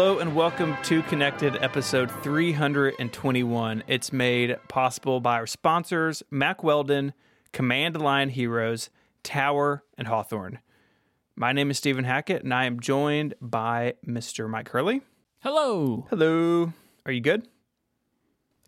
Hello and welcome to Connected episode 321. It's made possible by our sponsors, Mack Weldon, Command Line Heroes, Tower, and Hawthorne. My name is Stephen Hackett and I am joined by Mr. Myke Hurley. Hello. Hello. Are you good?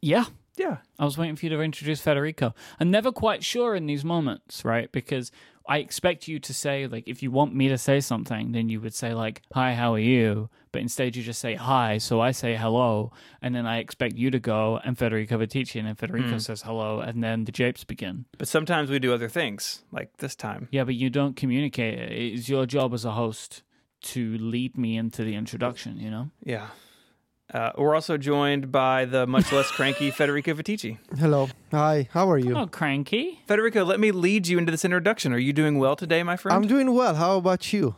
Yeah. Yeah. I was waiting for you to introduce Federico. I'm never quite sure in these moments, right? Because I expect you to say, like, if you want me to say something, then you would say, like, hi, how are you? But instead you just say hi, so I say hello, and then I expect you to go and Federico Viticci, and then Federico says hello, and then the japes begin. But sometimes we do other things, like this time. Yeah, but you don't communicate. It's your job as a host to lead me into the introduction, you know? Yeah. Uh, we're also joined by the much less cranky Federico Viticci. Hello. Hi. How are you? Oh, cranky. Federico, let me lead you into this introduction. Are you doing well today, my friend? I'm doing well. How about you?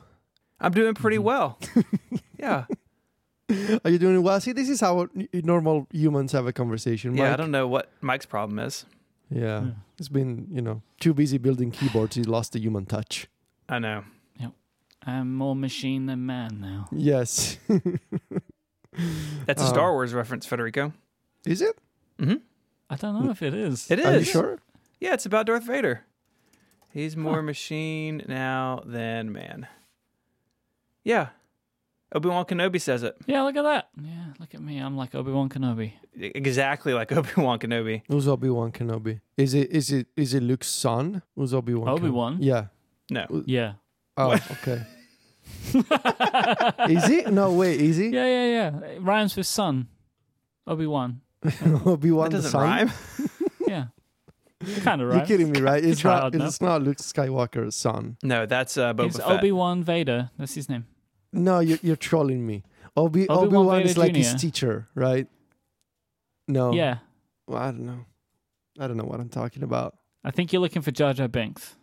I'm doing pretty well. yeah. Are you doing well? See, this is how normal humans have a conversation. Yeah, I don't know what Myke's problem is. Yeah. Yeah. It's been, you know, too busy building keyboards. He lost the human touch. I know. Yep. I'm more machine than man now. Yes. That's a. Star Wars reference, Federico. is it? Mm-hmm. I don't know if it is. It is. Are you sure? Yeah, it's about Darth Vader. He's more Huh. machine now than man. Yeah. Obi Wan Kenobi says it. Yeah, look at that. Yeah, look at me. I'm like Obi Wan Kenobi. Exactly like Obi Wan Kenobi. Who's Obi Wan Kenobi? Is it is it is it Luke's son? Who's Obi Wan? Obi-Wan? Yeah. No. Yeah. Oh, okay. is he? No, wait. Is he? Yeah, yeah, yeah. It rhymes with son. Obi Wan. Obi Wan That the doesn't son. rhyme. Yeah. kind of right. You're kidding me, right? It's try not. hard enough. It's not Luke Skywalker's son. No, that's uh, Boba It's Fett. Obi Wan Vader. That's his name. No, you're you're trolling me. Obi Obi-Wan Obi Wan is Vader like his teacher, right? No. Yeah. Well, I don't know. I don't know what I'm talking about. I think you're looking for Jar Jar Binks.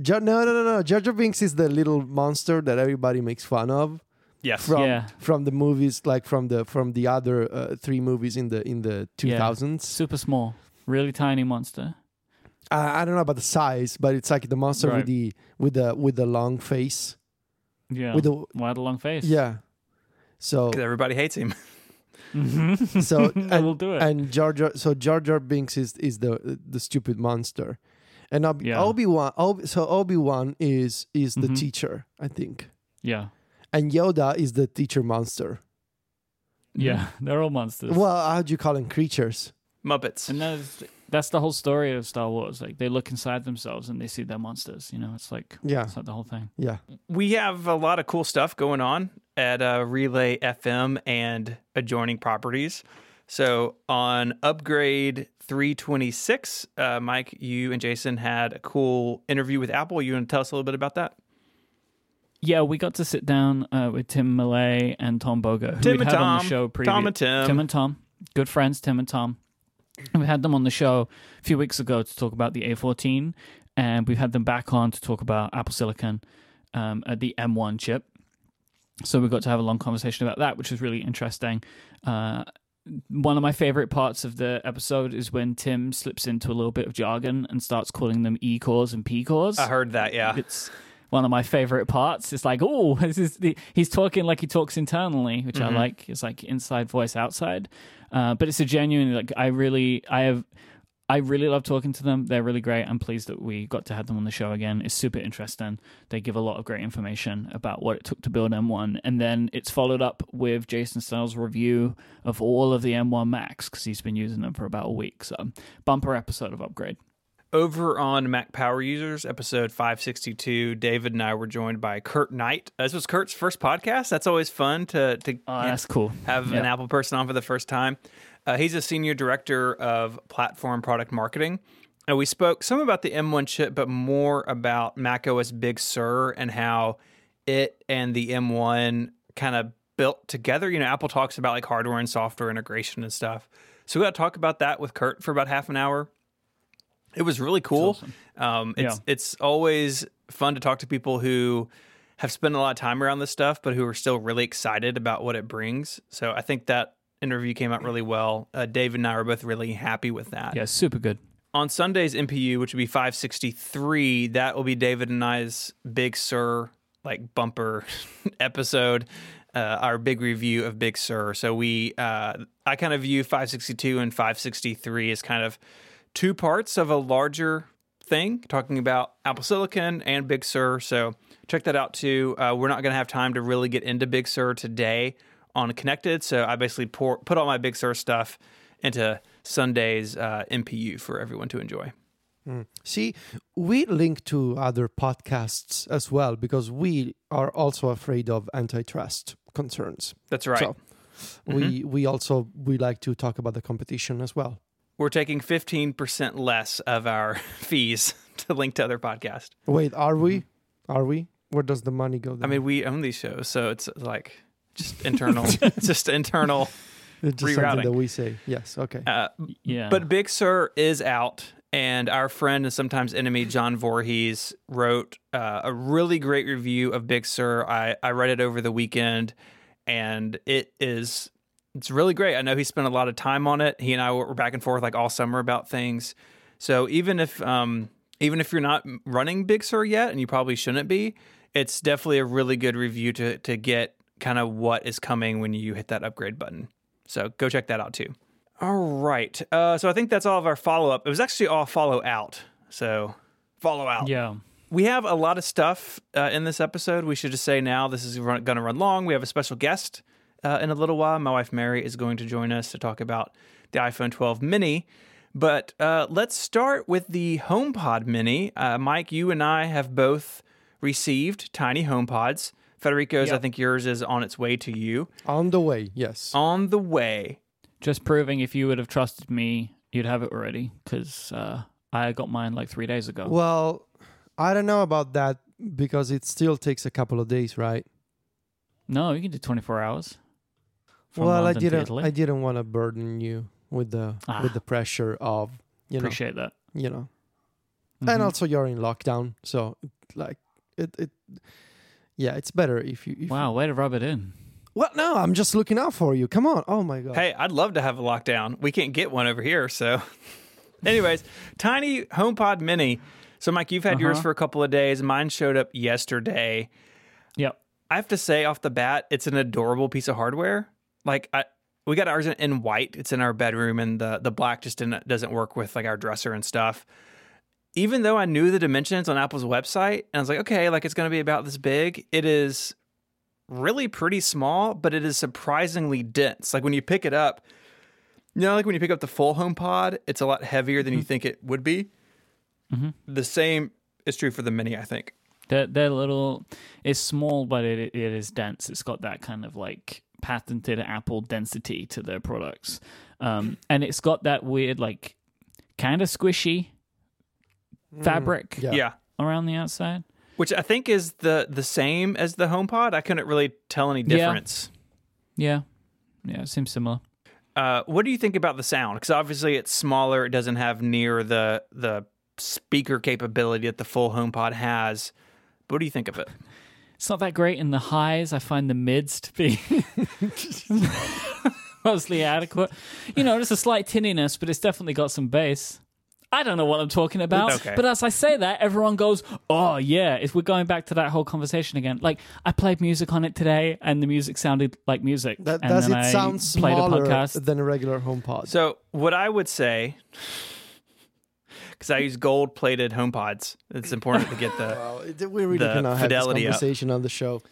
Jar- no, no, no, no. Jar Jar Binks is the little monster that everybody makes fun of yes. from yeah. from the movies, like from the from the other uh, three movies in the in the Yeah. 2000s. Super small. Really tiny monster. I, I don't know about the size, but it's like the monster Right. with the with the with the long face. Yeah. With a Why the long face? yeah. So 'Cause everybody hates him. Mm-hmm. So, I will do it. and Jar Jar so Jar Jar Binks is is the the stupid monster, and Obi Yeah. Obi Wan Obi, so Obi Wan is is the Mhm. teacher, I think, yeah. and Yoda is the teacher monster. Yeah. They're all monsters. Well, how do you call them? Creatures. Muppets. And that's that's the whole story of Star Wars. Like they look inside themselves and they see their monsters. You know, it's like Yeah, it's like the whole thing. yeah. we have a lot of cool stuff going on at uh, Relay FM and adjoining properties. So on Upgrade 326, uh, Myke, you and Jason had a cool interview with Apple. You want to tell us a little bit about that? Yeah, we got to sit down uh, with Tim Millet and Tom Boger, who Tim we'd and had on the show previously. Tom and Tim. Tim and Tom, good friends, Tim and Tom. We had them on the show a few weeks ago to talk about the A14, and we've had them back on to talk about Apple Silicon um, at the M1 chip. So we got to have a long conversation about that, which was really interesting. Uh, one of my favorite parts of the episode is when Tim slips into a little bit of jargon and starts calling them E cores and P cores. I heard that, yeah. It's one of my favorite parts. It's like, oh, this is the, he's talking like he talks internally, which Mhm. I like. It's like inside voice outside. Uh, but it's a genuine like I really I have I really love talking to them. They're really great. I'm pleased that we got to have them on the show again. It's super interesting. They give a lot of great information about what it took to build M1, and then it's followed up with Jason Snell's review of all of the M1 Macs because he's been using them for about a week. So bumper episode of Upgrade. Over on Mac Power Users, episode 562, David and I were joined by Kurt Knight. This was Kurt's first podcast. That's always fun to, to Oh, that's cool. have an Apple person on for the first time. Uh, he's a senior director of platform product marketing. And we spoke some about the M1 chip, but more about macOS Big Sur and how it and the M1 kind of built together. You know, Apple talks about like hardware and software integration and stuff. So we got to talk about that with Kurt for about half an hour. It was really cool. awesome. Um, it's Yeah. it's always fun to talk to people who have spent a lot of time around this stuff, but who are still really excited about what it brings. So I think that interview came out really well. Uh, David and I were both really happy with that. Yeah, super good. On Sunday's MPU, which would be 563, that will be David and I's Big Sur like bumper episode. uh, our big review of Big Sur. So we, uh, I kind of view 562 and 563 as kind of two parts of a larger thing, talking about Apple Silicon and Big Sur. So check that out too. Uh, we're not going to have time to really get into Big Sur today on Connected. So I basically pour, put all my Big Sur stuff into Sunday's uh, MPU for everyone to enjoy. See, we link to other podcasts as well because we are also afraid of antitrust concerns. That's right. So we we also we like to talk about the competition as well. We're taking 15% less of our fees to link to other podcasts. Wait, are we? Are we? Where does the money go? Then? I mean, we own these shows, so it's like just internal, just internal. it's just something rerouting. that we say. Yes. Okay. Uh, Yeah. But Big Sur is out, and our friend and sometimes enemy John Voorhees wrote uh, a really great review of Big Sur. I, I read it over the weekend, and it is it's really great. I know he spent a lot of time on it. He and I were back and forth like all summer about things. So even if um, even if you're not running Big Sur yet, and you probably shouldn't be, it's definitely a really good review to to get kind of what is coming when you hit that upgrade button. So go check that out too. All right. Uh, so I think that's all of our follow up. It was actually all follow out. So follow out. yeah. We have a lot of stuff uh, in this episode. We should just say now this is going to run long. We have a special guest uh, in a little while. My wife Merri is going to join us to talk about the iPhone 12 mini. But uh, let's start with the HomePod mini. Uh, Myke, you and I have both received tiny HomePods. Federico's, I think yours is on its way to you. On the way. Yes. On the way. Just proving if you would have trusted me, you'd have it already because uh, I got mine like three days ago. Well, I don't know about that because it still takes a couple of days, right? no, you can do 24 hours. From well, I London to didn't. Italy. I didn't want to burden you with the Ah. with the pressure of you know Appreciate that. you know, Mhm. and also you're in lockdown, so like it it. Yeah, it's better if you. If wow, way to rub it in. Well, no, I'm just looking out for you. Come on. Oh my god. Hey, I'd love to have a lockdown. We can't get one over here, so. Anyways, tiny HomePod Mini. So, Myke, you've had yours Uh-huh. for a couple of days. Mine showed up yesterday. Yep. I have to say off the bat, it's an adorable piece of hardware. Like I, we got ours in- in white. It's in our bedroom, and the the black just didn't, doesn't work with like our dresser and stuff. Even though I knew the dimensions on Apple's website, and I was like, okay, like it's going to be about this big. It is really pretty small, but it is surprisingly dense. Like when you pick it up, you know, like when you pick up the full HomePod, it's a lot heavier than you think it would be. Mhm. The same is true for the Mini, I think. They're, they're little, it's small, but it, it is dense. It's got that kind of like patented Apple density to their products. Um, and it's got that weird, like, kind of squishy fabric Yeah. yeah. around the outside. which I think is the the same as the HomePod. I couldn't really tell any Yeah. difference. Yeah. Yeah, it seems similar. Uh, what do you think about the sound? Because obviously it's smaller. It doesn't have near the the speaker capability that the full HomePod has. But what do you think of it? It's not that great in the highs. I find the mids to be mostly adequate. You know, there's a slight tinniness, but it's definitely got some bass. I don't know what I'm talking about. Okay. But as I say that, everyone goes, "Oh yeah!" If we're going back to that whole conversation again, like I played music on it today, and the music sounded like music. That, and does then it I sound played a smaller podcast. than a regular HomePod? So what I would say, because I use gold plated HomePods, it's important to get the Well, it- we really the cannot have this fidelity up. conversation on the show.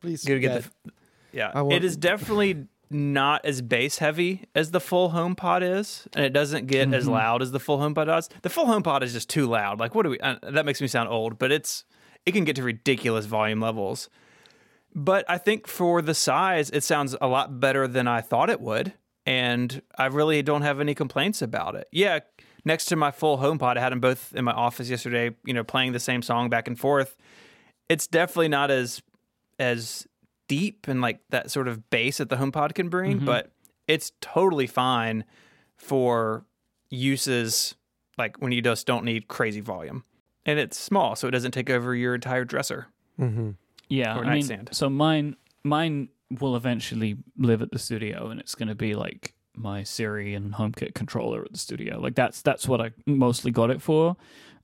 Please get get- the yeah. It is definitely not as bass heavy as the full HomePod is, and it doesn't get as Mm-hmm. loud as the full HomePod does. The full HomePod is just too loud. Like, what do we? Uh, that makes me sound old, but it's it can get to ridiculous volume levels. But I think for the size, it sounds a lot better than I thought it would, and I really don't have any complaints about it. Yeah, next to my full HomePod, I had them both in my office yesterday. You know, playing the same song back and forth. It's definitely not as as deep and like that sort of bass that the HomePod can bring, but it's totally fine for uses like when you just don't need crazy volume. And it's small, so it doesn't take over your entire dresser. Mhm. Yeah, or I mean, so mine mine will eventually live at the studio, and it's going to be like my Siri and HomeKit controller at the studio. Like that's that's what I mostly got it for.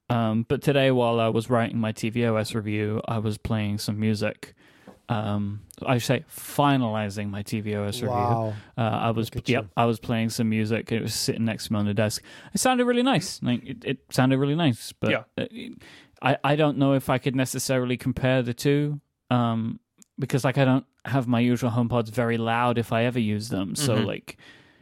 Um, but today, while I was writing my tvOS review, I was playing some music um, I should say finalizing my tvOS review. Uh, I was Look yep, you. I was playing some music. It was sitting next to me on the desk. It sounded really nice. Like it, it sounded really nice. But Yeah. uh, I I don't know if I could necessarily compare the two. Um, because like I don't have my usual HomePods very loud if I ever use them. So Mhm. like,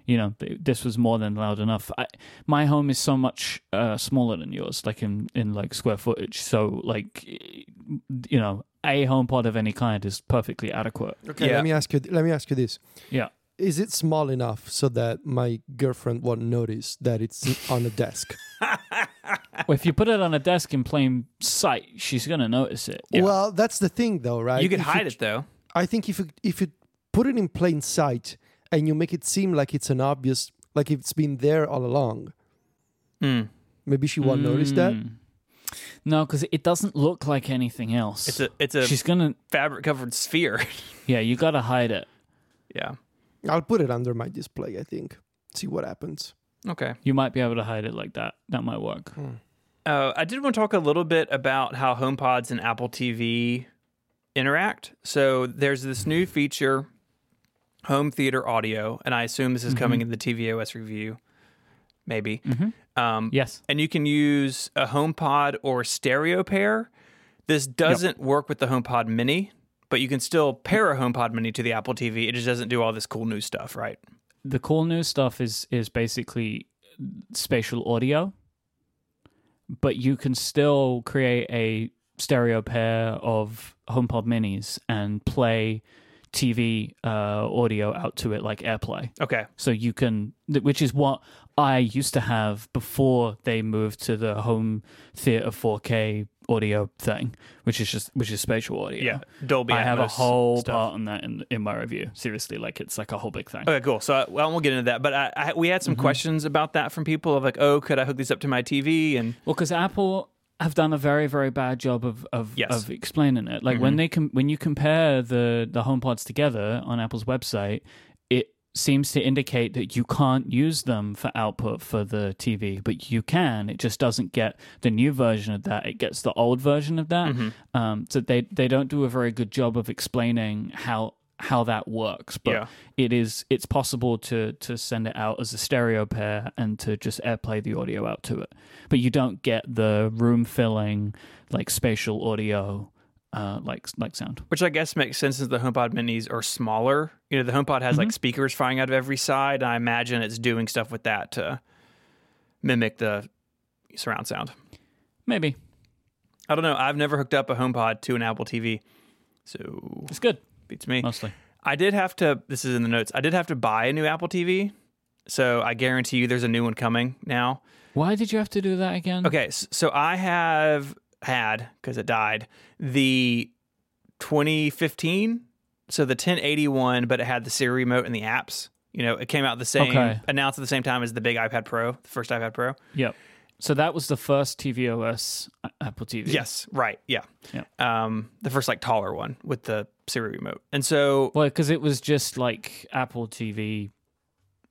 you know, this was more than loud enough. I, my home is so much uh, smaller than yours, like in in like square footage. So like, you know, a home pod of any kind is perfectly adequate. Okay, Yeah. let me ask you. Let me ask you this: Yeah. Is it small enough so that my girlfriend won't notice that it's on a desk? Well, if you put it on a desk in plain sight, she's gonna notice it. Yeah. Well, that's the thing, though, right? you can If hide it though. I think if you if you put it in plain sight and you make it seem like it's an obvious, like it's been there all along, Mm. maybe she won't notice that. Mm. No, because it doesn't look like anything else. It's a it's a she's gonna. fabric covered sphere. Yeah, you gotta hide it. yeah. I'll put it under my display. I think. See what happens. Okay. You might be able to hide it like that. That might work. Uh, I did want to talk a little bit about how HomePods and Apple TV interact. So there's this new feature, Home Theater Audio, and I assume this is coming in the tvOS review, maybe. hmm Um, Yes. and you can use a HomePod or stereo pair. This doesn't work with the HomePod Mini, but you can still pair a HomePod Mini to the Apple TV. It just doesn't do all this cool new stuff, right? The cool new stuff is is basically spatial audio, but you can still create a stereo pair of HomePod minis and play TV uh, audio out to it like AirPlay. Okay. So you can, which is what I used to have before they moved to the home theater 4K audio thing, which is just which is spatial audio. Yeah. Dolby I have a whole stuff. part on that in in my review. Seriously, like it's like a whole big thing. Okay, cool. So I, well, we'll get into that. But I, I, we had some Mm-hmm. questions about that from people of like, oh, could I hook these up to my TV? And Well, because Apple have done a very very bad job of of, Yes. of explaining it. Like when they com- when you compare the the HomePods together on Apple's website, it seems to indicate that you can't use them for output for the TV, but you can. It just doesn't get the new version of that. It gets the old version of that. Mm-hmm. Um, so they they don't do a very good job of explaining how how that works. But Yeah. it is it's possible to to send it out as a stereo pair and to just airplay the audio out to it. But you don't get the room filling like spatial audio uh like like sound. which I guess makes sense since the HomePod Minis are smaller. You know, the HomePod has Mm-hmm. like speakers firing out of every side. and I imagine it's doing stuff with that to mimic the surround sound. Maybe. I don't know. I've never hooked up a HomePod to an Apple TV, so It's good beats me. mostly. I did have to. This is in the notes. I did have to buy a new Apple TV, so I guarantee you there's a new one coming now. Why did you have to do that again? Okay, so I have had because it died the 2015, so the 1081, but it had the Siri remote and the apps. You know, it came out the same, Okay. announced at the same time as the big iPad Pro, the first iPad Pro. Yep. So that was the first tvOS Apple TV. Yes, right, yeah, Yeah. Um, the first like taller one with the Siri remote, and so Well, because it was just like Apple TV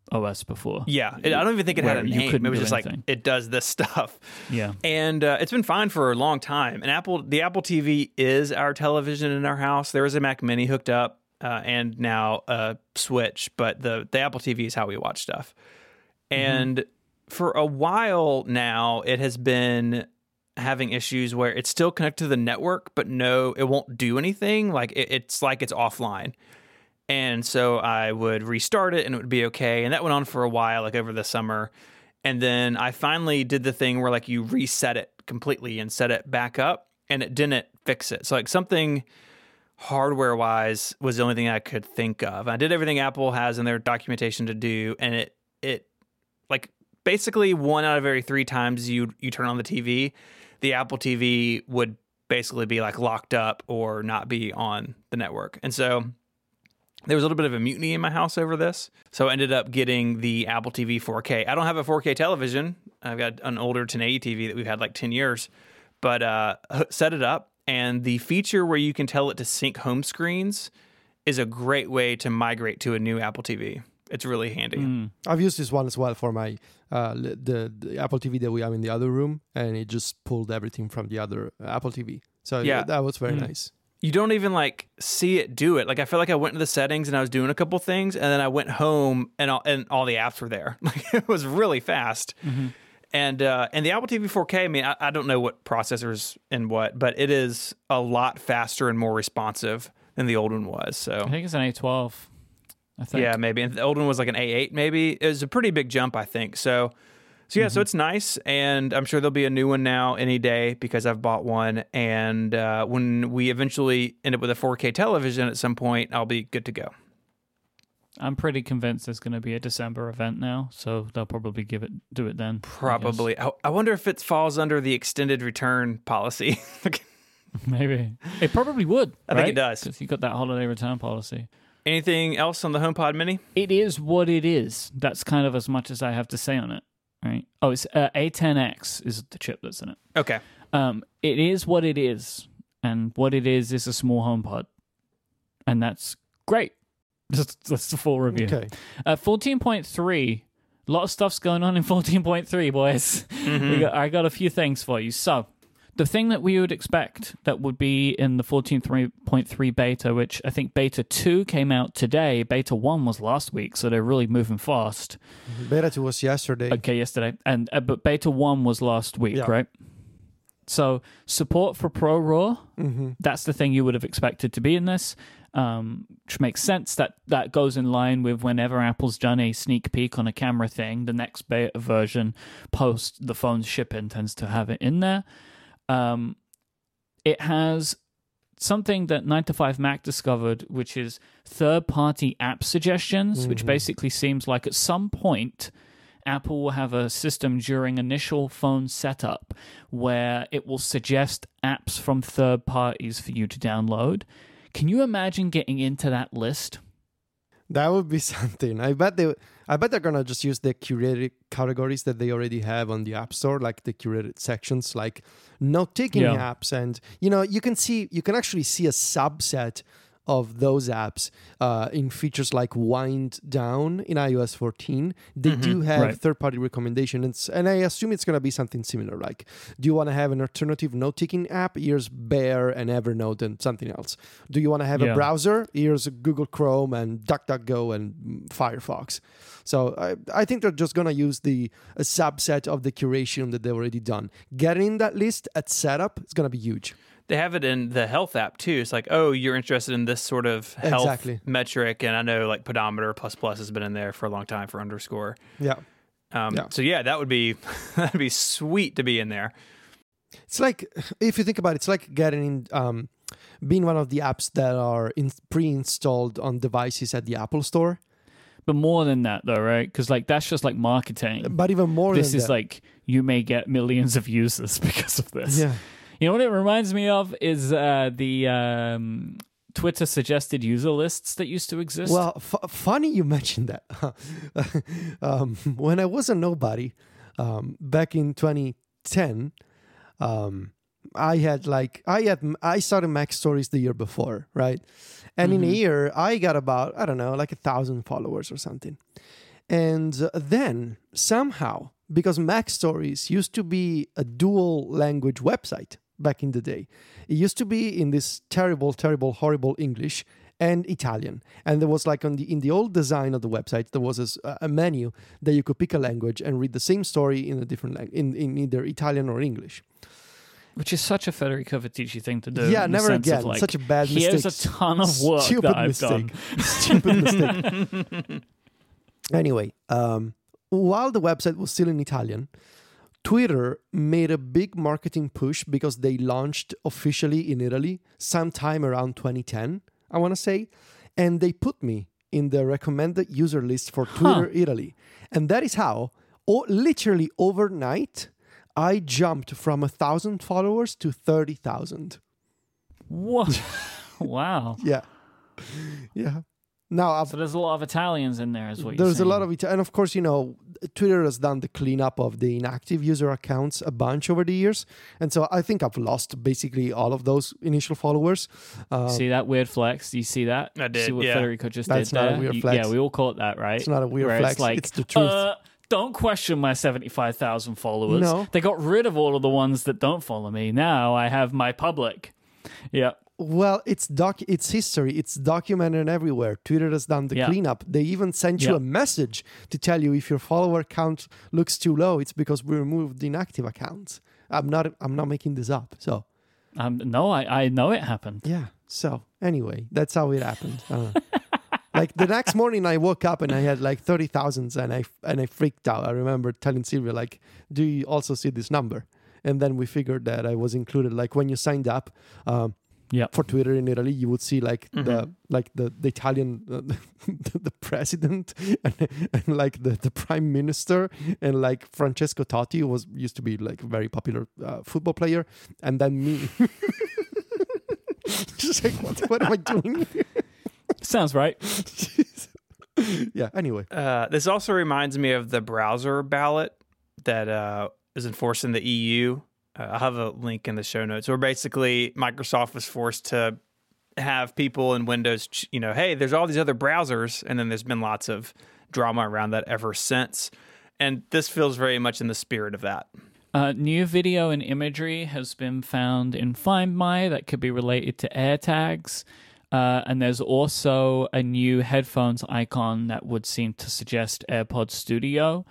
OS before. yeah, it, I don't even think it had a name. It was just anything. like it does this stuff. Yeah. and uh, it's been fine for a long time. And Apple, the Apple TV is our television in our house. There is a Mac Mini hooked up, uh, and now a Switch, but the the Apple TV is how we watch stuff. And for a while now, it has been having issues where it's still connected to the network, but no, it won't do anything. Like it, it's like it's offline. And so I would restart it and it would be okay. And that went on for a while, like over the summer. And then I finally did the thing where like you reset it completely and set it back up and it didn't fix it. So like something hardware wise was the only thing I could think of. I did everything Apple has in their documentation to do and it it like basically one out of every 3 times you you turn on the TV, the Apple TV would basically be like locked up or not be on the network. And so there was a little bit of a mutiny in my house over this. So I ended up getting the Apple TV 4K. I don't have a 4K television. I've got an older 1080 TV that we've had like 10 years, but uh, set it up. And the feature where you can tell it to sync home screens is a great way to migrate to a new Apple TV. It's really handy. Mm. I've used this one as well for my uh, the, the Apple TV that we have in the other room, and it just pulled everything from the other uh, Apple TV. So Yeah. yeah, that was very Mm. nice. you don't even like see it do it. Like I feel like I went to the settings and I was doing a couple things, and then I went home and all, and all the apps were there. Like it was really fast. And uh, and the Apple TV 4K. I mean, I, I don't know what processors and what, but it is a lot faster and more responsive than the old one was. So I think it's an A12. I think. yeah, maybe. And the old one was like an A8, maybe. It was a pretty big jump, I think. So, so yeah, so it's nice, and I'm sure there'll be a new one now any day because I've bought one. And uh, when we eventually end up with a 4K television at some point, I'll be good to go. I'm pretty convinced there's going to be a December event now, so they'll probably give it do it then. Probably. I, I wonder if it falls under the extended return policy. Maybe it probably would. I think it does. because you got that holiday return policy. Anything else on the HomePod Mini? It is what it is. That's kind of as much as I have to say on it. Right? Oh, it's uh, A10X is the chip that's in it. Okay. Um, it is what it is, and what it is is a small HomePod, and that's great. That's, that's the full review. Okay. Uh, 14.3. A lot of stuff's going on in 14.3, boys. We got, I got a few things for you. So, the thing that we would expect that would be in the 14.3 beta, which I think beta 2 came out today, beta 1 was last week, so they're really moving fast. Beta 2 was yesterday. Okay, yesterday. And uh, but beta 1 was last week, Yeah. right? So, support for ProRAW, hmm that's the thing you would have expected to be in this um, which makes sense that that goes in line with whenever apple's done a sneak peek on a camera thing the next beta version post the phone's shipping tends to have it in there um, it has something that 9to5Mac discovered which is third party app suggestions which Mhm. basically seems like at some point Apple will have a system during initial phone setup where it will suggest apps from third parties for you to download. Can you imagine getting into that list? That would be something. I bet they. I bet they're gonna just use the curated categories that they already have on the App Store, like the curated sections, like note-taking Yeah. apps, and you know you can see you can actually see a subset of those apps uh, in features like wind down in iOS 14. They do have Right. third-party recommendations, and I assume it's gonna be something similar. Like, do you want to have an alternative note-taking app? Here's Bear and Evernote and something else. Do you want to have Yeah. a browser? Here's Google Chrome and DuckDuckGo and Firefox. So I, I think they're just gonna use the a subset of the curation that they've already done. Getting that list at setup is gonna be huge. They have it in the health app too. It's like, oh, you're interested in this sort of health Exactly. metric, and I know like pedometer plus plus has been in there for a long time for underscore. Yeah. Um, Yeah. So yeah, that would be that'd be sweet to be in there. It's like if you think about it, it's like getting um, being one of the apps that are in, pre-installed on devices at the Apple Store. But more than that, though, right? Because like that's just like marketing. But even more, This than is that, like you may get millions of users because of this. yeah. You know what it reminds me of is uh, the um, Twitter suggested user lists that used to exist. Well, f- funny you mentioned that. um, when I was a nobody um, back in 2010, um, I had like I had I started MacStories the year before, right? And in a year, I got about I don't know, like a thousand followers or something. And uh, then somehow, because MacStories used to be a dual language website back in the day, it used to be in this terrible, terrible, horrible English and Italian. And there was like on the in the old design of the website, there was a menu that you could pick a language and read the same story in a different lang- in, in either Italian or English. which is such a Federico Viticci thing to do. yeah, never again. like, Such a bad mistake. Here's a ton of work Stupid that I've mistake. done. Stupid mistake. anyway, um, while the website was still in Italian, Twitter made a big marketing push because they launched officially in Italy sometime around 2010, I want to say. And they put me in the recommended user list for Twitter Italy. And that is how, o- literally overnight, I jumped from a thousand followers to 30,000. What? wow. Yeah. Yeah. Now, I've So there's a lot of Italians in there, is what you're There's a lot of it, and of course, you know, Twitter has done the cleanup of the inactive user accounts a bunch over the years, and so I think I've lost basically all of those initial followers. Uh, See that weird flex? Do you see that? I did, See what yeah. Federico just That's did not a weird You- flex. Yeah, we all call it that, right? It's not a weird Where flex, It's, like, it's the truth. Uh, don't question my 75,000 followers. No. They got rid of all of the ones that don't follow me. Now I have my public. Yeah. Well, it's doc. It's history. It's documented everywhere. Twitter has done the Yeah. cleanup. They even sent you Yeah. a message to tell you if your follower count looks too low. It's because we removed inactive accounts. I'm not. I'm not making this up. So Um, no, I, I know it happened. yeah. So anyway, that's how it happened. Uh, like the next morning, I woke up and I had like thirty thousands, and I and I freaked out. I remember telling Silvia like, "Do you also see this number?" And then we figured that I was included. Like when you signed up, um, Yeah. for Twitter in Italy, you would see like the Mhm. like the the Italian uh, the, the president and, and like the, the prime minister and like Francesco Totti was used to be like a very popular uh, football player, and then me. Just like what, what am I doing? Sounds right. yeah. Anyway, Uh, this also reminds me of the browser ballot that uh, is enforced in the EU. Uh, I'll have a link in the show notes where basically Microsoft was forced to have people in Windows, ch- you know, hey, there's all these other browsers. And then there's been lots of drama around that ever since. And this feels very much in the spirit of that. Uh, new video and imagery has been found in Find My that could be related to AirTags. Uh, and there's also a new headphones icon that would seem to suggest AirPod Studio.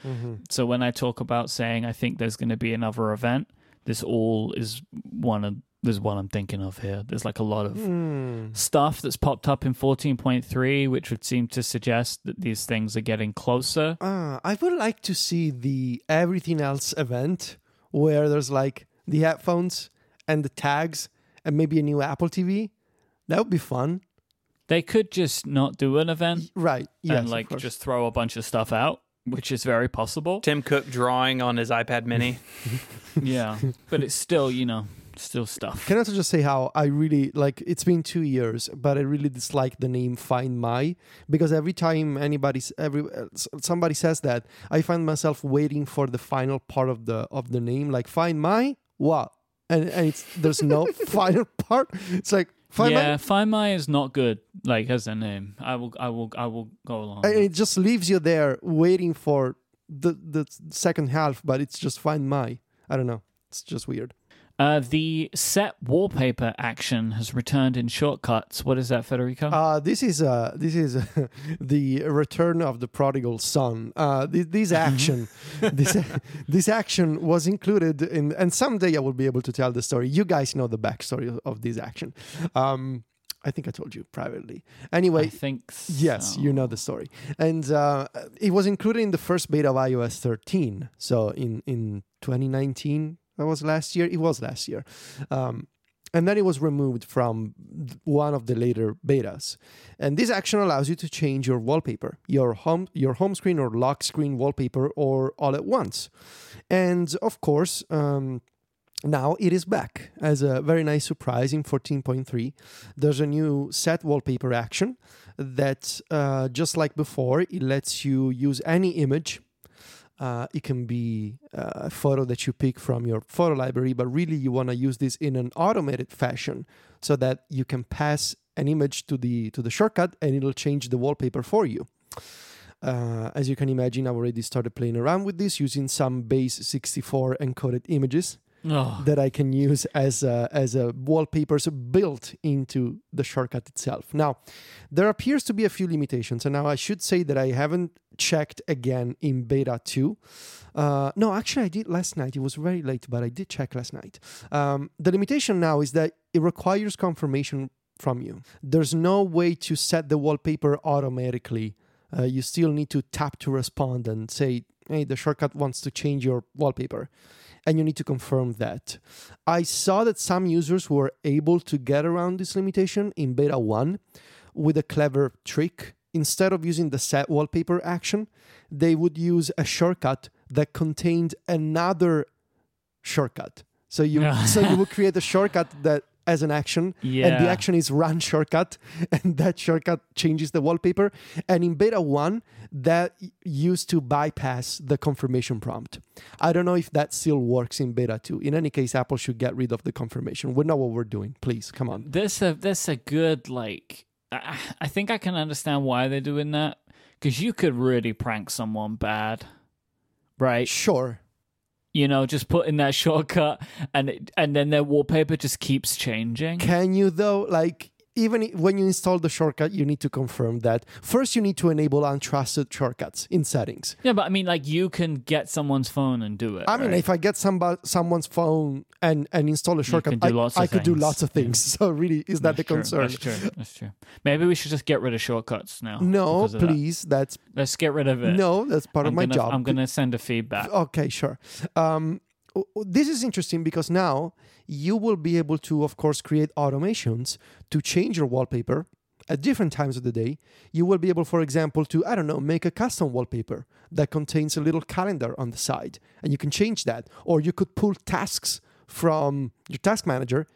So when I talk about saying I think there's going to be another event, this all is one of there's one I'm thinking of here. There's like a lot of Hmm. stuff that's popped up in 14.3, which would seem to suggest that these things are getting closer. Uh, I would like to see the everything else event where there's like the headphones and the tags and maybe a new Apple TV. That would be fun. They could just not do an event Right. Yes. and like just throw a bunch of stuff out, which is very possible. Tim Cook drawing on his iPad mini. yeah, but it's still, you know, still stuff. Can I also just say how I really like it's been two years, but I really dislike the name Find My because every time anybody every uh, somebody says that, I find myself waiting for the final part of the of the name, like Find My what, and and it's there's no final part. It's like Find yeah, My, Find My is not good. Like as a name, I will, I will, I will go along. it just leaves you there waiting for the the second half, but it's just Find My. I don't know. It's just weird. Uh, the set wallpaper action has returned in shortcuts. What is that, Federico? Uh, this is uh, this is the return of the prodigal son. Uh, this, this action, this this action was included in, and someday I will be able to tell the story. You guys know the backstory of, this action. Um, I think I told you privately. I Anyway, think Yes, you know the story, and uh, it was included in the first beta of iOS 13. So in in 2019, that was last year. It was last year, um, and then it was removed from one of the later betas. And this action allows you to change your wallpaper, your home your home screen or lock screen wallpaper, or all at once. And of course. Um, now it is back as a very nice surprise in 14.3. There's a new set wallpaper action that uh, just like before it lets you use any image uh, it can be a photo that you pick from your photo library but really you want to use this in an automated fashion so that you can pass an image to the to the shortcut and it'll change the wallpaper for you. Uh, as you can imagine, I've already started playing around with this using some base 64 encoded images Oh, that I can use as a, as a wallpapers built into the shortcut itself. Now, there appears to be a few limitations, and now I should say that I haven't checked again in beta 2. Uh, no, actually, I did last night. It was very late, but I did check last night. Um, the limitation now is that it requires confirmation from you. There's no way to set the wallpaper automatically. Uh, you still need to tap to respond and say, hey, the shortcut wants to change your wallpaper and you need to confirm that. I saw that some users were able to get around this limitation in beta 1 with a clever trick. Instead of using the set wallpaper action, they would use a shortcut that contained another shortcut. So you so you would create a shortcut that as an action and the action is run shortcut and that shortcut changes the wallpaper. And in beta 1 that used to bypass the confirmation prompt. I don't know if that still works in beta 2 in any case apple should get rid of the confirmation. We know what we're doing. Please come on. This a this a good like. I, I think I can understand why they're doing that because you could really prank someone bad, right? sure You know, just put in that shortcut, and it, and then their wallpaper just keeps changing. Can you though? Like even when you install the shortcut, you need to confirm that first. You need to enable untrusted shortcuts in settings. Yeah, but I mean, like you can get someone's phone and do it. I mean, if I get somebody someone's phone and and install a shortcut, I, I could do lots of things. So really, is that the That's true, concern? That's true. That's true. Maybe we should just get rid of shortcuts now. No, of that. please. That's Let's get rid of it. no, that's part I'm of my gonna, job. I'm gonna send a feedback. Okay, sure. Um, this is interesting because now you will be able to, of course, create automations to change your wallpaper at different times of the day. You will be able, for example, to, I don't know, make a custom wallpaper that contains a little calendar on the side, and you can change that. Or you could pull tasks from your task manager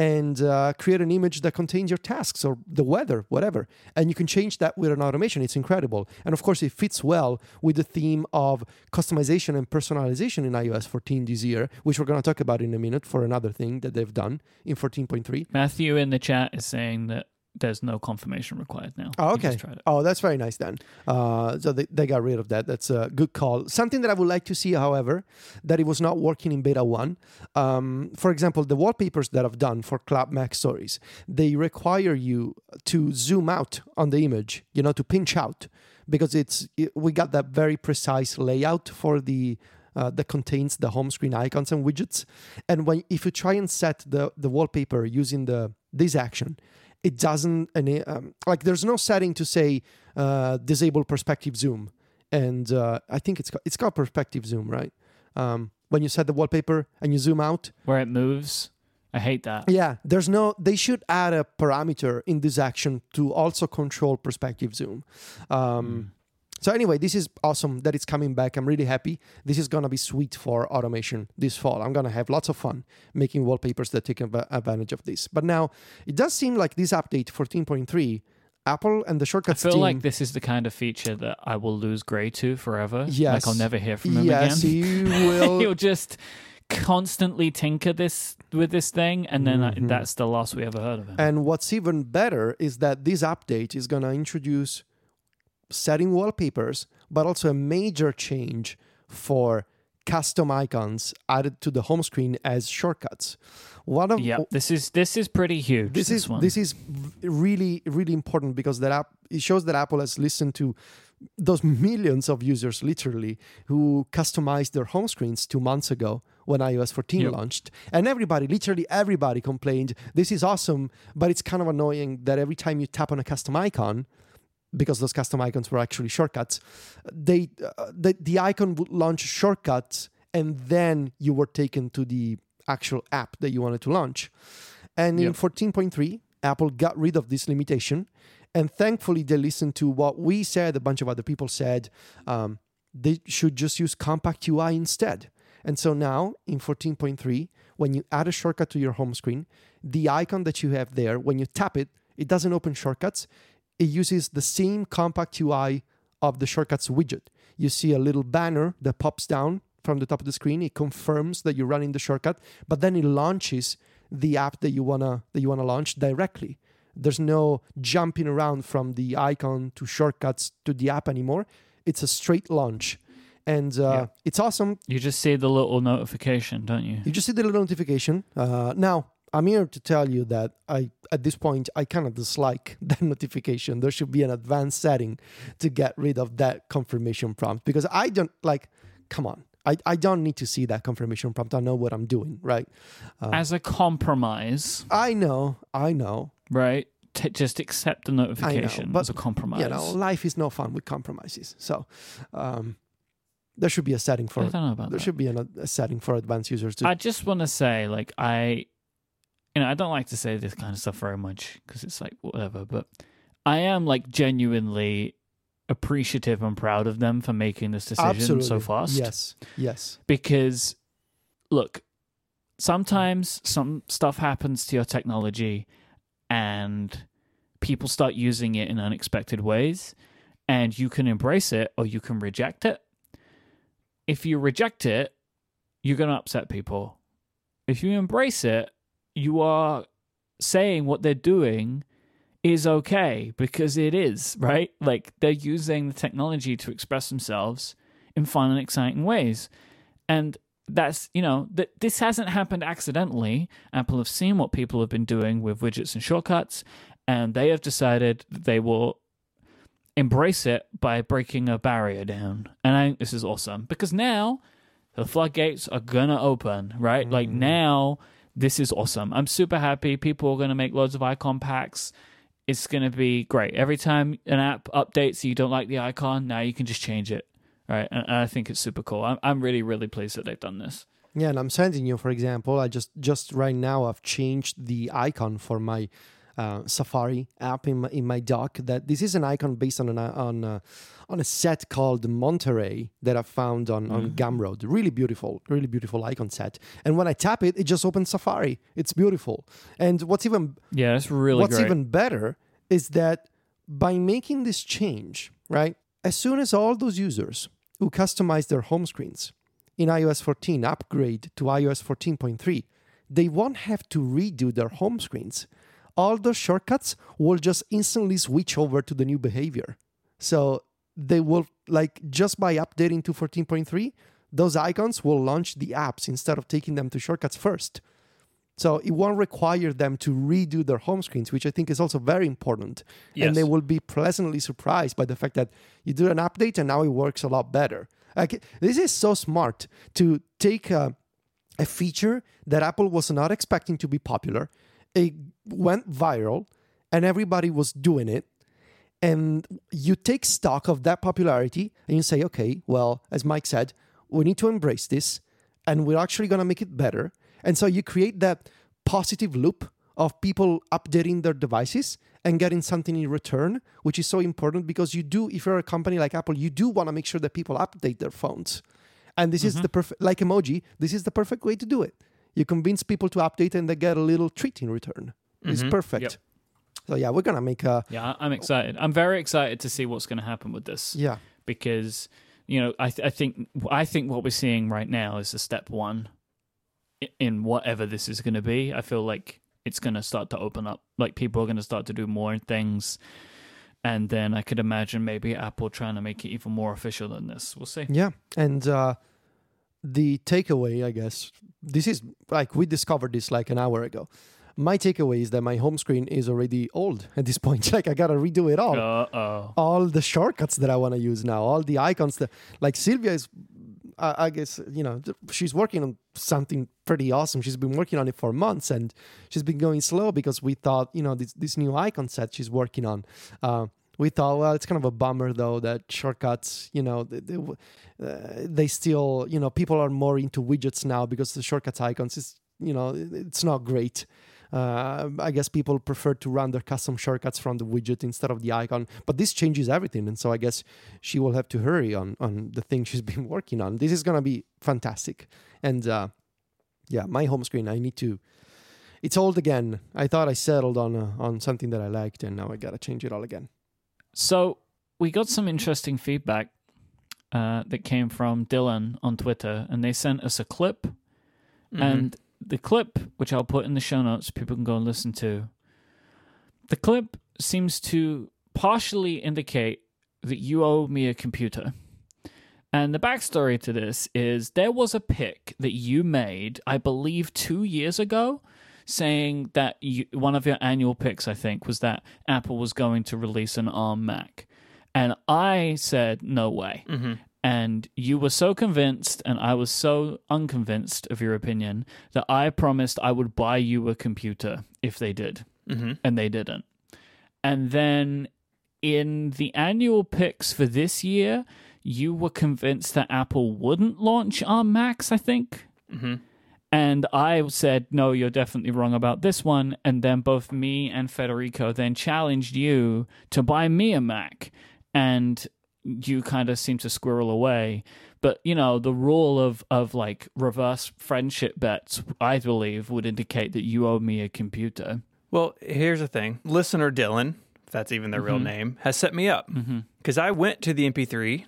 and uh, create an image that contains your tasks or the weather, whatever. And you can change that with an automation. It's incredible. And of course, it fits well with the theme of customization and personalization in iOS 14 this year, which we're going to talk about in a minute for another thing that they've done in 14.3. Matthew in the chat is saying that there's no confirmation required now. Oh, okay. just tried it. Oh, that's very nice then. Uh, so they, they got rid of that. That's a good call. Something that I would like to see, however, that it was not working in beta 1. Um, for example, the wallpapers that I've done for Club MacStories, they require you to zoom out on the image, you know, to pinch out because it's it, we got that very precise layout for the uh, that contains the home screen icons and widgets. And when if you try and set the the wallpaper using the this action, it doesn't any um, like there's no setting to say uh, disable perspective zoom. And uh, I think it's got, it's called perspective zoom, right? Um, when you set the wallpaper and you zoom out, Where it moves. I hate that. yeah, there's no. They should add a parameter in this action to also control perspective zoom. Um, So anyway, this is awesome that it's coming back. I'm really happy. This is gonna be sweet for automation this fall. I'm gonna have lots of fun making wallpapers that take advantage of this. But now it does seem like this update 14.3, Apple and the shortcuts. I feel team. like this is the kind of feature that I will lose Gray to forever. Yes. Like I'll never hear from him yes, again. you will. He'll just constantly tinker this with this thing, and then I, Mhm. that's the last we ever heard of him. And what's even better is that this update is going to introduce setting wallpapers, but also a major change for custom icons added to the home screen as shortcuts. One of yeah, this is this is pretty huge. this is one. this is really really important because that app it shows that Apple has listened to those millions of users literally who customized their home screens two months ago when iOS 14 Yep. launched and everybody literally everybody complained this is awesome but it's kind of annoying that every time you tap on a custom icon because those custom icons were actually shortcuts they uh, the, the icon would launch shortcuts and then you were taken to the actual app that you wanted to launch. And in 14.3 apple got rid of this limitation and thankfully they listened to what we said a bunch of other people said um, they should just use compact ui instead. And so now in 14.3 when you add a shortcut to your home screen the icon that you have there when you tap it it doesn't open shortcuts it uses the same compact ui of the shortcuts widget you see a little banner that pops down from the top of the screen it confirms that you're running the shortcut but then it launches the app that you wanna that you wanna launch directly there's no jumping around from the icon to shortcuts to the app anymore it's a straight launch and uh, Yeah. it's awesome you just see the little notification, don't you? you just see the little notification. Uh, now, I'm here to tell you that I, at this point, I kind of dislike that notification. There should be an advanced setting to get rid of that confirmation prompt because I don't like. Come on, I, I don't need to see that confirmation prompt. I know what I'm doing, right? Uh, As a compromise, I know, I know. right? T- just accept the notification but, as a compromise. You know, life is no fun with compromises. So, um, there should be a setting for. I don't know about There that. should be an, a setting for advanced users to. I just want to say, like, I, you know, I don't like to say this kind of stuff very much because it's like whatever, but I am like genuinely appreciative and proud of them for making this decision Absolutely. so fast. Yes. Yes. Because, look, sometimes some stuff happens to your technology and people start using it in unexpected ways, and you can embrace it or you can reject it. If you reject it, you're going to upset people. If you embrace it, you are saying what they're doing is okay because it is, right? Like they're using the technology to express themselves in fun and exciting ways. And that's you know that this hasn't happened accidentally. Apple have seen what people have been doing with widgets and shortcuts, and they have decided they will embrace it by breaking a barrier down. And I think this is awesome because now the floodgates are gonna open, right? Like mm. now, this is awesome. I'm super happy. People are gonna make loads of icon packs. It's gonna be great. Every time an app updates, you don't like the icon, now you can just change it, right? And, and I think it's super cool. I'm I'm really really pleased that they've done this. Yeah, and I'm sending you, for example, I just just right now I've changed the icon for my uh, Safari app in my, in my dock. That this is an icon based on an on uh, on a set called Monterey that I found on on Gumroad. Really beautiful, really beautiful icon set. And when I tap it, it just opens Safari. It's beautiful. And what's even Yeah, it's really What's great. even better is that by making this change, right, as soon as all those users who customize their home screens in iOS 14 upgrade to iOS 14.3, they won't have to redo their home screens. All those shortcuts will just instantly switch over to the new behavior. So they will, like, just by updating to 14.3, those icons will launch the apps instead of taking them to shortcuts first. So it won't require them to redo their home screens, which I think is also very important. Yes. And they will be pleasantly surprised by the fact that you do an update and now it works a lot better. Like this is so smart to take a, a feature that Apple was not expecting to be popular. It went viral and everybody was doing it. And you take stock of that popularity and you say, okay, well, as Myke said, we need to embrace this and we're actually going to make it better. And so you create that positive loop of people updating their devices and getting something in return, which is so important because you do, if you're a company like Apple, you do want to make sure that people update their phones. And this is mm-hmm. the perfect, like emoji, this is the perfect way to do it. You convince people to update and they get a little treat in return. It's perfect. Yep. So yeah, we're gonna make a Yeah, I'm excited. I'm very excited to see what's going to happen with this. yeah. because you know I th- I think I think what we're seeing right now is a step one in whatever this is going to be. I feel like it's going to start to open up. Like people are going to start to do more things, and then I could imagine maybe Apple trying to make it even more official than this. We'll see. Yeah, and uh, the takeaway, I guess, this is like we discovered this like an hour ago. My takeaway is that my home screen is already old at this point. Like I gotta redo it all. Uh oh. All the shortcuts that I want to use now, all the icons that, like Silvia is, I I guess you know, she's working on something pretty awesome. She's been working on it for months, and she's been going slow because we thought, you know, this this new icon set she's working on. Uh, we thought, well, it's kind of a bummer though that shortcuts, you know, they, they, uh, they still, you know, people are more into widgets now because the shortcuts icons is, you know, it's not great. Uh, I guess people prefer to run their custom shortcuts from the widget instead of the icon, but this changes everything, and so I guess she will have to hurry on on the thing she's been working on. This is gonna be fantastic, and uh, yeah, my home screen. I need to. It's old again. I thought I settled on uh, on something that I liked, and now I gotta change it all again. So we got some interesting feedback uh, that came from Dylan on Twitter, and they sent us a clip Mm-hmm. And the clip, which I'll put in the show notes, people can go and listen to. The clip seems to partially indicate that you owe me a computer. And the backstory to this is there was a pick that you made, I believe, two years ago, saying that you, one of your annual picks, I think, was that Apple was going to release an ARM Mac. And I said, no way Mm-hmm. and you were so convinced and I was so unconvinced of your opinion that I promised I would buy you a computer if they did, Mm-hmm. and they didn't. And then in the annual picks for this year, you were convinced that Apple wouldn't launch ARM Macs, I think. Mm-hmm. And I said, no, you're definitely wrong about this one. And then both me and Federico then challenged you to buy me a Mac. And you kind of seemed to squirrel away. But, you know, the rule of, of like reverse friendship bets, I believe, would indicate that you owe me a computer. Well, here's the thing. Listener Dylan, if that's even their real Mhm. name, has set me up because I went to the MP3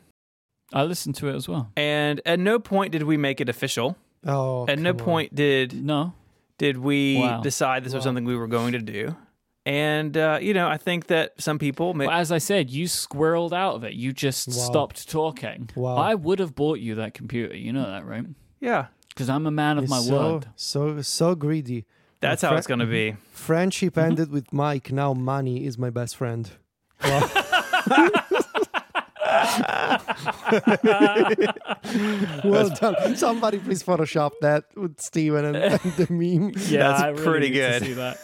I listened to it as well. and at no point did we make it official. Oh, At no on. point did No. did we Wow. decide this was something we were going to do. And uh, you know, I think that some people may, Well, as I said, you squirreled out of it. You just Wow. stopped talking. Wow. I would have bought you that computer. You know that, right? yeah. Because I'm a man of He's my so, word. So so greedy. That's Fre- how it's going to be. Friendship Mm-hmm. ended with Myke. Now money is my best friend. Wow. well done. Somebody please Photoshop that with Stephen and, and the meme. Yeah, That's I really pretty need to good. see that.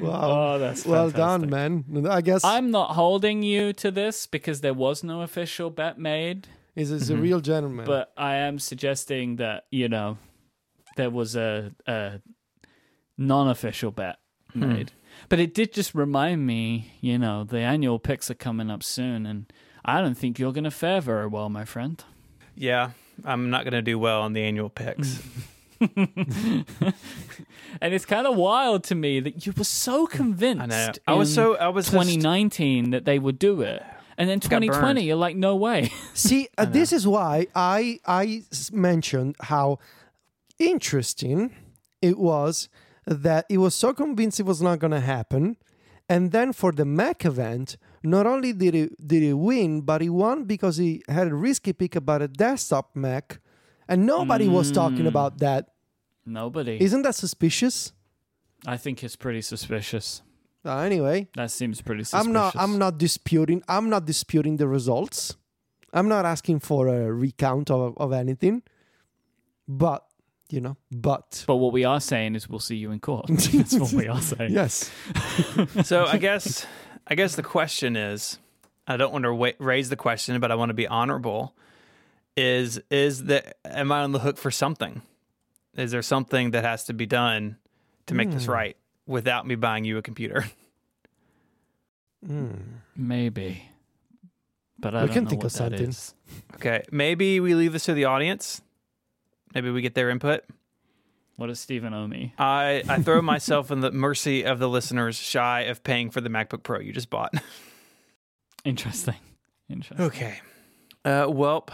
Wow. Oh, that's well fantastic. done, man. I guess I'm not holding you to this because there was no official bet made, he's, he's a mm-hmm. real gentleman. but I am suggesting that you know there was a, a non-official bet hmm. made. But it did just remind me, you know, the annual picks are coming up soon, and I don't think you're going to fare very well, my friend. Yeah, I'm not going to do well on the annual picks. and it's kind of wild to me that you were so convinced. I know. I was so I was just- 2019 that they would do it, and then 2020 you're like, no way. See, uh, this is why I I mentioned how interesting it was that it was so convinced it was not going to happen, and then for the Mac event, not only did he did he win, but he won because he had a risky pick about a desktop Mac, and nobody was talking about that. Nobody. Isn't that suspicious? I think it's pretty suspicious. Uh, anyway, That seems pretty suspicious. I'm not I'm not disputing I'm not disputing the results. I'm not asking for a recount of, of anything. But you know, but But what we are saying is we'll see you in court. That's what we are saying. yes. so I guess I guess the question is, I don't want to wa- raise the question, but I want to be honorable. Is is the am I on the hook for something? Is there something that has to be done to make this hmm. right without me buying you a computer? Hmm. Maybe. But I We don't can know think what of that something. is. Okay, maybe we leave this to the audience. Maybe we get their input. What does Stephen owe me? I, I throw myself in the mercy of the listeners shy of paying for the MacBook Pro you just bought. Interesting. Interesting. Okay. Uh, well,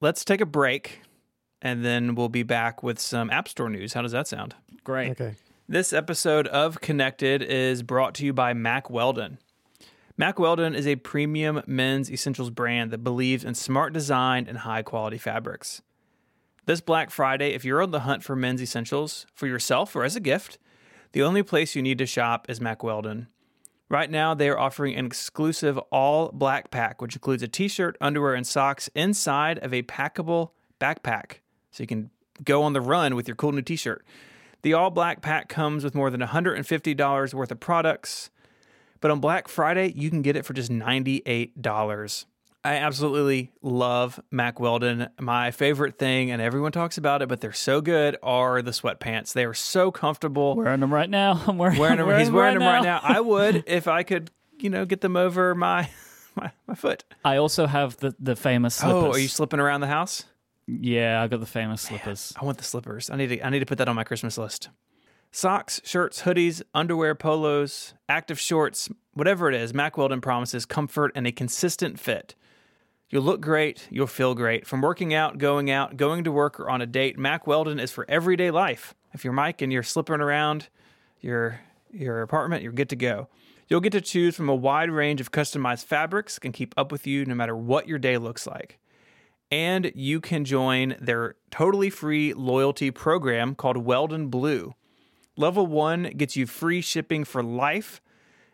let's take a break and then we'll be back with some App Store news. How does that sound? Great. Okay. This episode of Connected is brought to you by Mack Weldon. Mack Weldon is a premium men's essentials brand that believes in smart design and high quality fabrics. This Black Friday, if you're on the hunt for men's essentials for yourself or as a gift, the only place you need to shop is Mack Weldon. Right now, they are offering an exclusive all black pack, which includes a t shirt, underwear, and socks inside of a packable backpack. So you can go on the run with your cool new t shirt. The all black pack comes with more than $150 worth of products, but on Black Friday, you can get it for just $98. I absolutely love Mack Weldon. My favorite thing, and everyone talks about it, but they're so good, are the sweatpants. They are so comfortable. Wearing them right now. I'm wearing, Wearing them, he's wearing them right now. now. I would if I could, you know, get them over my my, my foot. I also have the, the famous slippers. Oh, are you slipping around the house? yeah, I got the famous slippers. I want the slippers. I need to I need to put that on my Christmas list. Socks, shirts, hoodies, underwear, polos, active shorts, whatever it is, Mack Weldon promises comfort and a consistent fit. You'll look great, you'll feel great. From working out, going out, going to work, or on a date, Mack Weldon is for everyday life. If you're Myke and you're slipping around your your apartment, you're good to go. You'll get to choose from a wide range of customized fabrics can keep up with you no matter what your day looks like and you can join their totally free loyalty program called Weldon Blue. Level one gets you free shipping for life.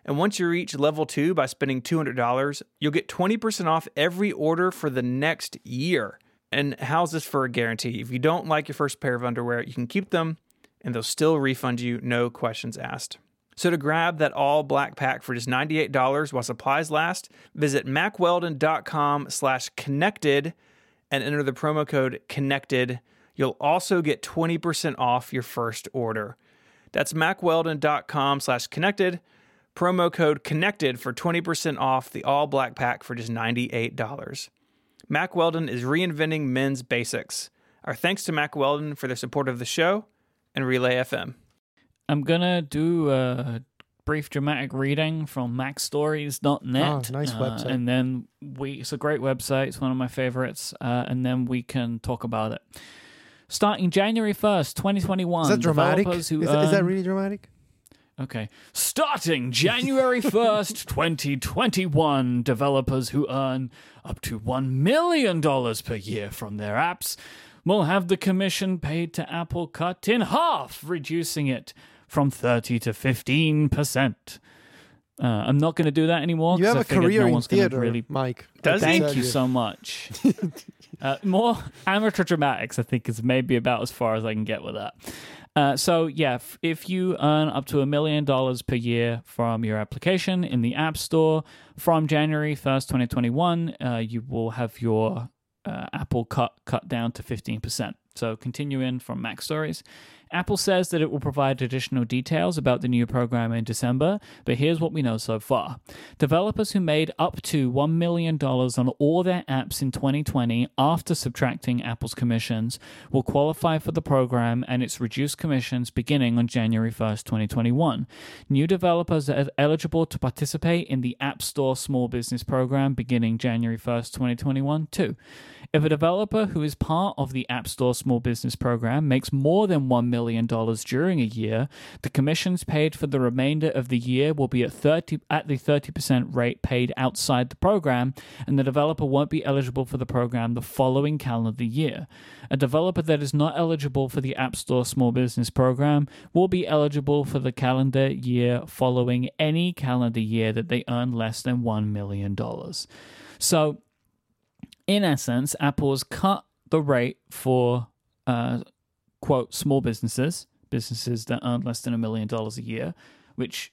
And once you reach level two by spending $200, you'll get 20% off every order for the next year. And how's this for a guarantee? If you don't like your first pair of underwear, you can keep them and they'll still refund you, no questions asked. So to grab that all black pack for just $98 while supplies last, visit mackweldon.com slash connected and enter the promo code connected. You'll also get 20% off your first order. That's mackweldon.com slash connected. Promo code connected for 20% off the all black pack for just $98. Mack Weldon is reinventing men's basics. Our thanks to Mack Weldon for their support of the show and Relay FM. I'm gonna do a brief dramatic reading from MacStories.net. Oh, nice uh, website. And then we it's a great website, it's one of my favorites. Uh, and then we can talk about it. Starting January 1st, 2021. Is that dramatic? developers Is, Who that- is that really dramatic? Okay. Starting January 1st, 2021, developers who earn up to $1 million per year from their apps will have the commission paid to Apple cut in half, reducing it from 30 to 15%. Uh, I'm not going to do that anymore. You have I a career no in one's theater, really Myke. Does? Thank Tell you so much. uh, more amateur dramatics, I think, is maybe about as far as I can get with that. Uh, so yeah, f- if you earn up to a million dollars per year from your application in the App Store from January first, twenty twenty one, uh, you will have your uh, Apple cut cut down to fifteen percent. So continuing from MacStories, Apple says that it will provide additional details about the new program in December, but here's what we know so far. Developers who made up to $1 million on all their apps in 2020 after subtracting Apple's commissions will qualify for the program and its reduced commissions beginning on January 1st, 2021. New developers are eligible to participate in the App Store Small Business Program beginning January 1st, 2021, too. If a developer who is part of the App Store Small Business Program makes more than $1 million during a year, the commissions paid for the remainder of the year will be at 30 at the 30% rate paid outside the program, and the developer won't be eligible for the program the following calendar year. A developer that is not eligible for the App Store Small Business Program will be eligible for the calendar year following any calendar year that they earn less than $1 million. So, in essence, Apple has cut the rate for uh, quote small businesses, businesses that earn less than a million dollars a year, which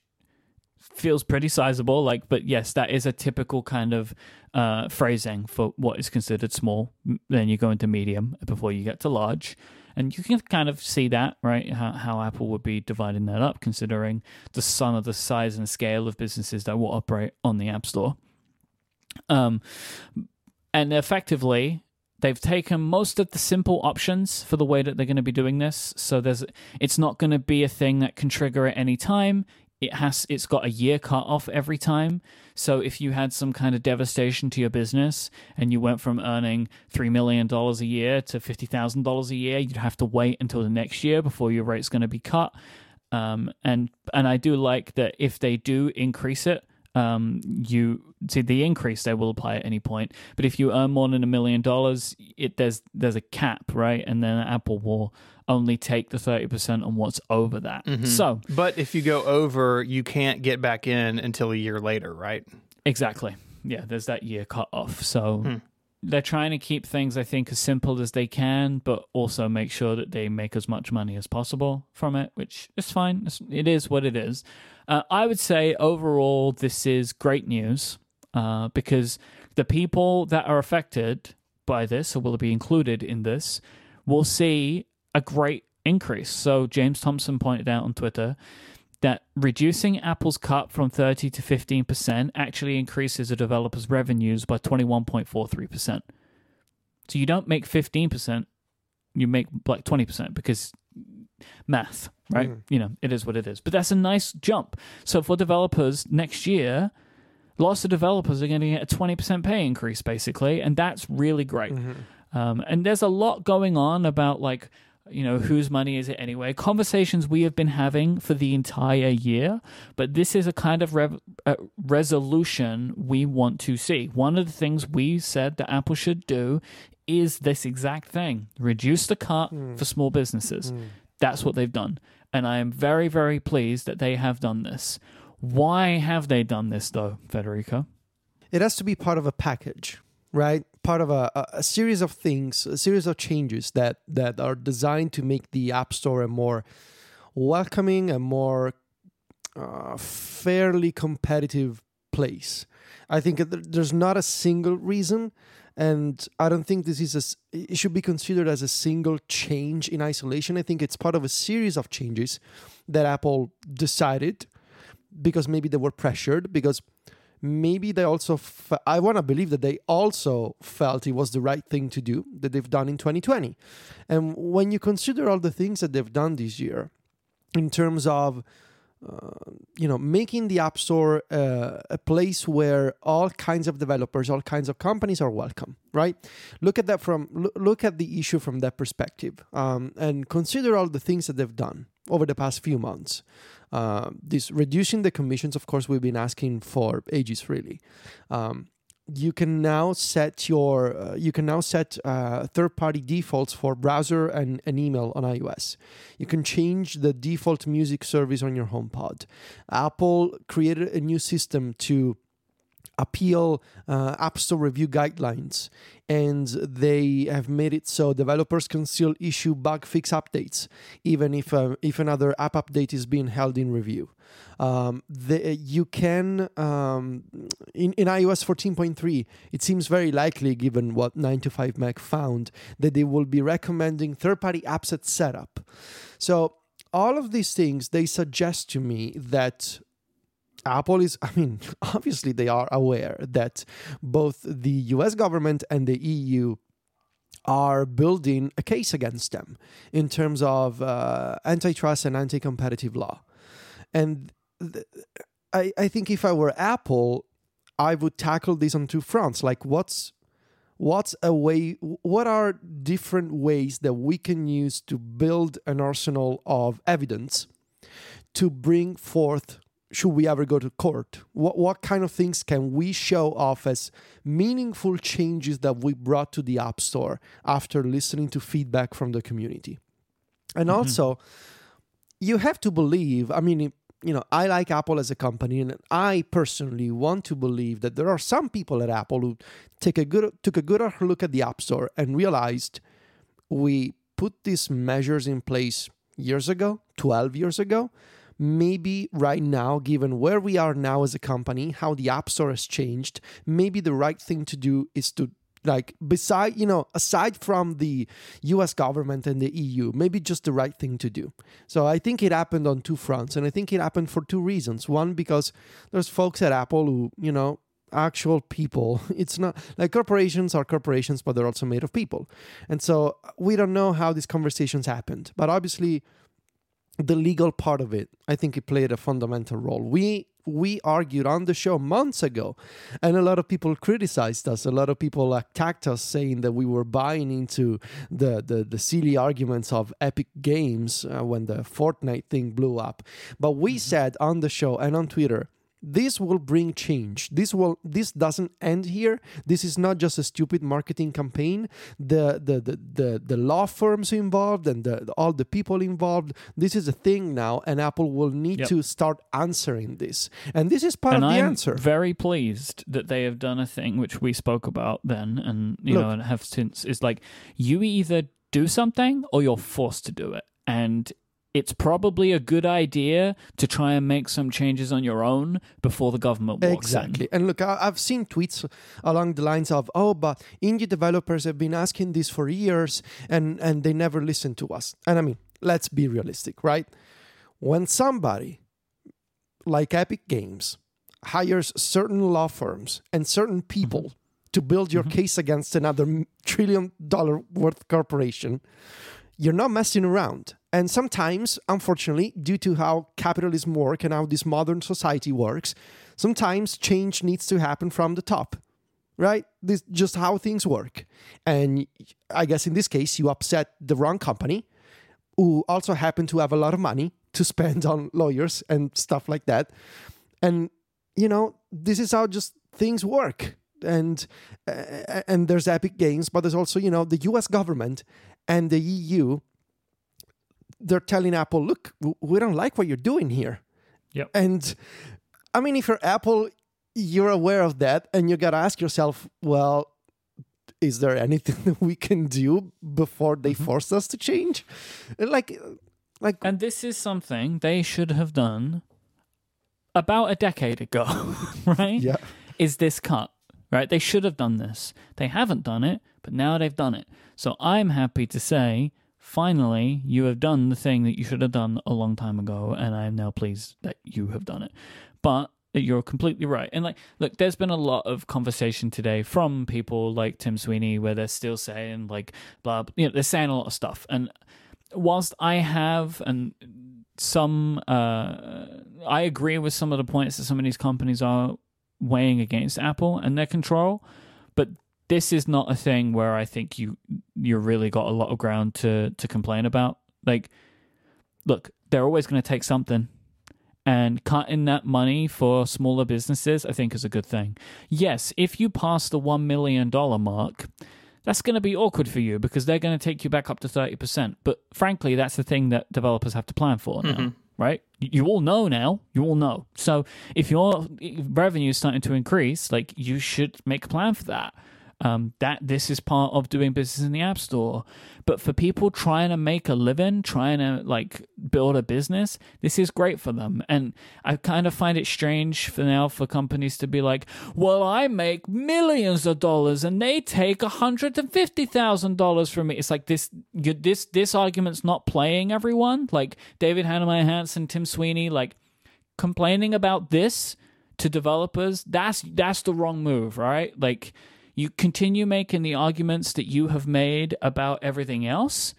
feels pretty sizable. Like, but yes, that is a typical kind of uh, phrasing for what is considered small. Then you go into medium before you get to large. And you can kind of see that, right? How, how Apple would be dividing that up, considering the sum of the size and scale of businesses that will operate on the App Store. Um, and effectively, they've taken most of the simple options for the way that they're going to be doing this. So there's, it's not going to be a thing that can trigger at any time. It has, it's got a year cut off every time. So if you had some kind of devastation to your business and you went from earning three million dollars a year to fifty thousand dollars a year, you'd have to wait until the next year before your rate's going to be cut. Um, and and I do like that if they do increase it, um, you see the increase they will apply at any point. But if you earn more than a million dollars, it there's there's a cap, right? And then Apple will only take the thirty percent on what's over that. So But if you go over, you can't get back in until a year later, right? Exactly. Yeah, there's that year cut off. So they're trying to keep things, I think, as simple as they can, but also make sure that they make as much money as possible from it, which is fine. It's, it is what it is. Uh, I would say overall, this is great news uh, because the people that are affected by this, or will be included in this, will see a great increase. So James Thompson pointed out on Twitter that reducing Apple's cut from 30 to 15% actually increases a developer's revenues by 21.43%. So you don't make 15%, you make like 20% because math, right? You know, it is what it is. But that's a nice jump. So for developers next year, lots of developers are going to get a 20% pay increase basically, and that's really great. Um, and there's a lot going on about like, you know, whose money is it anyway? Conversations we have been having for the entire year, but this is a kind of rev- uh, resolution we want to see. One of the things we said that Apple should do is this exact thing reduce the cut for small businesses. That's what they've done. And I am very, very pleased that they have done this. Why have they done this, though, Federico? it has to be part of a package, right? Part of a, a, series of things, a series of changes that that are designed to make the App Store a more welcoming, a more uh, fairly competitive place. I think there's not a single reason, and I don't think this is a. It should be considered as a single change in isolation. I think it's part of a series of changes that Apple decided because maybe they were pressured because maybe they also I want to believe that they also felt it was the right thing to do that they've done in 2020 and when you consider all the things that they've done this year in terms of uh, you know making the app store uh, a place where all kinds of developers all kinds of companies are welcome right? Look at that from look at the issue from that perspective um, and consider all the things that they've done over the past few months uh, this reducing the commissions of course we've been asking for ages really um, you can now set your uh, you can now set uh, third-party defaults for browser and, and email on iOS. You can change the default music service on your HomePod. Apple created a new system to appeal uh, App Store review guidelines, and they have made it so developers can still issue bug fix updates, even if uh, if another app update is being held in review. Um, the, you can um, in, in iOS 14.3. It seems very likely, given what 9to5Mac found, that they will be recommending third-party apps at setup. So all of these things they suggest to me that Apple is, I mean, obviously they are aware that both the US government and the EU are building a case against them in terms of uh, antitrust and anti competitive law. And th- I, I think if I were Apple, I would tackle this on two fronts. Like, what's what's a way what are different ways that we can use to build an arsenal of evidence to bring forth should we ever go to court? What what kind of things can we show off as meaningful changes that we brought to the App Store after listening to feedback from the community? And mm-hmm. also, you have to believe. I mean, you know, I like Apple as a company, and I personally want to believe that there are some people at Apple who take a good took a good look at the App Store and realized we put these measures in place years ago, twelve years ago maybe right now, given where we are now as a company, how the App Store has changed, maybe the right thing to do is to like beside you know aside from the US government and the EU maybe just the right thing to do. So i think it happened on two fronts and i think it happened for two reasons. One because there's folks at apple who you know actual people it's not like corporations are corporations but they're also made of people. And so we don't know how these conversations happened but obviously the legal part of it, I think it played a fundamental role. We we argued on the show months ago, and a lot of people criticized us. A lot of people attacked us, saying that we were buying into the the, the silly arguments of Epic Games uh, when the Fortnite thing blew up. But we mm-hmm. said on the show and on Twitter this will bring change. This will this doesn't end here. This is not just a stupid marketing campaign. The the the the, the law firms involved and the, all the people involved this is a thing now and apple will need yep. to start answering this. And this is part and of the I'm answer. very pleased that they have done a thing which we spoke about then and you Look, know and have since is like you either do something or you're forced to do it. And it's probably a good idea to try and make some changes on your own before the government walks exactly. In. And look, I've seen tweets along the lines of, "Oh, but indie developers have been asking this for years, and and they never listen to us." And I mean, let's be realistic, right? When somebody like Epic Games hires certain law firms and certain people mm-hmm. to build your mm-hmm. case against another trillion dollar worth corporation, you're not messing around and sometimes, unfortunately, due to how capitalism works and how this modern society works, sometimes change needs to happen from the top. Right? This just how things work. And I guess in this case, you upset the wrong company, who also happen to have a lot of money to spend on lawyers and stuff like that. And you know, this is how just things work. And uh, and there's Epic Games, but there's also you know the U.S. government and the EU they're telling Apple, look, we don't like what you're doing here. Yep. And I mean, if you're Apple, you're aware of that, and you got to ask yourself, well, is there anything that we can do before they mm-hmm. force us to change? Like, like, and this is something they should have done about a decade ago, right? Yeah. Is this cut? Right? They should have done this. They haven't done it, but now they've done it. So I'm happy to say finally, you have done the thing that you should have done a long time ago, and I am now pleased that you have done it. But you're completely right. And like, look, there's been a lot of conversation today from people like Tim Sweeney where they're still saying like, blah, you know, they're saying a lot of stuff. And whilst I have and some, uh, I agree with some of the points that some of these companies are weighing against Apple and their control, but this is not a thing where I think you you really got a lot of ground to to complain about. Like, look, they're always going to take something, and cutting that money for smaller businesses, I think is a good thing. Yes, if you pass the $1 million mark, that's going to be awkward for you because they're going to take you back up to 30%. But frankly, that's the thing that developers have to plan for now, mm-hmm. Right? You all know now. You all know. So if your revenue is starting to increase, like you should make a plan for that. Um, that this is part of doing business in the app store. But for people trying to make a living, trying to like build a business, this is great for them. And I kind of find it strange for now for companies to be like, "Well, I make millions of dollars, and they take a hundred and fifty thousand dollars from me." It's like this, this, this argument's not playing everyone. Like David Heinemeier Hansson, Tim Sweeney, like complaining about this to developers. That's that's the wrong move, right? Like you continue making the arguments that you have made about everything else,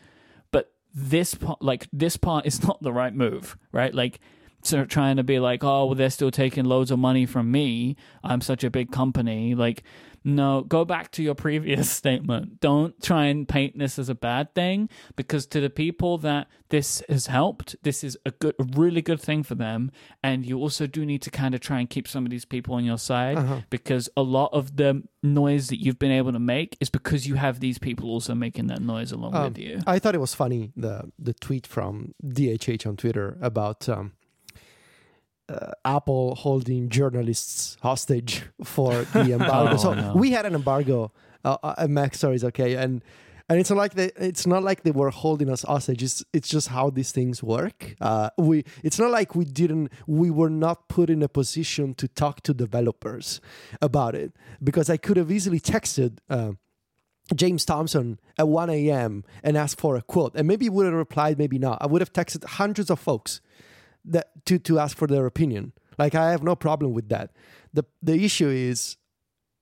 but this part, like this part, is not the right move, right? Like, sort of trying to be like, oh, well, they're still taking loads of money from me. I'm such a big company. Like, no, go back to your previous statement. Don't try and paint this as a bad thing because to the people that this has helped, this is a good, a really good thing for them. And you also do need to kind of try and keep some of these people on your side because a lot of the noise that you've been able to make is because you have these people also making that noise along Um, with you. I thought it was funny the the tweet from DHH on Twitter about um, uh, Apple holding journalists hostage for the embargo. Oh, so no. we had an embargo uh, uh, at MacStories, okay, and and it's not like they it's not like they were holding us hostage. It's it's just how these things work. Uh, we it's not like we didn't we were not put in a position to talk to developers about it because I could have easily texted. Uh, James Thompson at 1 a.m. and asked for a quote. And maybe he would have replied, maybe not. I would have texted hundreds of folks that to, to ask for their opinion. Like I have no problem with that. The the issue is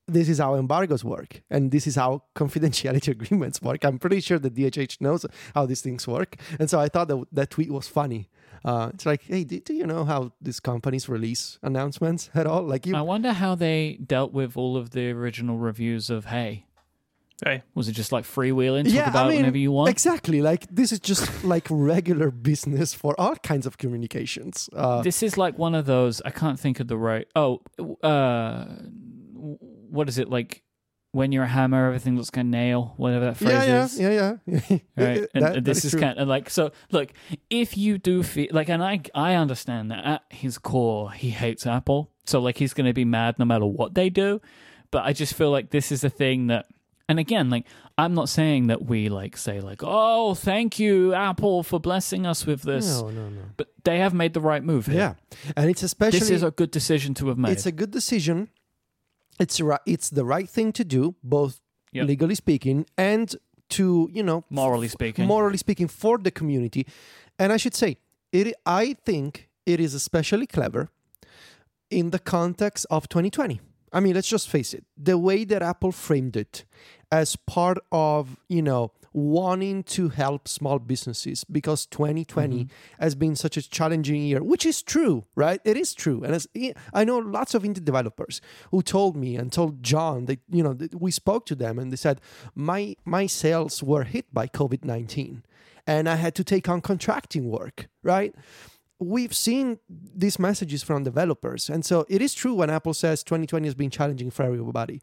this is how embargoes work and this is how confidentiality agreements work. I'm pretty sure the DHH knows how these things work. And so I thought that that tweet was funny. Uh, it's like, hey, do, do you know how these companies release announcements at all? Like you, I wonder how they dealt with all of the original reviews of Hey. Hey, Was it just like freewheeling, talk yeah, about I mean, whenever you want? Exactly. Like this is just like regular business for all kinds of communications. Uh, this is like one of those. I can't think of the right. Oh, uh, what is it like? When you're a hammer, everything looks like a nail. Whatever that phrase yeah, yeah, is. yeah, yeah, Right, and That- that this is, true. kind of like so. Look, if you do feel like, and I, I understand that at his core, he hates Apple. So like, he's going to be mad no matter what they do. But I just feel like this is a thing that, and again, like, I'm not saying that we like say like, oh, thank you, Apple, for blessing us with this. No, no, no. But they have made the right move. Here. Yeah, and it's especially this is a good decision to have made. it's a good decision. It's right. It's the right thing to do, both Yep. legally speaking and to you know Morally speaking. morally speaking for the community. And I should say, it. I think it is especially clever in the context of 2020. I mean, let's just face it. The way that Apple framed it as part of, you know, wanting to help small businesses because 2020 mm-hmm. has been such a challenging year, which is true, right? It is true. And as, I know lots of indie developers who told me and told John that, you know, that we spoke to them and they said, my, my sales were hit by COVID 19 and I had to take on contracting work, right? we've seen these messages from developers. And so it is true when Apple says 2020 has been challenging for everybody.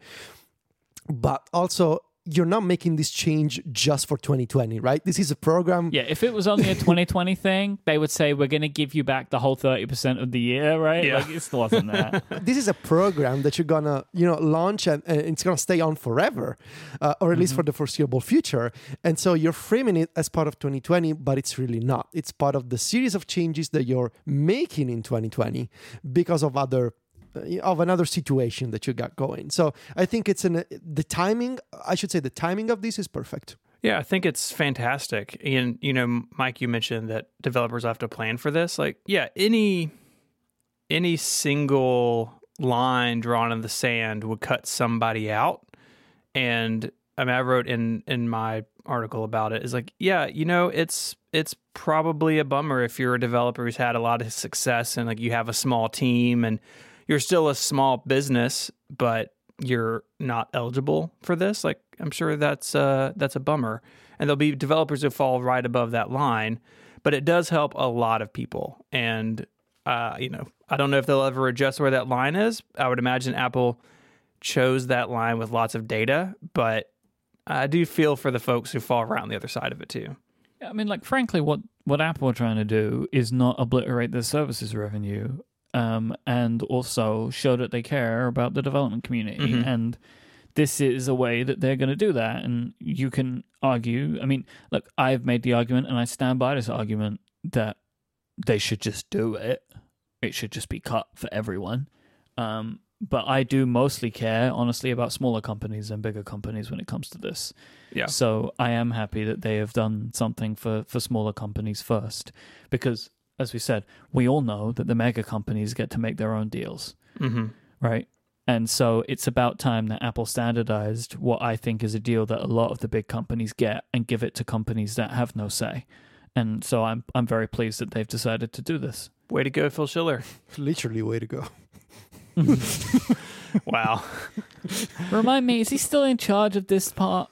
But also, you're not making this change just for 2020, right? This is a program. Yeah, if it was only a 2020 thing, they would say we're going to give you back the whole 30% of the year, right? Yeah. Like it wasn't that. This is a program that you're gonna, you know, launch and, and it's gonna stay on forever, uh, or at least for the foreseeable future. And so you're framing it as part of 2020, but it's really not. It's part of the series of changes that you're making in 2020 because of other Uh, of another situation that you got going. So I think it's an the timing. I should say the timing of this is perfect. Yeah, I think it's fantastic. And you know, Myke, you mentioned that developers have to plan for this. Like, yeah, any any single line drawn in the sand would cut somebody out. And I mean, I wrote in in my article about it is like, yeah, you know, it's it's probably a bummer if you're a developer who's had a lot of success and like you have a small team and you're still a small business, but you're not eligible for this. Like, I'm sure that's uh that's a bummer. And there'll be developers who fall right above that line, but it does help a lot of people. And Uh, you know, I don't know if they'll ever adjust where that line is. I would imagine Apple chose that line with lots of data, but I do feel for the folks who fall around the other side of it too. I mean, like, frankly, what, what Apple are trying to do is not obliterate their services revenue um, and also show that they care about the development community. Mhm. And this is a way that they're going to do that. And you can argue, I mean, look, I've made the argument and I stand by this argument that they should just do it. It should just be cut for everyone. Um, but I do mostly care, honestly, about smaller companies and bigger companies when it comes to this. Yeah. So I am happy that they have done something for, for smaller companies first. Because, as we said, we all know that the mega companies get to make their own deals, Mm-hmm. right? And so it's about time that Apple standardized what I think is a deal that a lot of the big companies get and give it to companies that have no say. And so I'm I'm very pleased that they've decided to do this. Way to go, Phil Schiller. Literally, way to go. Wow. Remind me, is he still in charge of this part?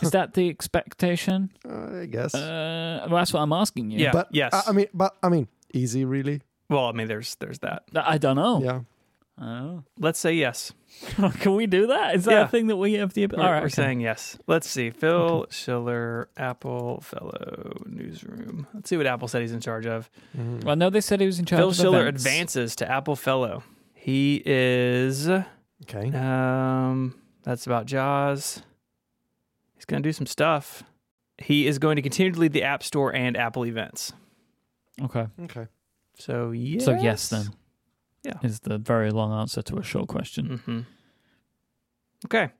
Is that the expectation? Uh, I guess. Uh, well, that's what I'm asking you. Yeah. but yes. I, I mean, but I mean, easy, really. well, I mean, there's there's that. I don't know. Yeah. Oh. Let's say yes. Can we do that? Is that Yeah. a thing that we have the? We're, All right, we're okay. saying yes. Let's see. Phil Schiller, Apple Fellow Newsroom. Let's see what Apple said he's in charge of. Mhm. Well, no, they said he was in charge. Phil of Schiller events. advances to Apple Fellow. He is. Okay. Um, that's about Jaws. He's going to do some stuff. He is going to continue to lead the App Store and Apple events. Okay. Okay. So yes. So yes, then. Yeah. Is the very long answer to a short question. hmm Okay.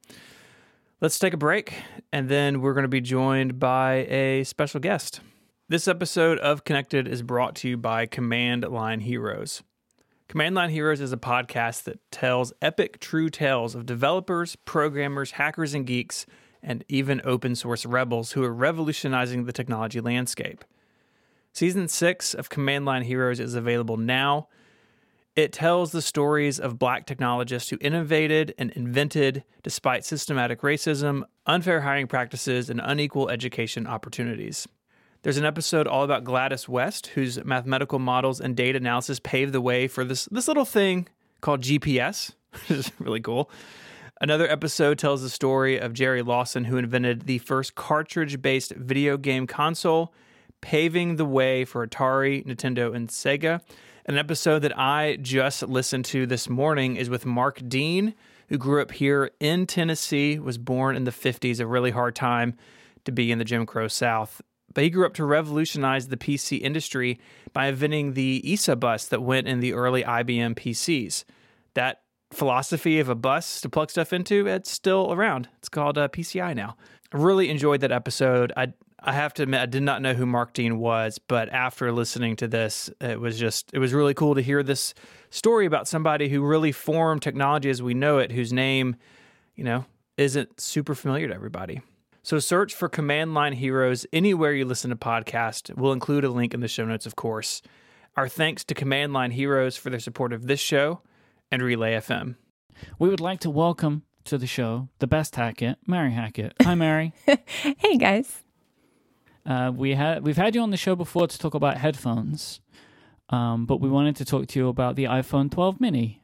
Let's take a break, and then we're going to be joined by a special guest. This episode of Connected is brought to you by Command Line Heroes. Command Line Heroes is a podcast that tells epic true tales of developers, programmers, hackers, and geeks, and even open source rebels who are revolutionizing the technology landscape. Season 6 of Command Line Heroes is available now. It tells the stories of black technologists who innovated and invented despite systematic racism, unfair hiring practices, and unequal education opportunities. There's an episode all about Gladys West, whose mathematical models and data analysis paved the way for this, this little thing called GPS, which is really cool. Another episode tells the story of Jerry Lawson, who invented the first cartridge based video game console, paving the way for Atari, Nintendo, and Sega. An episode that I just listened to this morning is with Mark Dean, who grew up here in Tennessee, was born in the 50s, a really hard time to be in the Jim Crow South. But he grew up to revolutionize the PC industry by inventing the ISA bus that went in the early IBM PCs. That philosophy of a bus to plug stuff into, it's still around. It's called uh, PCI now. I really enjoyed that episode. I I have to admit I did not know who Mark Dean was, but after listening to this, it was just it was really cool to hear this story about somebody who really formed technology as we know it, whose name, you know, isn't super familiar to everybody. So search for Command Line Heroes anywhere you listen to podcast. We'll include a link in the show notes, of course. Our thanks to Command Line Heroes for their support of this show and Relay FM. We would like to welcome to the show the best Hackett, Merri Hackett. Hi, Merri. Hey guys. uh, we had we've had you on the show before to talk about headphones, um, but we wanted to talk to you about the iPhone 12 Mini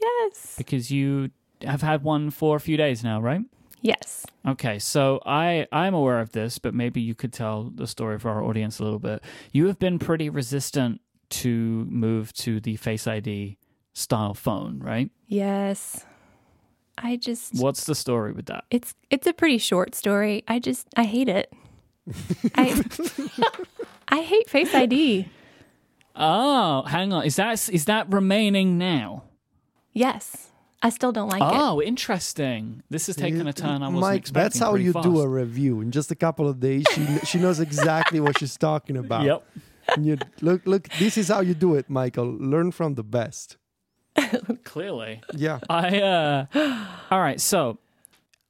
Yes. because you have had one for a few days now, right? Yes. Okay, so I I'm aware of this, but maybe you could tell the story for our audience a little bit. You have been pretty resistant to move to the Face ID style phone, right? Yes. I just What's the story with that? it's it's a pretty short story. I just I hate it. I I hate Face ID. Oh, hang on. Is that is that remaining now? Yes. I still don't like it. Oh, interesting. This has taken a turn I wasn't Myke, expecting. that's how you fast. do a review. In just a couple of days, she she knows exactly what she's talking about. Yep. And you, look, look. This is how you do it, Michael. Learn from the best. Clearly. Yeah. I uh All right, so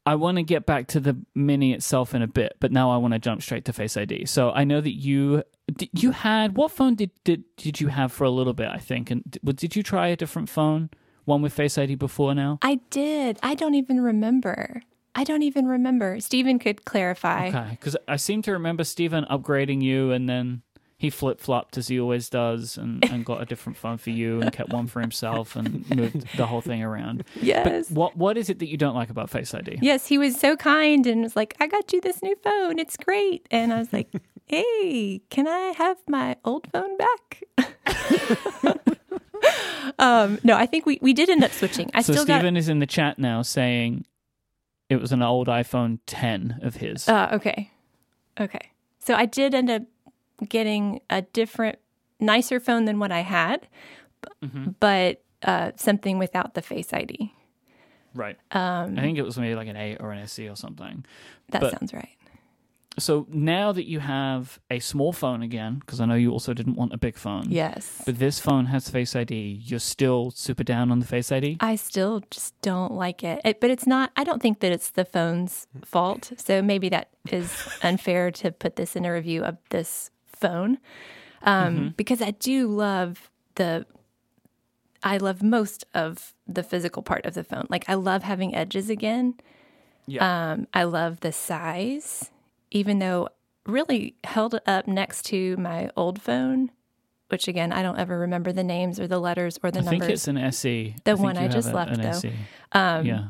I want to get back to the mini itself in a bit, but now I want to jump straight to Face ID. So I know that you did, you had what phone did, did did you have for a little bit, I think. And did, did you try a different phone, one with Face ID before now? I did. I don't even remember. I don't even remember. Stephen could clarify. Okay, cuz I seem to remember Steven upgrading you and then he flip flopped as he always does, and, and got a different phone for you, and kept one for himself, and moved the whole thing around. Yes. But what what is it that you don't like about Face ID? Yes, he was so kind and was like, I got you this new phone. It's great. And I was like, hey, can I have my old phone back? um, no, I think we, we did end up switching. I so still Stephen is in the chat now saying it was an old iPhone 10 of his. got. Uh, okay. Okay. So I did end up getting a different, nicer phone than what I had, Mm-hmm. but uh, something without the Face ID. right. Um, I think it was maybe like an A or an SE or something. that but- sounds right. So now that you have a small phone again, because I know you also didn't want a big phone. Yes. But this phone has Face ID. You're still super down on the Face ID? I still just don't like it. it. But it's not, I don't think that it's the phone's fault. So maybe that is unfair to put this in a review of this phone. Um, Because I do love the, I love most of the physical part of the phone. Like I love having edges again. Yeah. Um, I love the size, even though really held up next to my old phone, which again, I don't ever remember the names or the letters or the I numbers. think it's an SE. The think one I just a- left, though. Um, yeah.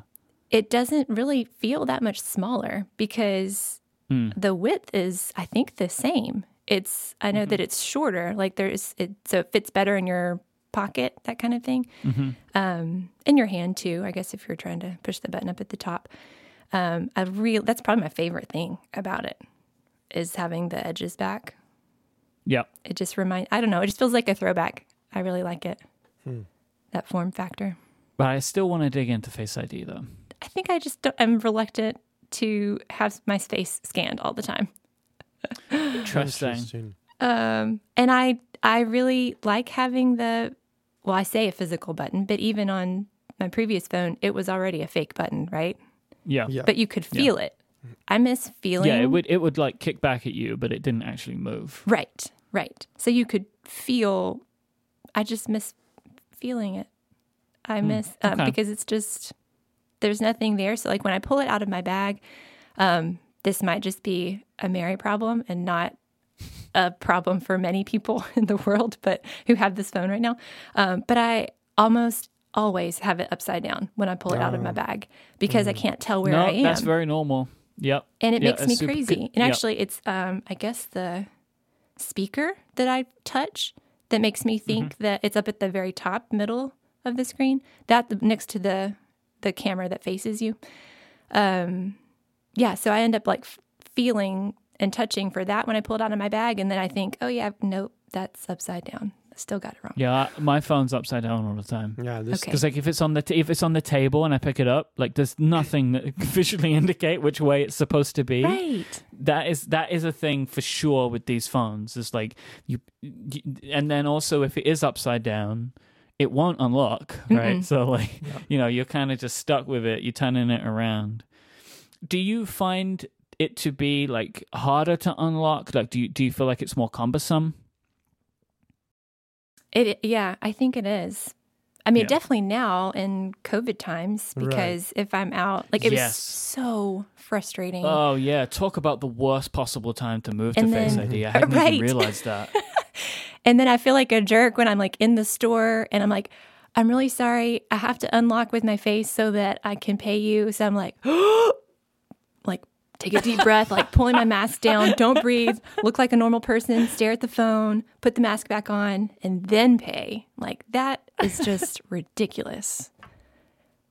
it doesn't really feel that much smaller because Hmm. the width is, I think, the same. It's I know Mm-hmm. that it's shorter, like there's it, so it fits better in your pocket, that kind of thing. Mm-hmm. Um, in your hand too, I guess if you're trying to push the button up at the top. Um, I real that's probably my favorite thing about it is having the edges back. Yeah. It just remind I don't know, it just feels like a throwback. I really like it. Hmm. That form factor. But I still want to dig into Face ID though. I think I just don't, I'm reluctant to have my face scanned all the time. Interesting. Um, and I I really like having the well, I say a physical button, but even on my previous phone, it was already a fake button, right? Yeah. Yeah. But you could feel it. I miss feeling. Yeah, it would it would like kick back at you, but it didn't actually move. Right, right. So you could feel. I just miss feeling it. I miss um, okay. because it's just there's nothing there. So like when I pull it out of my bag, um, this might just be a Merri problem and not a problem for many people in the world, but who have this phone right now. Um, but I almost always have it upside down when I pull it out of my bag because I can't tell where no, I am that's very normal. Yep. and it Yeah, makes me super crazy. good. And Yep. actually, it's um, I guess the speaker that I touch that makes me think Mm-hmm. that it's up at the very top middle of the screen. That next to the the camera that faces you. Um, yeah, so I end up like feeling and touching for that when I pull it out of my bag, and then I think, oh yeah, nope, that's upside down. I still got it wrong. Yeah, I- my phone's upside down all the time. Yeah, this Okay. Because like if it's on the t- if it's on the table and I pick it up, like there's nothing that visually indicate which way it's supposed to be. Right. That is that is a thing for sure with these phones. It's like you, you and then also if it is upside down, it won't unlock, right? So like you know you're kind of just stuck with it. You're turning it around. Do you find it to be like harder to unlock? Like do you do you feel like it's more cumbersome? It yeah, I think it is. I mean, Yeah. definitely now in COVID times Right. because if I'm out, like it Yes. was so frustrating. Oh yeah, talk about the worst possible time to move to And Face ID. I hadn't Right. even realized that. And then I feel like a jerk when I'm like in the store and I'm like, I'm really sorry. I have to unlock with my face so that I can pay you. So I'm like, like take a deep breath, like pulling my mask down, don't breathe, look like a normal person, stare at the phone, put the mask back on, and then pay. Like that is just ridiculous.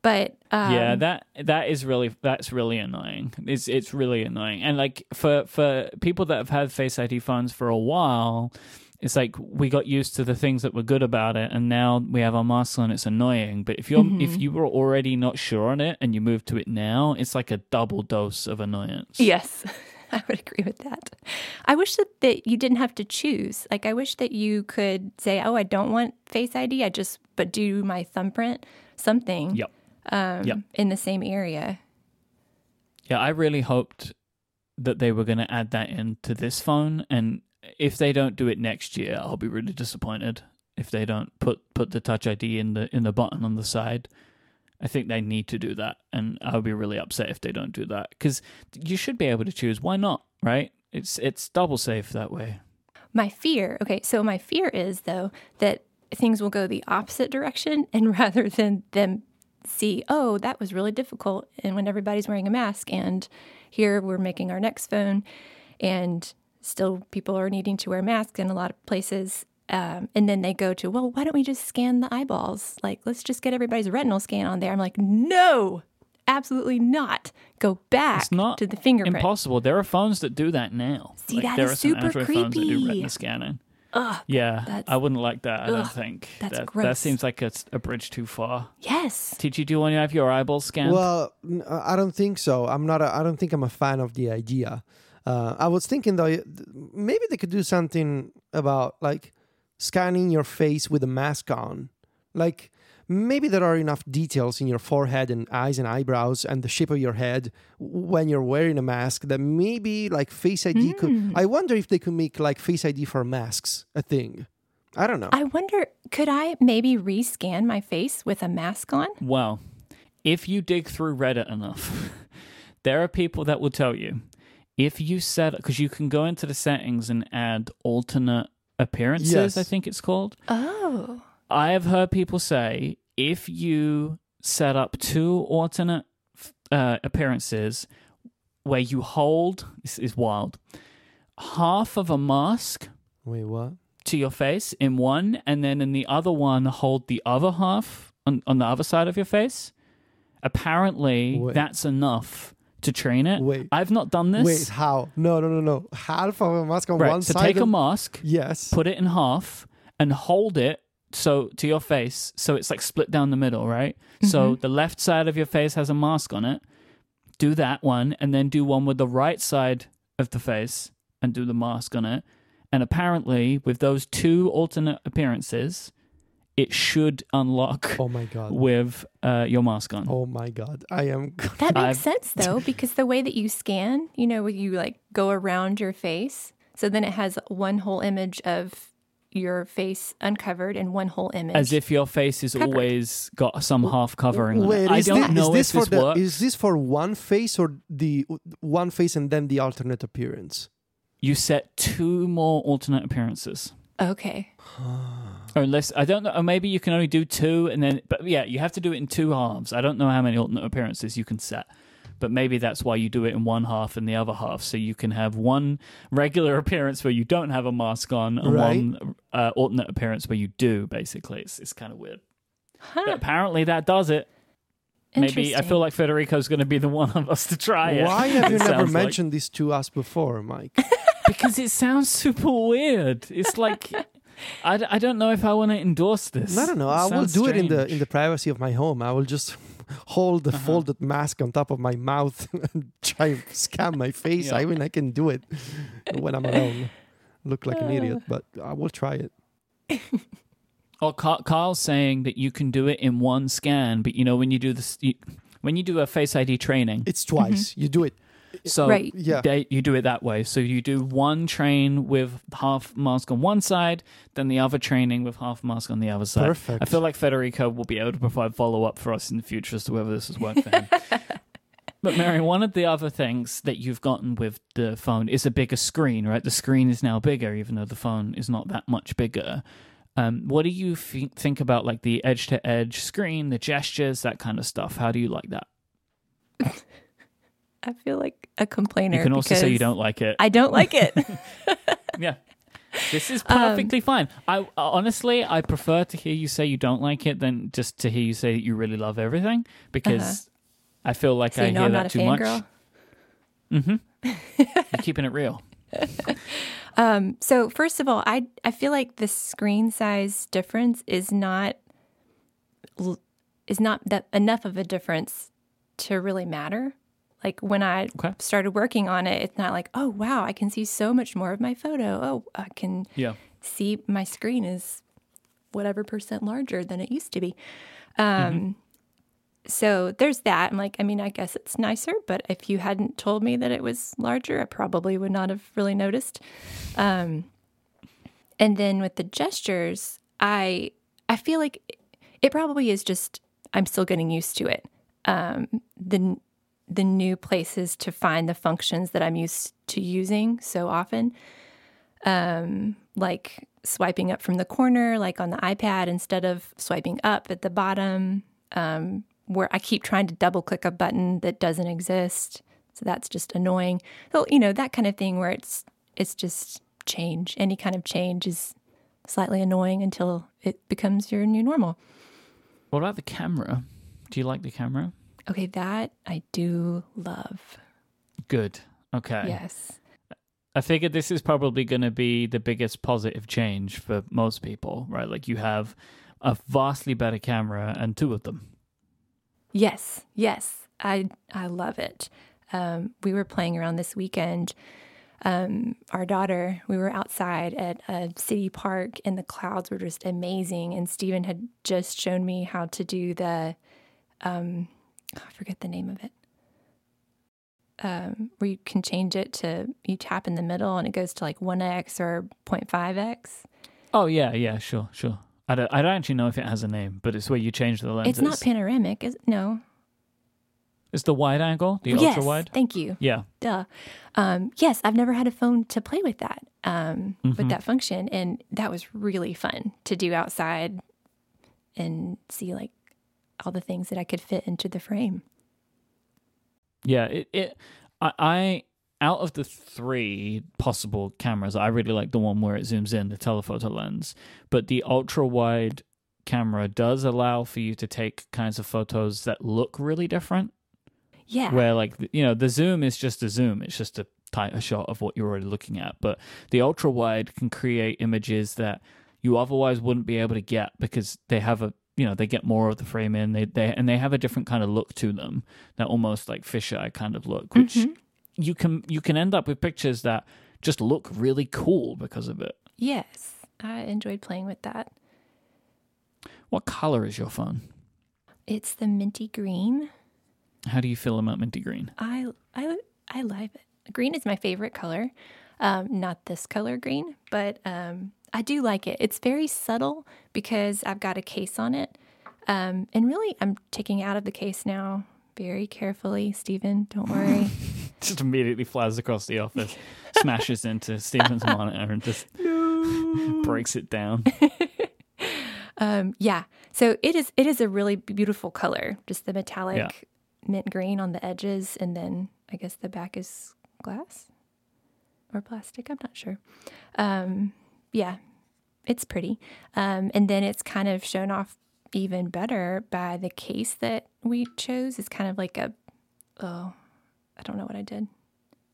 But um, yeah, that that is really that's really annoying. It's it's really annoying. And like for for people that have had Face ID phones for a while, it's like we got used to the things that were good about it, and now we have our masks and It's annoying. But if you're if you were already not sure on it and you move to it now, it's like a double dose of annoyance. Yes, I would agree with that. I wish that, that you didn't have to choose. Like, I wish that you could say, oh, I don't want Face ID. I just, but do my thumbprint, something Yep. um, Yep. in the same area. Yeah, I really hoped that they were going to add that into this phone, and if they don't do it next year, I'll be really disappointed. If they don't put put the Touch ID in the in the button on the side, I think they need to do that, and I'll be really upset if they don't do that because you should be able to choose. Why not? Right? It's it's double safe that way. My fear, okay, so my fear is though that things will go the opposite direction and rather than them see, oh, that was really difficult and when everybody's wearing a mask and here we're making our next phone and still people are needing to wear masks in a lot of places. Um, and then they go to, well, why don't we just scan the eyeballs? Like, let's just get everybody's retinal scan on there. I'm like, no, absolutely not. Go back It's not to the fingerprint. impossible. There are phones that do that now. See, that there is are some super Android phones that do creepy. retina scanning. Ugh, Yeah, that's- I wouldn't like that. I don't think that's that, that seems like it's a bridge too far. yes. Ticci, do you want to have your eyeballs scanned? Well, I don't think so. I'm not. A, I don't think I'm a fan of the idea. Uh, I was thinking though, maybe they could do something about like scanning your face with a mask on. Like maybe there are enough details in your forehead and eyes and eyebrows and the shape of your head when you're wearing a mask that maybe like Face ID could. I wonder if they could make like Face ID for masks a thing. I don't know. I wonder, could I maybe rescan my face with a mask on? Well, if you dig through Reddit enough, there are people that will tell you if you set because you can go into the settings and add alternate appearances. Yes. I think it's called. Oh. I have heard people say if you set up two alternate uh, appearances where you hold this is wild half of a mask Wait, what? to your face in one, and then in the other one, hold the other half on, on the other side of your face. Apparently, Wait. that's enough to train it. Wait. I've not done this. Wait, how? No, no, no, no. Half of a mask on right, one so side. So take a mask, yes. put it in half, and hold it so to your face, so it's like split down the middle, right? So Mm-hmm. the left side of your face has a mask on it. Do that one, and then do one with the right side of the face, and do the mask on it. And apparently, with those two alternate appearances, it should unlock oh my god. with uh, your mask on. Oh my god. I am. That makes I've- sense though, because the way that you scan, you know, you like go around your face. So then it has one whole image of your face uncovered and one whole image. As if your face is Covered. always got some half covering. on it. Wait, I don't thi- know is this if for this the? works. Is this for one face or the one face and then the alternate appearance? You set two more alternate appearances. okay. Or unless I don't know, or maybe you can only do two, and then but yeah, you have to do it in two halves. I don't know how many alternate appearances you can set, but maybe that's why you do it in one half and the other half, so you can have one regular appearance where you don't have a mask on, and Right. one uh, alternate appearance where you do. Basically, it's it's kind of weird. But Huh. apparently that does it. Maybe I feel like Federico's going to be the one of us to try it. Why have you It never sounds like- mentioned this to us before, Myke? because it sounds super weird. It's like I, d- I don't know if I want to endorse this. I don't know. I will do it in the in the privacy of my home. I will just hold Uh-huh. the folded mask on top of my mouth and try and scan my face. Yeah. I mean, I can do it when I'm alone. Look like an idiot, but I will try it. Car- Carl's saying that you can do it in one scan, but you know when you do this, you, when you do a Face ID training, It's twice. You do it. So Right. Yeah. they, you do it that way. So you do one train with half mask on one side, then the other training with half mask on the other side. Perfect. I feel like Federico will be able to provide follow up for us in the future as to whether this has worked for him. but Merri, one of the other things that you've gotten with the phone is a bigger screen, right? The screen is now bigger, even though the phone is not that much bigger. Um, what do you f- think about like the edge to edge screen, the gestures, that kind of stuff? How do you like that? I feel like a complainer. You can also say you don't like it. I don't like it. yeah. This is Um, perfectly fine. I honestly, I prefer to hear you say you don't like it than just to hear you say that you really love everything because I feel like so I hear that too much. fangirl. You're keeping it real. Um, so first of all, I I feel like the screen size difference is not is not that enough of a difference to really matter. Like when I Okay. started working on it, it's not like, oh wow, I can see so much more of my photo. Oh, I can Yeah. see my screen is whatever percent larger than it used to be. Um, So there's that. I'm like, I mean, I guess it's nicer, but if you hadn't told me that it was larger, I probably would not have really noticed. Um, and then with the gestures, I I feel like it probably is just I'm still getting used to it. Um, the the new places to find the functions that I'm used to using so often. um, like swiping up from the corner, like on the iPad, instead of swiping up at the bottom, um, where I keep trying to double click a button that doesn't exist. So that's just annoying. So, you know, that kind of thing where it's it's just change. Any kind of change is slightly annoying until it becomes your new normal. What about the camera? Do you like the camera? Okay, that I do love. Good. Okay. Yes. I figured this is probably going to be the biggest positive change for most people, right? Like you have a vastly better camera and two of them. Yes, yes, I I love it. Um, we were playing around this weekend. Um, our daughter, we were outside at a city park, and the clouds were just amazing. And Stephen had just shown me how to do the, um, oh, I forget the name of it, um, where you can change it to you tap in the middle and it goes to like one x or 0.5 x. Oh yeah, yeah, sure, sure. I don't, I don't actually know if it has a name, but it's where you change the lenses. It's not panoramic, is no. It's the wide angle, the yes, ultra wide. Thank you. Yeah. Duh. Um, yes, I've never had a phone to play with that, um, with that function, and that was really fun to do outside and see like all the things that I could fit into the frame. Yeah, it, it I, I out of the three possible cameras, I really like the one where it zooms in, the telephoto lens. But the ultra wide camera does allow for you to take kinds of photos that look really different. Yeah. Where like you know, the zoom is just a zoom, it's just a tighter shot of what you're already looking at. But the ultra wide can create images that you otherwise wouldn't be able to get because they have a you know they get more of the frame in they they and they have a different kind of look to them that almost like fisheye kind of look which you can you can end up with pictures that just look really cool because of it yes, I enjoyed playing with that. what color is your phone It's the minty green. how do you feel about minty green I I I love it. Green is my favorite color. Um, not this color green, but um, I do like it. It's very subtle because I've got a case on it. Um, and really, I'm taking it out of the case now very carefully. Stephen, don't worry. just immediately flies across the office smashes into Stephen's monitor and just breaks it down um, yeah. So it is. It is a really beautiful color. Just the metallic Yeah. mint green on the edges, and then I guess the back is glass or plastic. I'm not sure. Um, yeah, it's pretty. Um, and then it's kind of shown off even better by the case that we chose. It's kind of like a oh, I don't know what I did.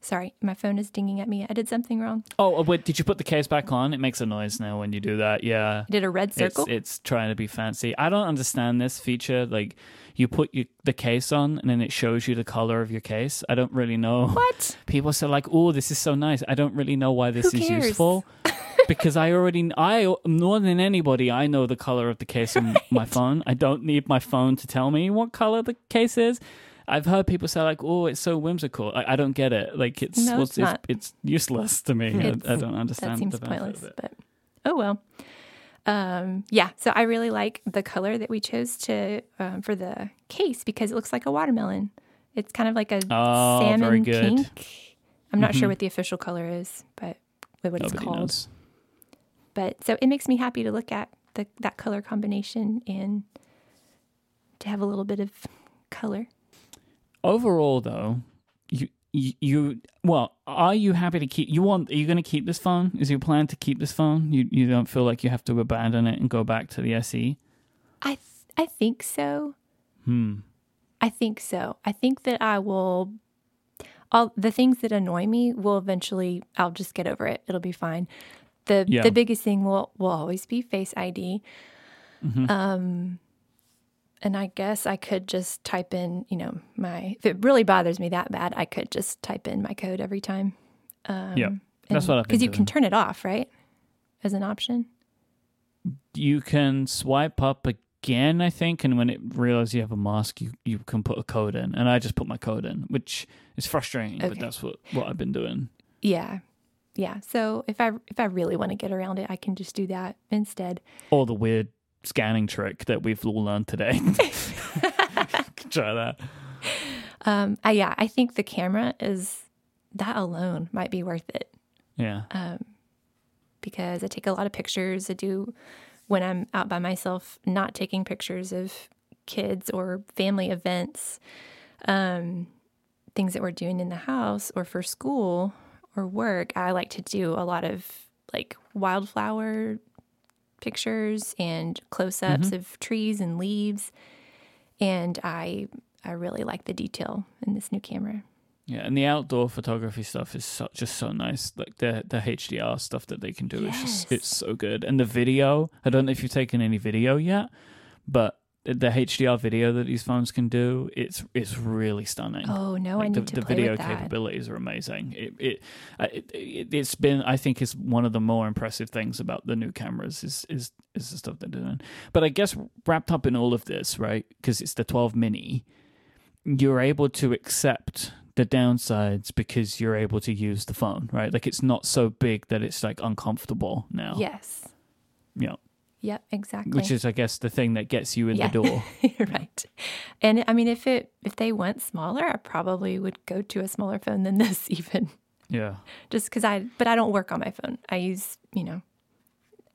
Sorry, my phone is dinging at me. I did something wrong. oh wait did you put the case back on it makes a noise now when you do that yeah I did a red circle. It's, it's trying to be fancy. I don't understand this feature. Like, you put your, the case on and then it shows you the color of your case. I don't really know. what? People say like, "Oh, this is so nice." I don't really know why this Who is cares? useful because I already I more than anybody I know the color of the case on my phone. I don't need my phone to tell me what color the case is. I've heard people say like, "Oh, it's so whimsical." I, I don't get it. Like, it's No, it's not. it's, useless to me. I, It's- I don't understand that seems pointless, of it. but oh well. Um, yeah, so I really like the color that we chose to um, for the case because it looks like a watermelon. It's kind of like a Oh, salmon. Mm-hmm. pink. I'm not sure what the official color is, but what it's Nobody called. knows. But so it makes me happy to look at the that color combination and to have a little bit of color. overall though you, you you well are you happy to keep you want are you going to keep this phone is your plan to keep this phone you you don't feel like you have to abandon it and go back to the SE I th- I think so. hmm I think so. I think that I will. All the things that annoy me will eventually. I'll just get over it. It'll be fine. the Yeah. The biggest thing will will always be Face ID. Mm-hmm. Um, and I guess I could just type in, you know, my. If it really bothers me that bad, I could just type in my code every time. Um, Yeah, that's what I've because you can turn it off, right? As an option. you can swipe up again I think and when it realizes you have a mask you you can put a code in and I just put my code in which is frustrating but that's what what I've been doing Yeah, yeah. So if I if I really want to get around it, I can just do that instead. or the weird scanning trick that we've all learned today try that Um, I, yeah, I think the camera is that alone might be worth it. yeah Um, because I take a lot of pictures. I do when I'm out by myself, not taking pictures of kids or family events, um, things that we're doing in the house or for school or work. I like to do a lot of like wildflower pictures and close ups mm-hmm. of trees and leaves. And I I really like the detail in this new camera. Yeah, and the outdoor photography stuff is so, just so nice. Like the the HDR stuff that they can do is just it's so good. And the video, I don't know if you've taken any video yet, but the HDR video that these phones can do, it's it's really stunning. Oh no, I Like, need the, to the play video with that. capabilities are amazing. It it, it it it's been I think is one of the more impressive things about the new cameras is is is the stuff they're doing. But I guess wrapped up in all of this, right? Because it's the 12 mini, you're able to accept the downsides because you're able to use the phone, right? Like it's not so big that it's like uncomfortable now. Yes. Yeah. Yep, exactly. Which is I guess the thing that gets you in Yeah. the door. right. And I mean if it if they went smaller, I probably would go to a smaller phone than this even. yeah. Just cuz I but I don't work on my phone. I use, you know,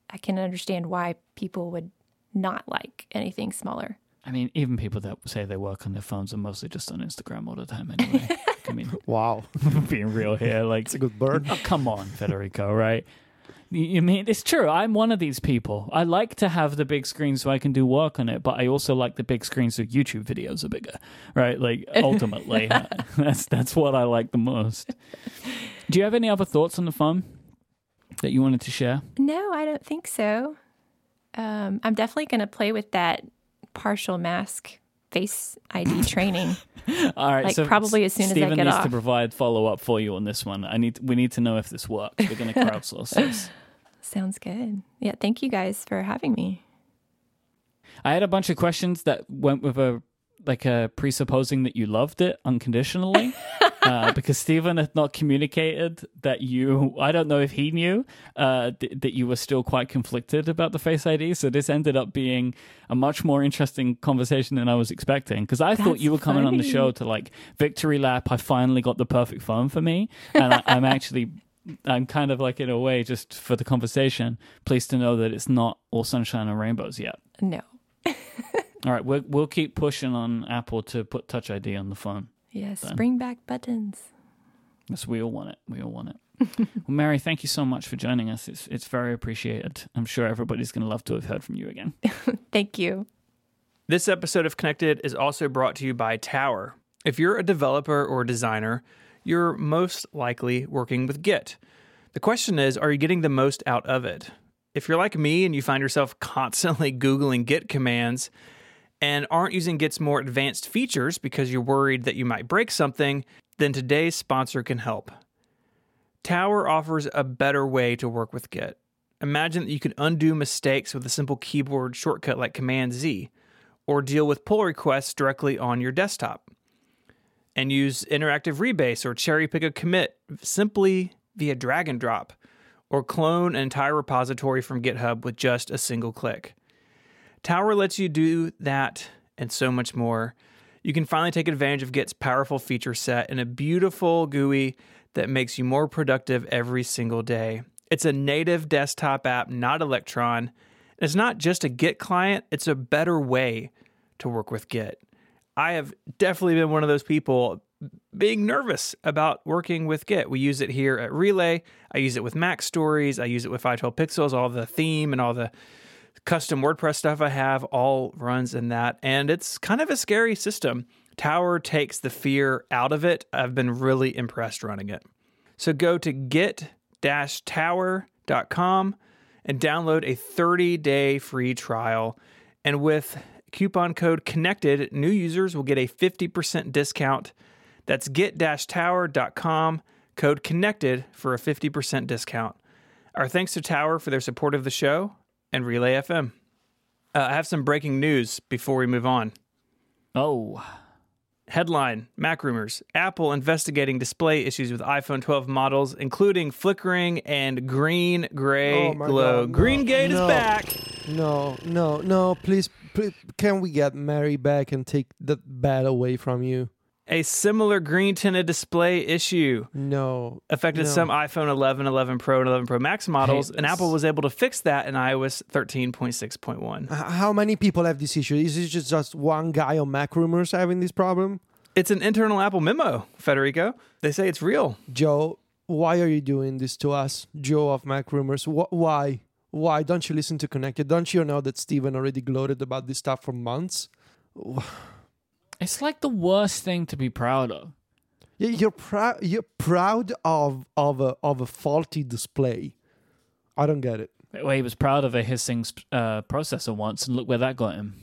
I can understand why people would not like anything smaller. I mean, even people that say they work on their phones are mostly just on Instagram all the time anyway. I mean, Wow, being real here, like, it's a good bird. oh, come on, Federico, right? You mean it's true? I'm one of these people. I like to have the big screen so I can do work on it, but I also like the big screen so YouTube videos are bigger, right? Like ultimately, that's that's what I like the most. Do you have any other thoughts on the phone that you wanted to share? No, I don't think so. Um, I'm definitely going to play with that partial mask face ID training. All right, Like, so probably as soon as I Stephen get needs to provide follow up for you on this one. I need we need to know if this works. We're going to crowdsource this. Sounds good. Yeah, thank you guys for having me. I had a bunch of questions that went with a like a presupposing that you loved it unconditionally. Uh, because Stephen had not communicated that you, I don't know if he knew uh, th- that you were still quite conflicted about the Face ID. So this ended up being a much more interesting conversation than I was expecting. Because I thought you were coming on the show to like victory lap. I finally got the perfect phone for me, and I, I'm actually. I'm kind of like in a way just for the conversation, pleased to know that it's not all sunshine and rainbows yet. No. All right, we'll, we'll keep pushing on Apple to put Touch ID on the phone. Yes, Done. bring back buttons. Yes, we all want it. We all want it. well, Merri, thank you so much for joining us. It's it's very appreciated. I'm sure everybody's going to love to have heard from you again. Thank you. This episode of Connected is also brought to you by Tower. If you're a developer or designer, you're most likely working with Git. The question is, are you getting the most out of it? If you're like me and you find yourself constantly Googling Git commands and aren't using Git's more advanced features because you're worried that you might break something, then today's sponsor can help. Tower offers a better way to work with Git. Imagine that you can undo mistakes with a simple keyboard shortcut like Command Z, or deal with pull requests directly on your desktop. And use interactive rebase or cherry pick a commit simply via drag and drop, or clone an entire repository from GitHub with just a single click. Tower lets you do that and so much more. You can finally take advantage of Git's powerful feature set in a beautiful GUI that makes you more productive every single day. It's a native desktop app, not Electron. It's not just a Git client, it's a better way to work with Git. I have definitely been one of those people being nervous about working with Git. We use it here at Relay. I use it with MacStories. I use it with 512 Pixels. All the theme and all the custom WordPress stuff I have all runs in that. And it's kind of a scary system. Tower takes the fear out of it. I've been really impressed running it. So go to git-tower.com and download a 30-day free trial. And with coupon code connected, new users will get a 50% discount. That's git-tower.com code connected for a 50% discount. Our thanks to Tower for their support of the show and Relay FM. Uh, I have some breaking news before we move on. Oh, Headline MacRumors Apple investigating display issues with iPhone 12 models, including flickering and green gray Oh glow. God, no, green Gate no. is back. No, no, no. Please, please, can we get Merri back and take that bad away from you? A similar green tinted display issue No. affected No. some iPhone 11, 11 Pro, and 11 Pro Max models, and. Apple was able to fix that in iOS 13.6.1. How many people have this issue? Is it just, just one guy on MacRumors having this problem? It's an internal Apple memo, Federico. They say it's real. Joe, why are you doing this to us? Joe of MacRumors. Wh- why? Why don't you listen to Connected? Don't you know that Stephen already gloated about this stuff for months? It's like the worst thing to be proud of. Y- You're proud. You're proud of of a of a faulty display. I don't get it. Well, he was proud of a hissing uh, processor once, and look where that got him.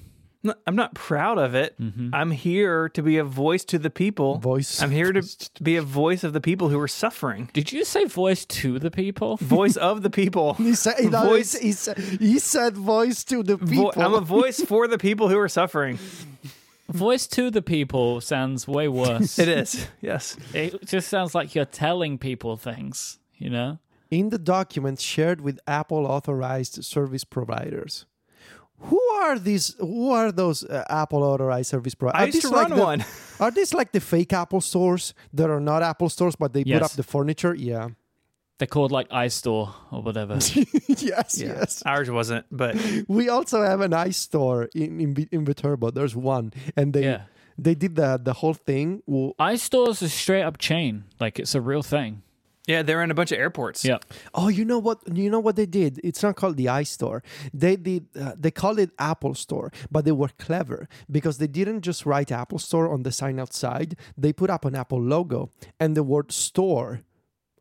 No, I'm not proud of it. I'm here to be a voice to the people. Voice. I'm here to be a voice of the people who are suffering. Did you say voice to the people? Voice of the people. He said, he, Voice- he, said, he said voice to the Vo- people. I'm a voice for the people who are suffering. Voice to the people sounds way worse. It is. Yes. It just sounds like you're telling people things, you know? in the documents shared with Apple authorized service providers. Who are these? Who are those uh, Apple authorized service providers? I used to run the, one. Are these like the fake Apple stores that are not Apple stores, but they put up the furniture? Yeah. They're called like iStore or whatever. yes, Yeah. yes. Ours wasn't, but We also have an iStore in in, in Viterbo. There's one, and they yeah. they did the the whole thing. Well, is a straight up chain. Like it's a real thing. yeah, they're in a bunch of airports. Yeah. Oh, you know what? You know what they did? It's not called the iStore. They did. Uh, they called it Apple Store, but they were clever because they didn't just write Apple Store on the sign outside. They put up an Apple logo and the word store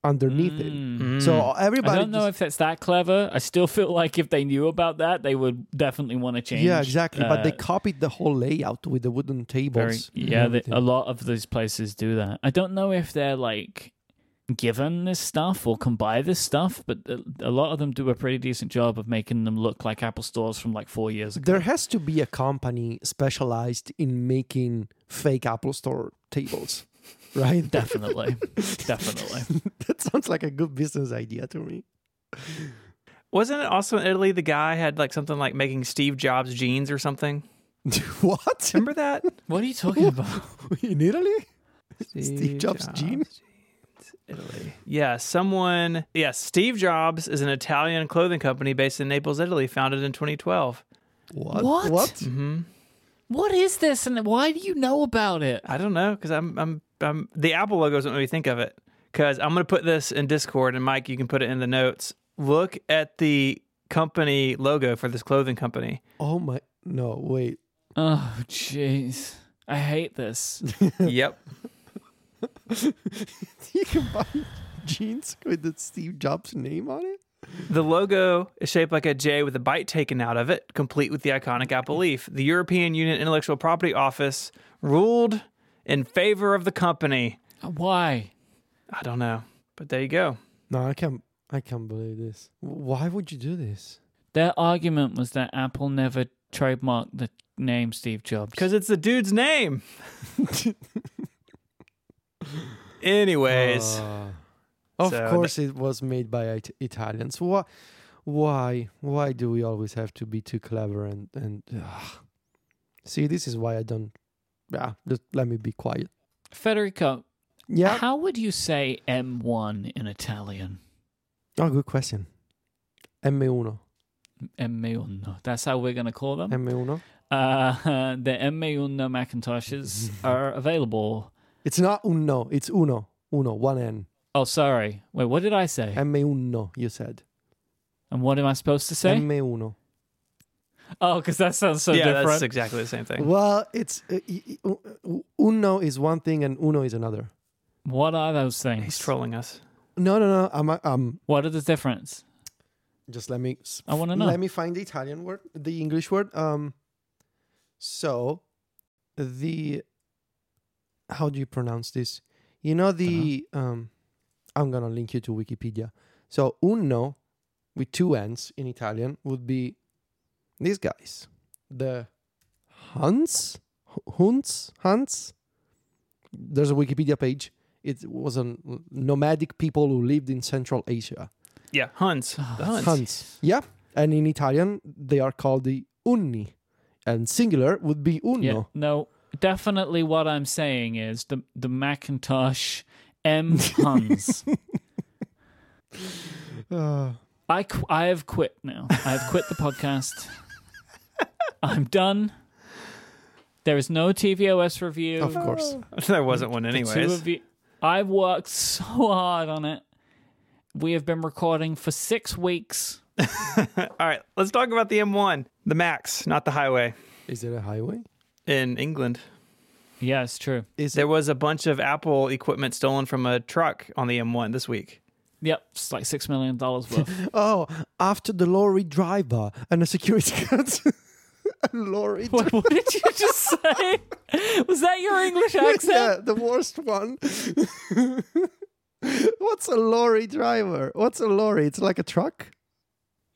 underneath it. So everybody. I don't know just- if that's that clever. I still feel like if they knew about that, they would definitely want to change. yeah, exactly. but they uh, copied the whole layout with the wooden tables. and yeah, they, a lot of these places do that. I don't know if they're like given this stuff or can buy this stuff, but a, a lot of them do a pretty decent job of making them look like Apple stores from like four years ago. There has to be a company specialized in making fake Apple Store tables, right? Definitely, definitely. that sounds like a good business idea to me. Wasn't it also in Italy the guy had like something like making Steve Jobs jeans or something? what? Remember that? What are you talking about? In Italy? Steve Jobs jeans? Italy. Yeah, someone. Yes, Steve Jobs is an Italian clothing company based in Naples, Italy, founded in 2012. What? What? What? hmm What is this, and why do you know about it? I don't know because I'm, I'm, I'm. The Apple logo doesn't really think of it. Because I'm going to put this in Discord, and Myke, you can put it in the notes. Look at the company logo for this clothing company. Oh my. No, wait. Oh, jeez. I hate this. yep. you can buy jeans with the Steve Jobs name on it? The logo is shaped like a J with a bite taken out of it, complete with the iconic apple leaf. The European Union Intellectual Property Office ruled in favor of the company. Why? I don't know, but there you go. No, I can't. I can't believe this. Why would you do this? Their argument was that Apple never trademarked the name Steve Jobs. Because it's the dude's name. Anyways, Uh, of So course, it was made by it- Italians. Why? Why? Why do we always have to be too clever and and? ugh. See, this is why I don't. Yeah, just let me be quiet. Federico, Yeah. how would you say M1 in Italian? Oh, good question. M1. M1. That's how we're going to call them. M1. Uh, the M1 Macintoshes are available. It's not uno. It's uno. Uno. One N. Oh, sorry. Wait, what did I say? M1. You said. and what am I supposed to say? M1. Oh, because that sounds so yeah, different. that's exactly the same thing. Well, it's uh, y- y- u- uno is one thing and uno is another. What are those things? He's trolling us. No, no, no. I'm um. What are the difference? Just let me. s- I wanna know. Let me find the Italian word, the English word. Um. So, the. How do you pronounce this? You know the um. I'm gonna link you to Wikipedia. So uno, with two n's in Italian, would be these guys, the Huns, Huns, Huns. There's a Wikipedia page. It was a nomadic people who lived in Central Asia. Yeah, Huns. Oh, The Huns. Huns. Yeah. And in Italian, they are called the Unni. And singular would be uno. Yeah. No. definitely what I'm saying is the the Macintosh M tons. Uh, I qu- I have quit now. I have quit the podcast. I'm done. There is no tvOS review. of course. there wasn't one The two anyways. of you, I've worked so hard on it. We have been recording for six weeks. All right, let's talk about the M1, the Max, not the highway Is it a highway? in England. Yeah, it's true. Is There it? was a bunch of Apple equipment stolen from a truck on the M1 this week. Yep, it's like six million dollars worth. Oh, after the lorry driver and the security guards. a lorry what, what did you just say? Was that your English accent? yeah, the worst one. What's a lorry driver? What's a lorry? It's like a truck.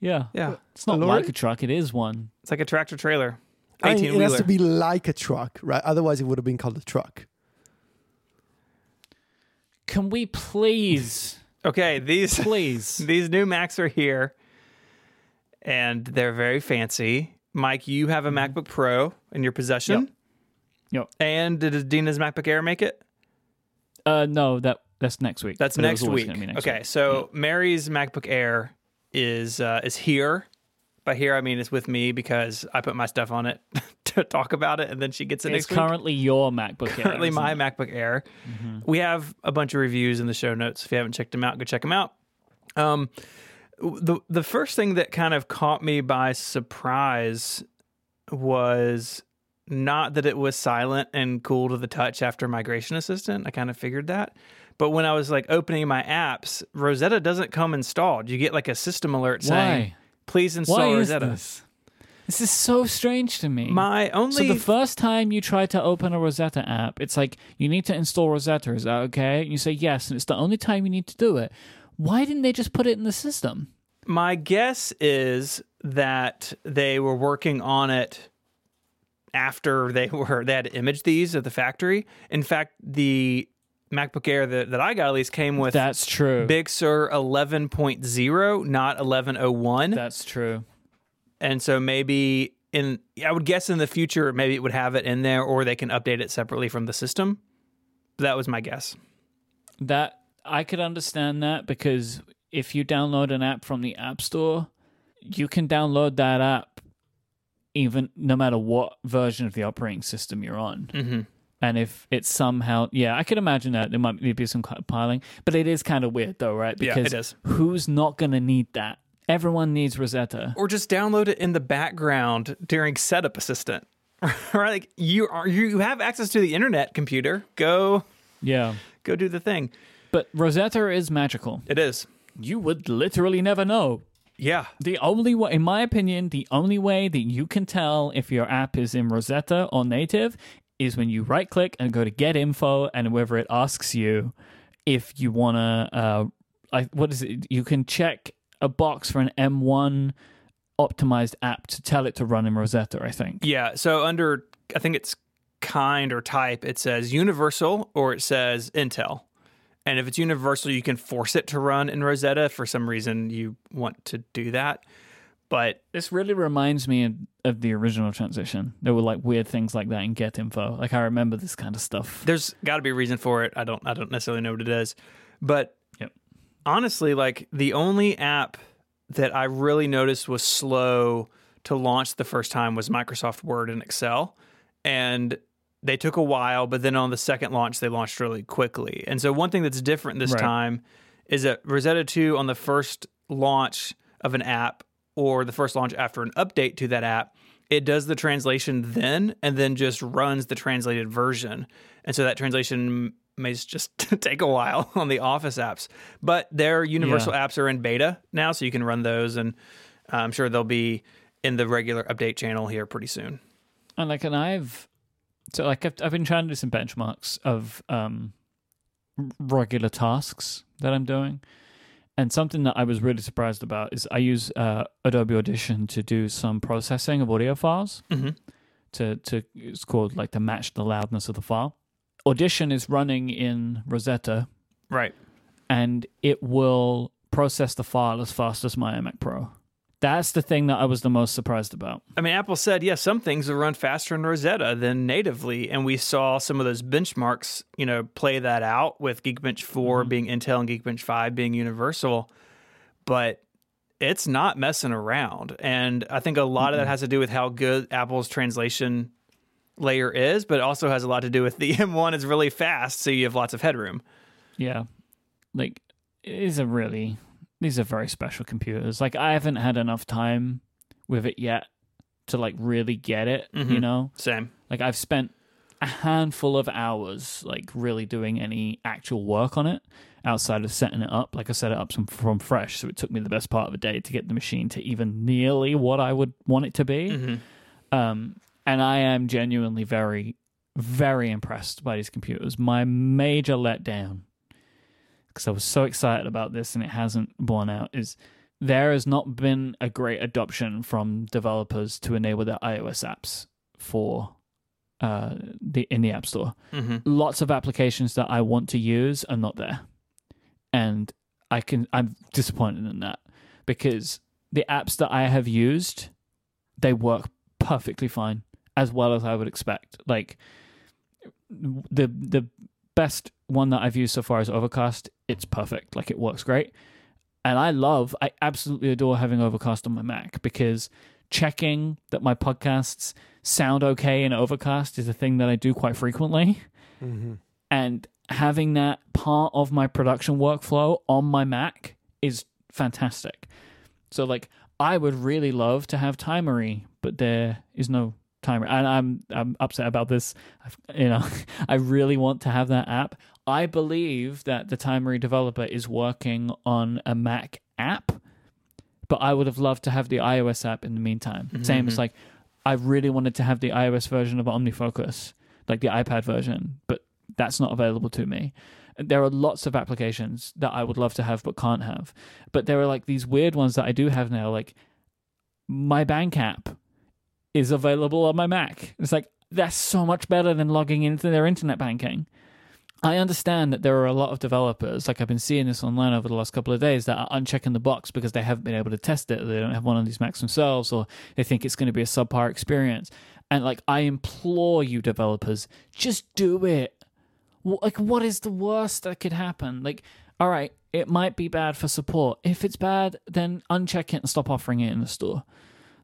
Yeah. Yeah, It's not A like a truck, it is one. it's like a tractor trailer, I mean, it has to be like a truck, right? Otherwise, it would have been called a truck. Can we please, Okay, these please? these new Macs are here, and they're very fancy. Myke, you have a MacBook Pro in your possession. Yep. Yep. And did Dina's MacBook Air make it? Uh, no, that that's next week. That's next week. next okay, week. so Merri's MacBook Air is uh, is here. By here, I mean it's with me because I put my stuff on it to talk about it, and then she gets it It's next week. currently your MacBook Air. Currently, my it? MacBook Air. Mm-hmm. We have a bunch of reviews in the show notes. If you haven't checked them out, go check them out. Um, the the first thing that kind of caught me by surprise was not that it was silent and cool to the touch after Migration Assistant. I kind of figured that. But when I was like opening my apps, Rosetta doesn't come installed. You get like a system alert saying, Why? "Please install Why is Rosetta." this? This is so strange to me. My only so the first time you try to open a Rosetta app, it's like you need to install Rosetta. Is that okay? And you say yes, and it's the only time you need to do it. Why didn't they just put it in the system? My guess is that they were working on it after they were they had imaged these at the factory. In fact, the MacBook Air that, that I got at least came with That's true. Big Sur 11.0, not 1101. That's true. and so maybe in I would guess in the future maybe it would have it in there or they can update it separately from the system. That was my guess. That I could understand that because if you download an app from the App Store, you can download that app even no matter what version of the operating system you're on. Mm-hmm. And if it's somehow, yeah, I could imagine that there might be some piling, but it is kind of weird though, right? Yeah, Because it is. who's not going to need that? Everyone needs Rosetta. or just download it in the background during setup assistant right like you are you have access to the internet computer go Yeah. go do the thing But Rosetta is magical. it is You would literally never know. yeah The only way, in my opinion, the only way that you can tell if your app is in Rosetta or native is when you right click and go to get info and whether it asks you if you want to, uh, what is it? You can check a box for an M1 optimized app to tell it to run in Rosetta, I think. yeah so under i think it's kind or type it says universal or it says intel and if it's universal you can force it to run in rosetta if for some reason you want to do that but This really reminds me of, of the original transition. There were like weird things like that in Get Info. Like I remember this kind of stuff. there's got to be a reason for it. I don't I don't necessarily know what it is, but Yep. honestly, like the only app that I really noticed was slow to launch the first time was Microsoft Word and Excel, and they took a while. But then on the second launch, they launched really quickly. And so one thing that's different this Right. time is that Rosetta 2 on the first launch of an app or the first launch after an update to that app, it does the translation then and then just runs the translated version. And so that translation may just take a while on the Office apps. But their universal apps are in beta now, so you can run those. And uh, I'm sure they'll be in the regular update channel here pretty soon. And like, and I've so like I've, I've been trying to do some benchmarks of um regular tasks that I'm doing, and something that I was really surprised about is I use uh, Adobe Audition to do some processing of audio files. Mhm. To to it's called like to match the loudness of the file. Audition is running in Rosetta, Right. and it will process the file as fast as my iMac Pro. That's the thing that I was the most surprised about. I mean, Apple said, yes, some things will run faster in Rosetta than natively. And we saw some of those benchmarks, you know, play that out with Geekbench 4 mm-hmm. being Intel and Geekbench 5 being universal. But it's not messing around. And I think a lot of that has to do with how good Apple's translation layer is, but it also has a lot to do with the M1 is really fast, so you have lots of headroom. Yeah. Like it is a really these are very special computers. Like I haven't had enough time with it yet to like really get it, you Mhm. know? Same. Like I've spent a handful of hours like really doing any actual work on it outside of setting it up. Like I set it up from fresh, so it took me the best part of a day to get the machine to even nearly what I would want it to be. hmm Um, and I am genuinely very, very impressed by these computers. My major letdown, because I was so excited about this and it hasn't borne out, is there has not been a great adoption from developers to enable their iOS apps for uh, the in the App Store. hmm Lots of applications that I want to use are not there, and I can I'm disappointed in that because the apps that I have used, they work perfectly fine as well as I would expect. Like the the best one that I've used so far is Overcast. It's perfect. Like it works great. And I love, I absolutely adore having Overcast on my Mac because checking that my podcasts sound okay in Overcast is a thing that I do quite frequently. Mm-hmm. And having that part of my production workflow on my Mac is fantastic. So, like, I would really love to have Timery, but there is no Timery, and I'm I'm upset about this. I've, you know, I really want to have that app. I believe that the Timery developer is working on a Mac app, but I would have loved to have the iOS app in the meantime. Mm-hmm, Same as mm-hmm. like, I really wanted to have the iOS version of OmniFocus, like the iPad version, but that's not available to me. There are lots of applications that I would love to have but can't have. But there are like these weird ones that I do have now, like my bank app is available on my Mac. It's like that's so much better than logging into their internet banking. I understand that there are a lot of developers, like I've been seeing this online over the last couple of days, that are unchecking the box because they haven't been able to test it, they don't have one of these Macs themselves, or they think it's going to be a subpar experience. And like, I implore you, developers, just do it. Like, what is the worst that could happen? Like, all right, it might be bad for support. If it's bad, then uncheck it and stop offering it in the store.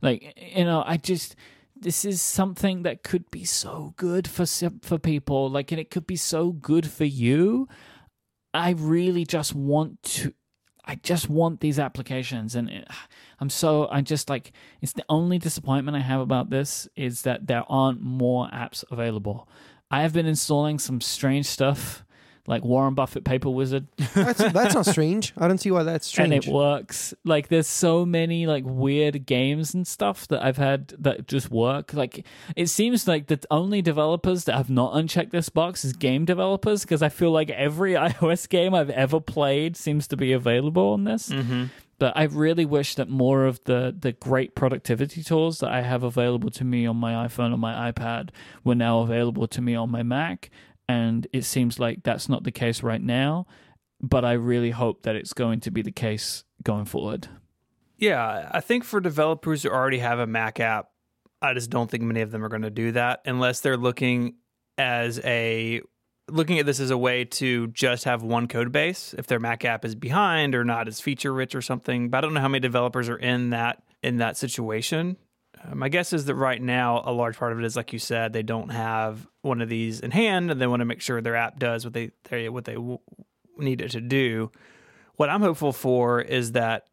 Like, you know, I just this is something that could be so good for for people like and it could be so good for you. I really just want to i just want these applications and i'm so i just like it's the only disappointment i have about this is that there aren't more apps available. I have been installing some strange stuff like warren buffett paper wizard That's that's not strange. I don't see why that's strange. and it works. Like there's so many like weird games and stuff that I've had that just work. Like it seems like the only developers that have not unchecked this box is game developers because I feel like every iOS game I've ever played seems to be available on this. hmm But I really wish that more of the the great productivity tools that I have available to me on my iPhone or my iPad were now available to me on my Mac. And it seems like that's not the case right now. But I really hope that it's going to be the case going forward. Yeah, I think for developers who already have a Mac app, I just don't think many of them are going to do that unless they're looking as a looking at this as a way to just have one code base if their Mac app is behind or not as feature rich or something. But I don't know how many developers are in that in that situation. My guess is that right now a large part of it is like you said they don't have one of these in hand and they want to make sure their app does what they, they what they w- need it to do. What I'm hopeful for is that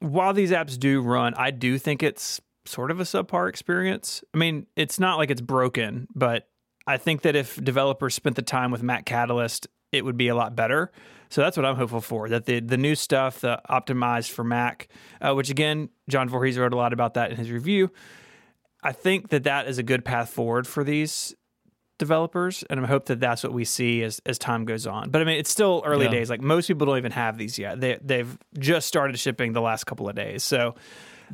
while these apps do run, I do think it's sort of a subpar experience. I mean, it's not like it's broken, but I think that if developers spent the time with Mac Catalyst, it would be a lot better. So that's what I'm hopeful for. That the the new stuff, the optimized for Mac, uh, which again, John Voorhees wrote a lot about that in his review. I think that that is a good path forward for these developers, and I hope that that's what we see as as time goes on. But I mean, it's still early Yeah. days. Like most people don't even have these yet. They they've just started shipping the last couple of days, so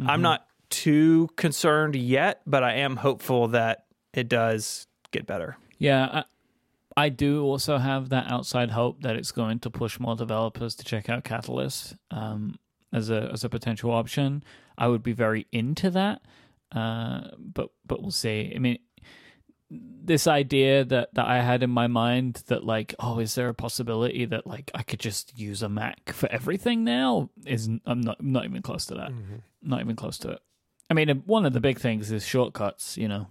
I'm not too concerned yet. But I am hopeful that it does get better. Yeah, I, do also have that outside hope that it's going to push more developers to check out Catalyst. Um, as a as a potential option, I would be very into that. Uh, but but we'll see. I mean, this idea that that I had in my mind that like, oh, is there a possibility that like I could just use a Mac for everything now? Is I'm not I'm not even close to that. Not even close to it. I mean, one of the big things is shortcuts. You know,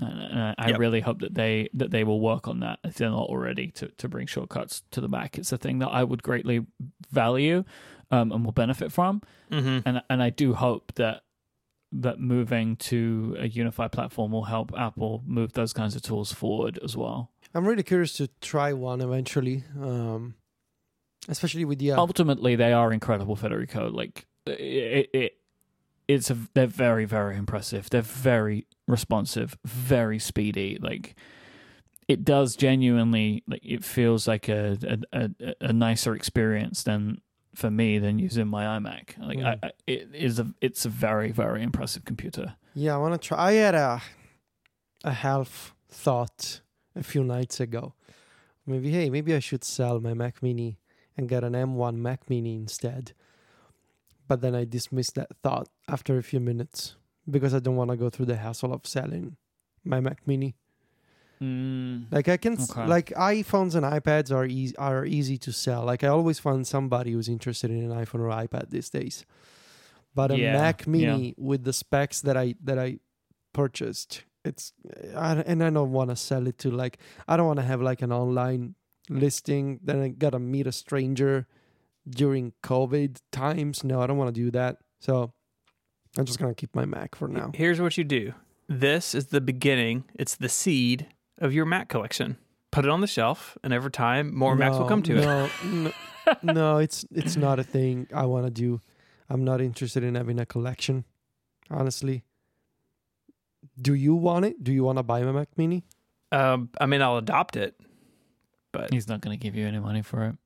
and, and I, I Yep. really hope that they that they will work on that if they're not already to to bring shortcuts to the Mac. It's a thing that I would greatly value um, and will benefit from, Mm-hmm. and and I do hope that that moving to a unified platform will help Apple move those kinds of tools forward as well. I'm really curious to try one eventually, um, especially with the. Uh, Ultimately, they are incredible, Federico. Like it, it it's a, they're very very impressive. They're very responsive, very speedy. Like it does genuinely like it feels like a a, a, a nicer experience than for me than using my iMac. Like Mm. I, I, it is a it's a very very impressive computer. Yeah, I want to try. I had a a half thought a few nights ago. Maybe hey, maybe I should sell my Mac Mini and get an M1 Mac Mini instead. But then I dismissed that thought after a few minutes because I don't want to go through the hassle of selling my Mac Mini. Mm. Like I can, s Okay. like iPhones and iPads are easy are easy to sell. Like I always find somebody who's interested in an iPhone or iPad these days. But a Yeah, Mac yeah. Mini with the specs that I that I purchased, it's I, and I don't want to sell it to like I don't want to have like an online listing. Then I gotta meet a stranger during COVID times. No, I don't want to do that. So I'm just gonna keep my Mac for now. Here's what you do. This is the beginning. It's the seed of your Mac collection. Put it on the shelf, and over time, more Macs will come to it. no, No, no, it's it's not a thing I want to do. I'm not interested in having a collection, honestly. Do you want it? Do you want to buy my Mac Mini? Um, I mean, I'll adopt it, but He's not going to give you any money for it.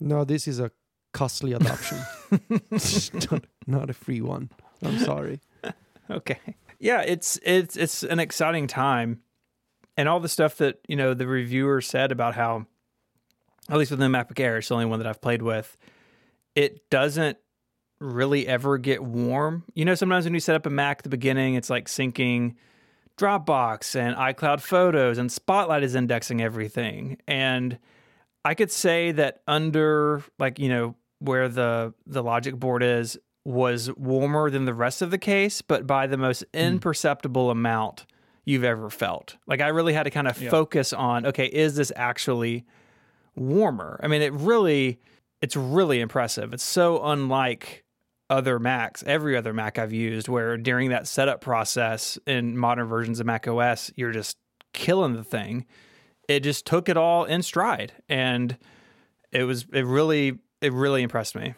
No, this is a costly adoption. Not, not a free one. I'm sorry. okay. Yeah, it's it's it's an exciting time, and all the stuff that you know the reviewer said about how, at least with the MacBook Air, it's the only one that I've played with. It doesn't really ever get warm. You know, sometimes when you set up a Mac at the beginning, it's like syncing Dropbox and iCloud Photos, and Spotlight is indexing everything. And I could say that under like you know where the the logic board is was warmer than the rest of the case, but by the most hmm. imperceptible amount you've ever felt. Like I really had to kind of Yeah. focus on okay, is this actually warmer? I mean, it really it's really impressive. It's so unlike other Macs, every other Mac I've used, where during that setup process in modern versions of Mac OS, you're just killing the thing. It just took it all in stride, and it was it really it really impressed me.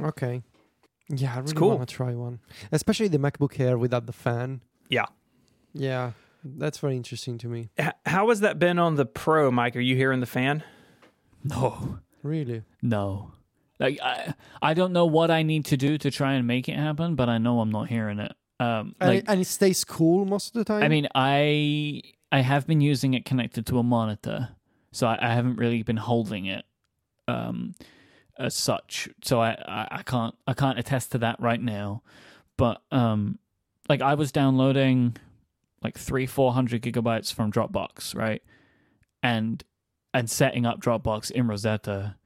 Okay. Yeah, I really cool. want to try one, especially the MacBook Air without the fan. Yeah. Yeah, that's very interesting to me. H- how has that been on the Pro, Myke? Are you hearing the fan? No, Really? no. Like I, I don't know what I need to do to try and make it happen, but I know I'm not hearing it. Um, And, it, and it stays cool most of the time. I mean, I I have been using it connected to a monitor, so I, I haven't really been holding it um, as such. So I, I, I can't I can't attest to that right now. But um, like I was downloading like three four hundred gigabytes from Dropbox, right, and and setting up Dropbox in Rosetta,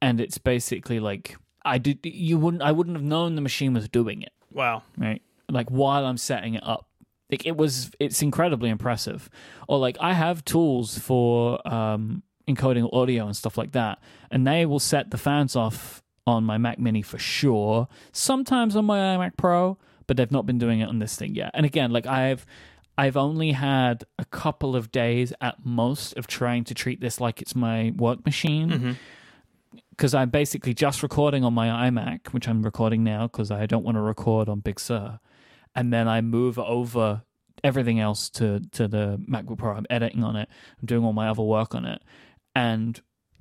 and it's basically like I did you wouldn't I wouldn't have known the machine was doing it Wow. right? Like while I'm setting it up. Like it was it's incredibly impressive. Or like I have tools for um encoding audio and stuff like that. And they will set the fans off on my Mac Mini for sure. Sometimes on my iMac Pro, but they've not been doing it on this thing yet. And again, like I've I've only had a couple of days at most of trying to treat this like it's my work machine because I'm basically just recording on my iMac, which I'm recording now because I don't want to record on Big Sur, and then I move over everything else to to the MacBook Pro. I'm editing on it. I'm doing all my other work on it, and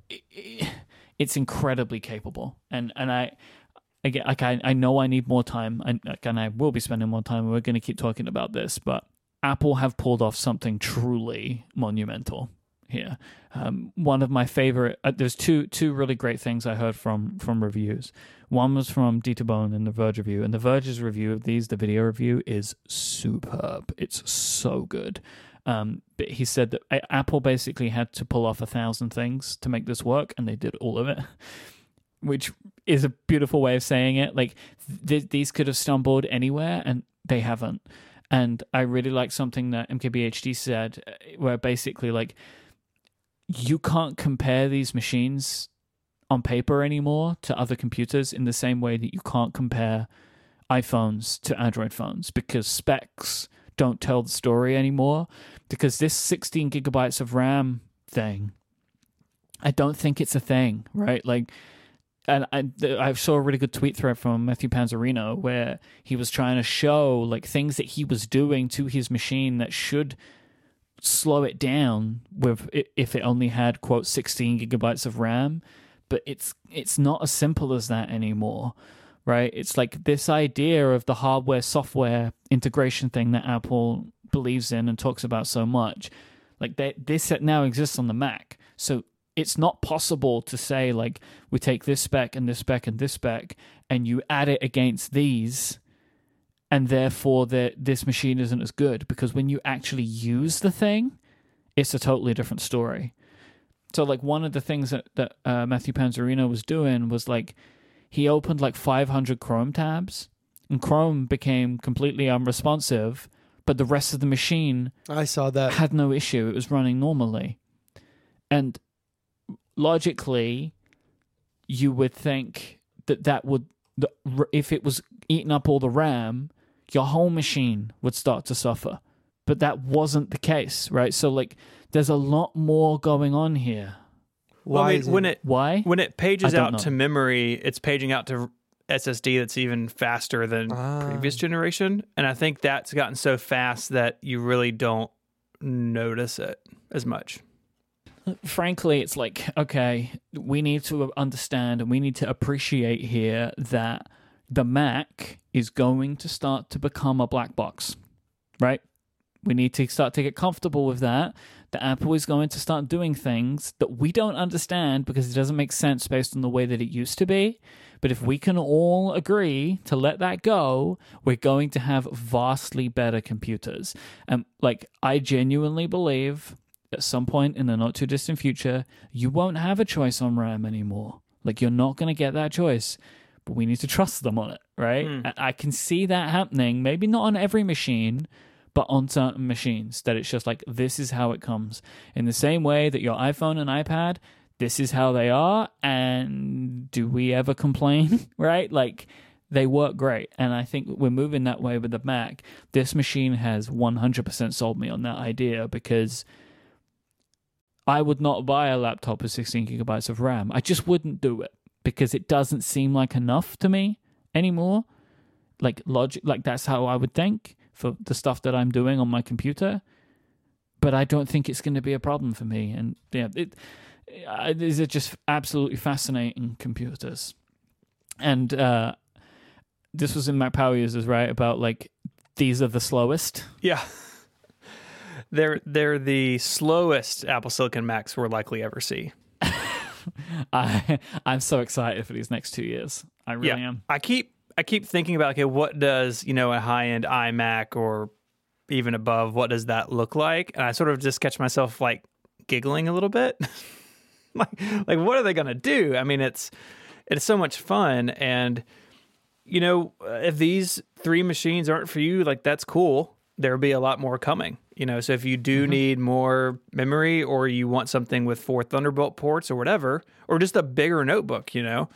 it, it- it's incredibly capable. And and I. Again, like I, I know I need more time, and, and I will be spending more time. We're going to keep talking about this, but Apple have pulled off something truly monumental here. Um, one of my favorite. Uh, there's two two really great things I heard from from reviews. One was from Dieter Bohn in the Verge review, and the Verge's review of these, the video review, is superb. It's so good. Um, but he said that Apple basically had to pull off a thousand things to make this work, and they did all of it, which is a beautiful way of saying it. Like th- these could have stumbled anywhere, and they haven't. And I really like something that MKBHD said, uh, where basically like you can't compare these machines on paper anymore to other computers in the same way that you can't compare iPhones to Android phones because specs don't tell the story anymore. Because this 16 gigabytes of RAM thing, I don't think it's a thing, right? Like, and I, I saw a really good tweet thread from Matthew Panzarino where he was trying to show like things that he was doing to his machine that should slow it down with if it only had quote 16 gigabytes of RAM but it's it's not as simple as that anymore right? It's like this idea of the hardware software integration thing that Apple believes in and talks about so much. Like they, this now exists on the Mac. So it's not possible to say like we take this spec and this spec and this spec and you add it against these and therefore that this machine isn't as good because when you actually use the thing, it's a totally different story. So like one of the things that that uh, Matthew Panzarino was doing was like he opened like 500 Chrome tabs and Chrome became completely unresponsive, but the rest of the machine I saw that. had no issue. It was running normally. And logically, you would think that that would, if it was eating up all the RAM, your whole machine would start to suffer. But that wasn't the case, right? So, like, there's a lot more going on here. Well, I Why mean, when it- it Why? when it pages out know. to memory, it's paging out to SSD that's even faster than Ah. previous generation, and I think that's gotten so fast that you really don't notice it as much. frankly, it's like, okay, we need to understand and we need to appreciate here that the Mac is going to start to become a black box, right? We need to start to get comfortable with that. The Apple is going to start doing things that we don't understand because it doesn't make sense based on the way that it used to be. But if we can all agree to let that go, we're going to have vastly better computers. And like, I genuinely believe at some point in the not too distant future, you won't have a choice on RAM anymore. Like you're not going to get that choice, but we need to trust them on it, right? Hmm. I I can see that happening. Maybe not on every machine, but on certain machines. That it's just like this is how it comes. In the same way that your iPhone and iPad, this is how they are. And do we ever complain, right? Like they work great. And I think we're moving that way with the Mac. This machine has 100% sold me on that idea because I would not buy a laptop with 16 gigabytes of RAM. I just wouldn't do it because it doesn't seem like enough to me anymore. Like logic, like that's how I would think for the stuff that I'm doing on my computer. But I don't think it's going to be a problem for me. And yeah, it, these are just absolutely fascinating computers. And uh, this was in Mac Power Users, right? About like these are the slowest. Yeah. They're they're the slowest Apple Silicon Macs we'll likely ever see. I I'm so excited for these next two years. I really yeah, am. I keep I keep thinking about okay, what does you know a high end iMac or even above, what does that look like? And I sort of just catch myself like giggling a little bit, like like what are they gonna do? I mean, it's it's so much fun, and you know, if these three machines aren't for you, like that's cool. There'll be a lot more coming. You know, so if you do mm-hmm. need more memory or you want something with four Thunderbolt ports or whatever, or just a bigger notebook, you know,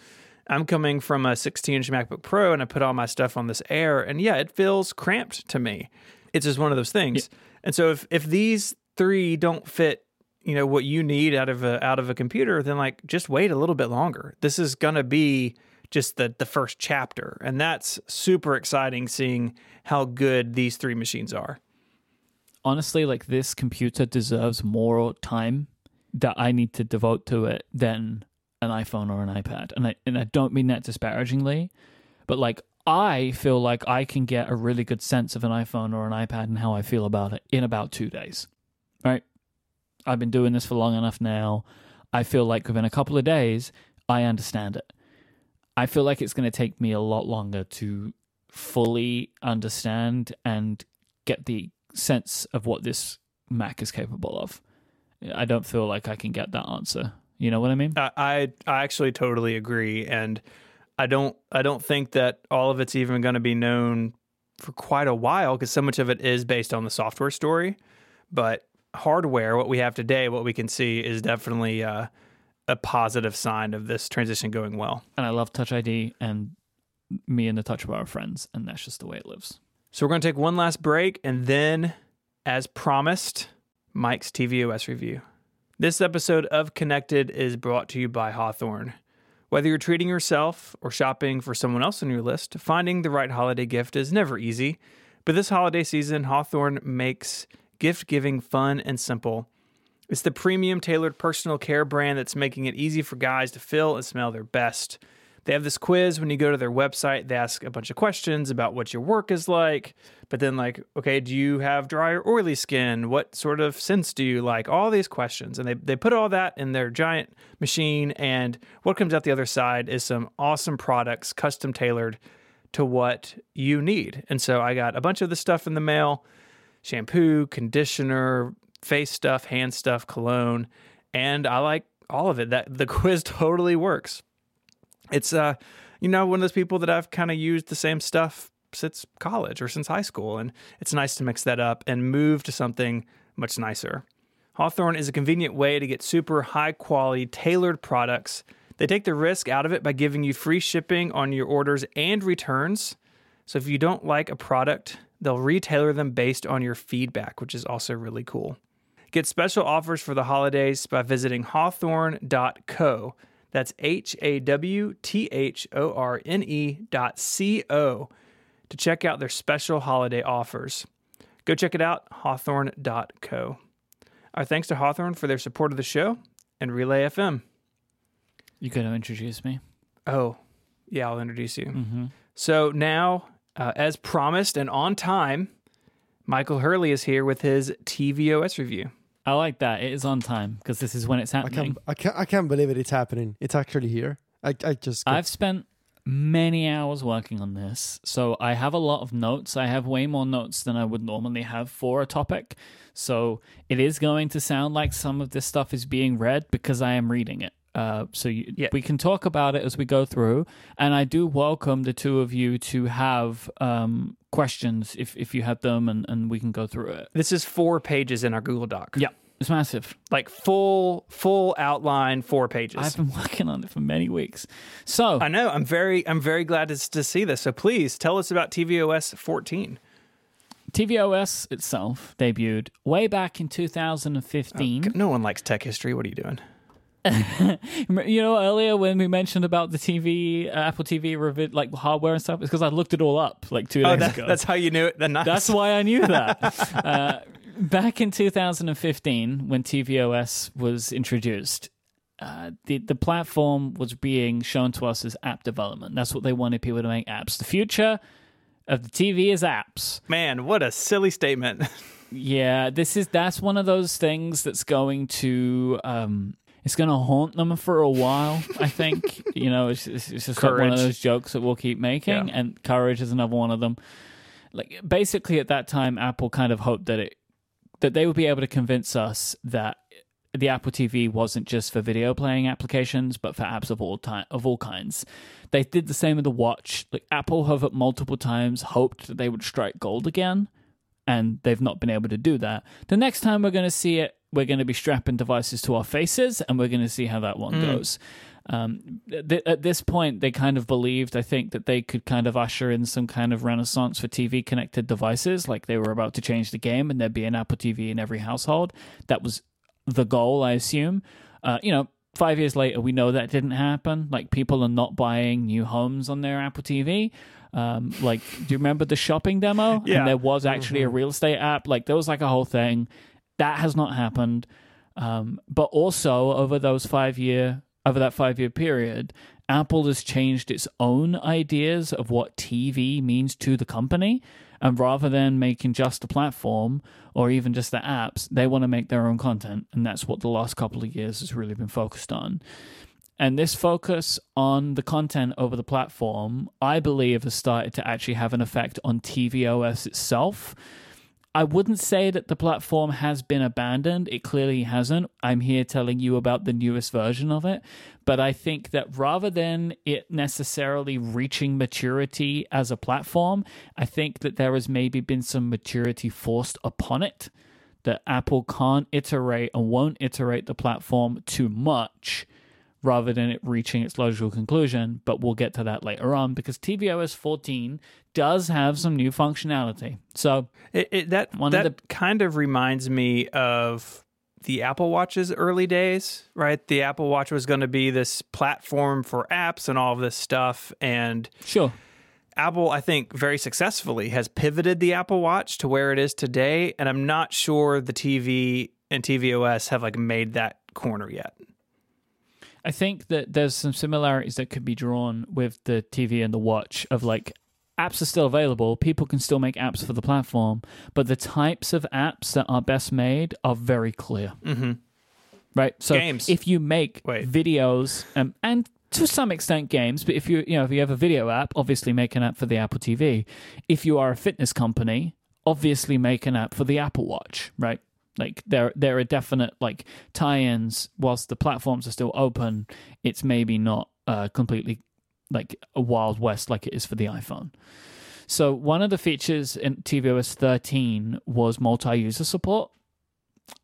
I'm coming from a 16 inch MacBook Pro and I put all my stuff on this Air, and yeah, it feels cramped to me. It's just one of those things. And so if if these three don't fit, you know, what you need out of a out of a computer, then like just wait a little bit longer. This is gonna be just the the first chapter, and that's super exciting. Seeing how good these three machines are. Honestly, like this computer deserves more time that I need to devote to it than an iPhone or an iPad. And I and I don't mean that disparagingly, but like I feel like I can get a really good sense of an iPhone or an iPad and how I feel about it in about two days. Right? I've been doing this for long enough now. I feel like within a couple of days, I understand it. I feel like it's going to take me a lot longer to fully understand and get the sense of what this Mac is capable of. I don't feel like I can get that answer. You know what I mean? I I, actually totally agree, and I don't I don't think that all of it's even going to be known for quite a while because so much of it is based on the software story. But hardware, what we have today, what we can see is definitely uh, a positive sign of this transition going well. And I love Touch ID, and me and the Touch Bar are friends, and that's just the way it lives. So we're going to take one last break, and then, as promised, Myke's tvOS review. This episode of Connected is brought to you by Hawthorne. Whether you're treating yourself or shopping for someone else on your list, finding the right holiday gift is never easy. But this holiday season, Hawthorne makes gift giving fun and simple. It's the premium tailored personal care brand that's making it easy for guys to feel and smell their best. They have this quiz when you go to their website. They ask a bunch of questions about what your work is like, but then, like, okay, do you have dry or oily skin? What sort of scents do you like? All these questions. And they, they put all that in their giant machine. And what comes out the other side is some awesome products, custom tailored to what you need. And so I got a bunch of the stuff in the mail shampoo, conditioner, face stuff, hand stuff, cologne, and I like all of it. That the quiz totally works. It's uh you know one of those people that I've kind of used the same stuff since college or since high school and it's nice to mix that up and move to something much nicer. Hawthorne is a convenient way to get super high quality tailored products. They take the risk out of it by giving you free shipping on your orders and returns. So if you don't like a product, they'll retailer them based on your feedback, which is also really cool. Get special offers for the holidays by visiting hawthorne.co. That's H A W T H O R N E dot C O to check out their special holiday offers. Go check it out, hawthorne.co. Our thanks to Hawthorne for their support of the show and Relay FM. You going to introduce me? Oh, yeah, I'll introduce you. Mm-hmm. So now, uh, as promised and on time, Michael Hurley is here with his tvOS review. I like that. It is on time because this is when it's I happening. can't, I can't, I can't believe it. It's happening. It's actually here. I, I just. got- I've spent many hours working on this, so I have a lot of notes. I have way more notes than I would normally have for a topic. So it is going to sound like some of this stuff is being read because I am reading it. Uh, so you, Yeah. we can talk about it as we go through, and I do welcome the two of you to have um, questions if if you have them, and, and we can go through it. This is four pages in our Google Doc. Yeah, it's massive. Like full, full outline, four pages. I've been working on it for many weeks. So I know. I'm very, I'm very glad to, to see this. So please tell us about tvOS 14. tvOS itself debuted way back in 2015. No one likes tech history. What are you doing? You know, earlier when we mentioned about the TV, uh, Apple TV, revi- like hardware and stuff, it's because I looked it all up like two days Oh, that, ago. that's how you knew it. Then nice. That's why I knew that. uh, back in 2015, when tvOS was introduced, uh, the the platform was being shown to us as app development. That's what they wanted people to make apps. The future of the TV is apps. man. What a silly statement. Yeah, this is that's one of those things that's going to um it's going to haunt them for a while. I think you know it's, it's, it's just like one of those jokes that we'll keep making, Yeah. and courage is another one of them. Like basically, at that time, Apple kind of hoped that it that they would be able to convince us that the Apple TV wasn't just for video playing applications, but for apps of all time of all kinds. They did the same with the watch. Like Apple have at multiple times hoped that they would strike gold again, and they've not been able to do that. The next time we're going to see it, we're going to be strapping devices to our faces, and we're going to see how that one goes. Um, th- at this point, they kind of believed, I think, that they could kind of usher in some kind of renaissance for TV connected devices. Like they were about to change the game, and there'd be an Apple TV in every household. That was the goal, I assume. Uh, you know, five years later, we know that didn't happen. Like people are not buying new homes on their Apple TV. Um, like, do you remember the shopping demo? Yeah. And there was actually a real estate app. Like, there was like a whole thing. That has not happened. Um, but also over those five year over that five year period, Apple has changed its own ideas of what TV means to the company. And rather than making just a platform or even just the apps, they want to make their own content. And that's what the last couple of years has really been focused on. And this focus on the content over the platform, I believe, has started to actually have an effect on tvOS itself. I wouldn't say that the platform has been abandoned. It clearly hasn't. I'm here telling you about the newest version of it. But I think that rather than it necessarily reaching maturity as a platform, I think that there has maybe been some maturity forced upon it. That Apple can't iterate and won't iterate the platform too much rather than it reaching its logical conclusion. But we'll get to that later on because tvOS 14 does have some new functionality. So It, it, that that the- kind of reminds me of the Apple Watch's early days, right? The Apple Watch was going to be this platform for apps and all of this stuff, and sure. Apple, I think, very successfully has pivoted the Apple Watch to where it is today, and I'm not sure the TV and tvOS have like made that corner yet. I think that there's some similarities that could be drawn with the TV and the watch of like apps are still available, people can still make apps for the platform, but the types of apps that are best made are very clear. Mm-hmm. Right? So Games. if you make Wait. videos um, and to some extent games, but if you you know if you have a video app, obviously make an app for the Apple TV. If you are a fitness company, obviously make an app for the Apple Watch, right? Like there there are definite like tie-ins whilst the platforms are still open, it's maybe not uh, completely like a wild west like it is for the iPhone. So one of the features in tvOS 13 was multi-user support,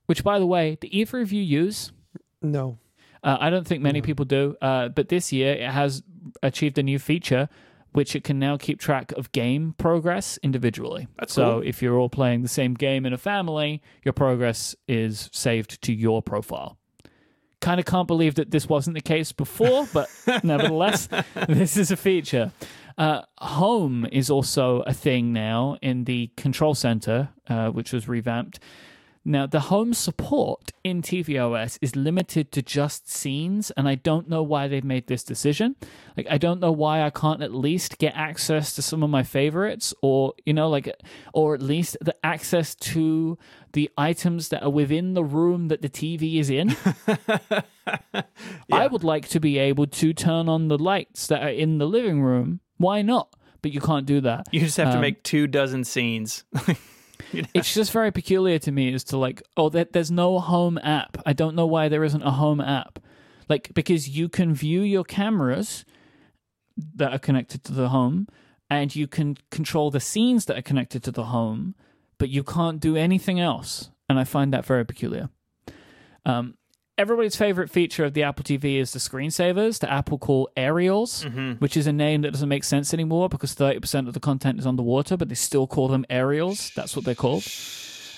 which by the way, do either of you use? No. Uh, I don't think many people do, uh, but this year it has achieved a new feature, which it can now keep track of game progress individually. That's so cool. if you're all playing the same game in a family, your progress is saved to your profile. Kind of can't believe that this wasn't the case before, but nevertheless, this is a feature. Uh, home is also a thing now in the control center, uh, which was revamped. Now, the home support in tvOS is limited to just scenes, and I don't know why they've made this decision. Like, I don't know why I can't at least get access to some of my favorites, or, you know, like, or at least the access to the items that are within the room that the TV is in. I would like to be able to turn on the lights that are in the living room. Why not? But you can't do that. You just have to Um, make two dozen scenes. it's just very peculiar to me as to like oh there, there's no home app. I don't know why there isn't a home app. Like because you can view your cameras that are connected to the home and you can control the scenes that are connected to the home but you can't do anything else. And i find that very peculiar. Um, everybody's favorite feature of the apple tv is the screensavers that apple call aerials mm-hmm. which is a name that doesn't make sense anymore because 30% of the content is underwater, but they still call them aerials. That's what they're called.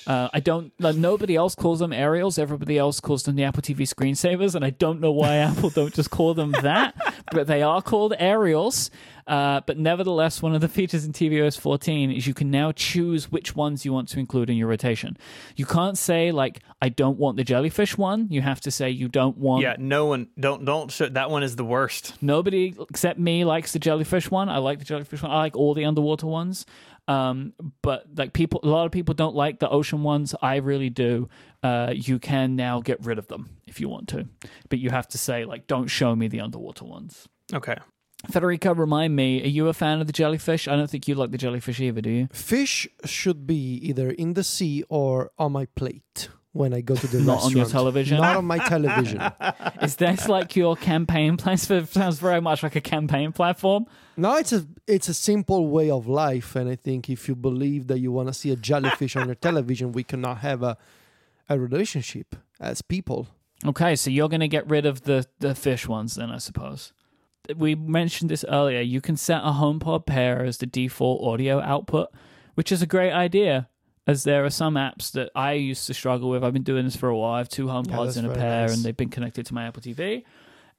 Uh, I don't. Nobody else calls them aerials. Everybody else calls them the Apple TV screensavers, and I don't know why Apple don't just call them that. But they are called aerials. Uh, but nevertheless, one of the features in tvOS 14 is you can now choose which ones you want to include in your rotation. You can't say like I don't want the jellyfish one. You have to say you don't want yeah, no one don't don't show, that one is the worst. Nobody except me likes the jellyfish one. I like the jellyfish one. I like all the underwater ones. Um, but like people, a lot of people don't like the ocean ones. I really do. Uh, you can now get rid of them if you want to, but you have to say like, don't show me the underwater ones. Okay. Federico, remind me, are you a fan of the jellyfish? I don't think you like the jellyfish either, do you? Fish should be either in the sea or on my plate when I go to the Not on your television? Not on my television. Is this like your campaign place? For, sounds very much like a campaign platform. no, it's a it's a simple way of life, and I think if you believe that you want to see a jellyfish on your television, we cannot have a a relationship as people. Okay, so you're going to get rid of the, the fish ones then, I suppose. We mentioned this earlier. You can set a HomePod pair as the default audio output, which is a great idea, as there are some apps that I used to struggle with. I've been doing this for a while. I have two HomePods that's in a pair, nice. and they've been connected to my Apple TV.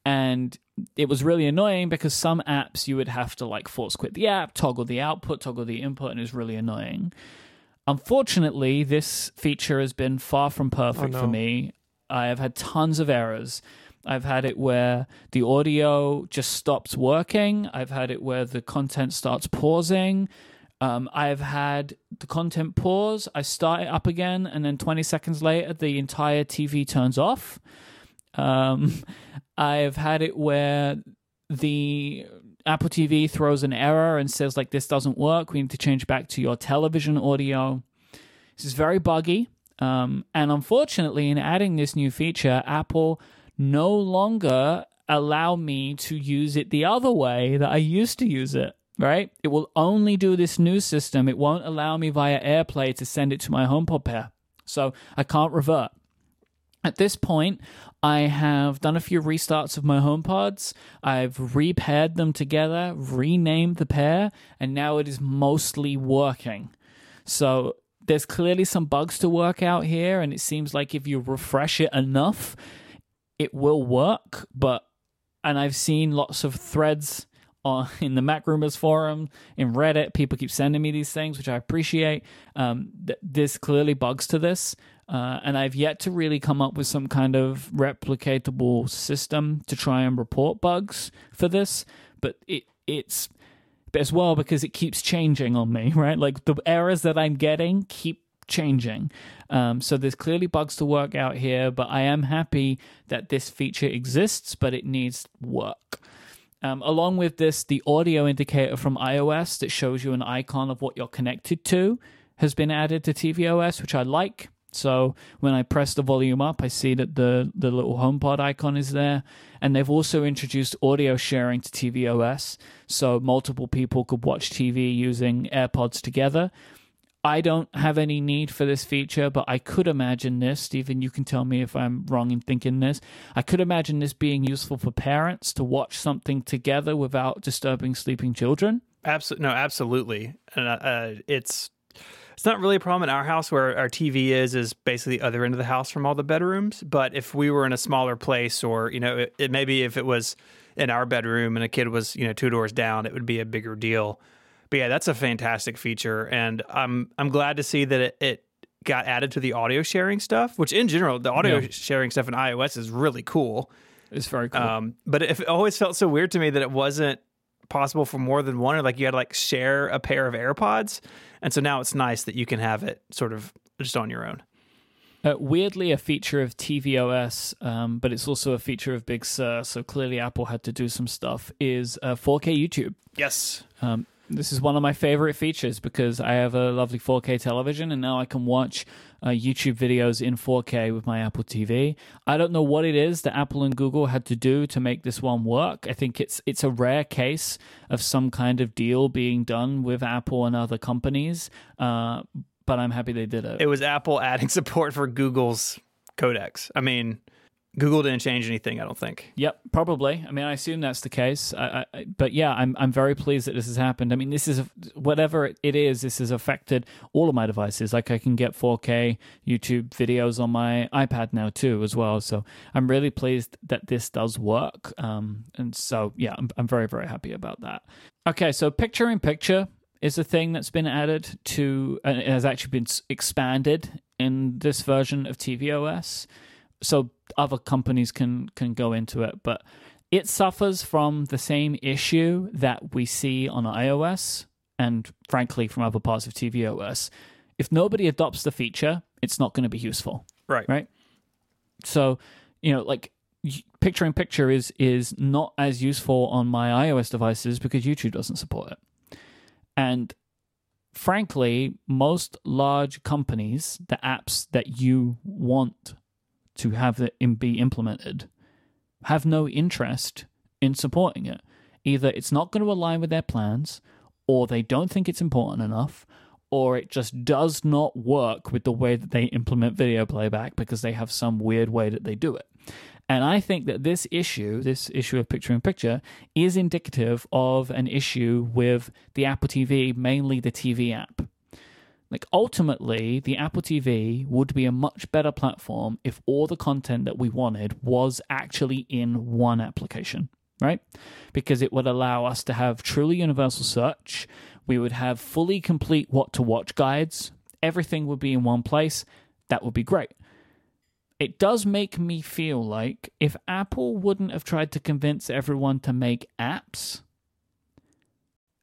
And it was really annoying because some apps you would have to like force quit the app, toggle the output, toggle the input, and it was really annoying. Unfortunately, this feature has been far from perfect Oh, for me. I have had tons of errors. I've had it where the audio just stops working. I've had it where the content starts pausing. Um, I've had the content pause. I start it up again, and then 20 seconds later, the entire TV turns off. Um, I've had it where the Apple TV throws an error and says, like, this doesn't work. We need to change back to your television audio. This is very buggy. Um, and unfortunately, in adding this new feature, Apple no longer allow me to use it the other way that I used to use it. Right? It will only do this new system. It won't allow me via AirPlay to send it to my HomePod pair. So I can't revert. At this point, I have done a few restarts of my HomePods. I've repaired them together, renamed the pair, and now it is mostly working. So there's clearly some bugs to work out here, and it seems like if you refresh it enough, it will work. But and I've seen lots of threads on in the MacRumors forum in Reddit. People keep sending me these things, which I appreciate. Um, th- there's clearly bugs to this. Uh, and I've yet to really come up with some kind of replicatable system to try and report bugs for this. But it it's as well because it keeps changing on me, right? Like the errors that I'm getting keep changing. Um, so there's clearly bugs to work out here, but I am happy that this feature exists, but it needs work. Um, along with this, the audio indicator from iOS that shows you an icon of what you're connected to has been added to tvOS, which I like. So when I press the volume up, I see that the, the little HomePod icon is there. And they've also introduced audio sharing to tvOS. So multiple people could watch TV using AirPods together. I don't have any need for this feature, but I could imagine this. Stephen, you can tell me if I'm wrong in thinking this. I could imagine this being useful for parents to watch something together without disturbing sleeping children. Absolutely, no, absolutely, and uh, uh, it's it's not really a problem in our house where our TV is is basically the other end of the house from all the bedrooms. But if we were in a smaller place, or you know, it, it maybe if it was in our bedroom and a kid was you know two doors down, it would be a bigger deal. But yeah, that's a fantastic feature, and I'm I'm glad to see that it, it got added to the audio sharing stuff. Which in general, the audio Yeah. sharing stuff in iOS is really cool. It's very cool. Um, but it, it always felt so weird to me that it wasn't possible for more than one, or like you had to like share a pair of AirPods. And so now it's nice that you can have it sort of just on your own. Uh, weirdly, a feature of tvOS, um, but it's also a feature of Big Sur. So clearly, Apple had to do some stuff. Is uh, 4K YouTube. Yes. Um, this is one of my favorite features because I have a lovely 4K television and now I can watch uh, YouTube videos in 4K with my Apple TV. I don't know what it is that Apple and Google had to do to make this one work. I think it's it's a rare case of some kind of deal being done with Apple and other companies, uh, but I'm happy they did it. It was Apple adding support for Google's codecs. I mean, Google didn't change anything, I don't think. Yep, probably. I mean, I assume that's the case. I, I, but yeah, I'm I'm very pleased that this has happened. I mean, this is whatever it is. This has affected all of my devices. Like I can get 4K YouTube videos on my iPad now too, as well. So I'm really pleased that this does work. Um, and so yeah, I'm I'm very very happy about that. Okay, so picture in picture is a thing that's been added to and it has actually been expanded in this version of tvOS so other companies can can go into it but it suffers from the same issue that we see on iOS and frankly from other parts of tvOS if nobody adopts the feature it's not going to be useful. Right. right? So you know like picture in picture is is not as useful on my iOS devices because YouTube doesn't support it. And frankly most large companies the apps that you want to have it be implemented have no interest in supporting it either it's not going to align with their plans or they don't think it's important enough or it just does not work with the way that they implement video playback because they have some weird way that they do it. And I think that this issue, this issue of picture in picture, is indicative of an issue with the Apple TV, mainly the TV app. Like ultimately, the Apple TV would be a much better platform if all the content that we wanted was actually in one application, right? Because it would allow us to have truly universal search. We would have fully complete what to watch guides. Everything would be in one place. That would be great. it does make me feel like if Apple wouldn't have tried to convince everyone to make apps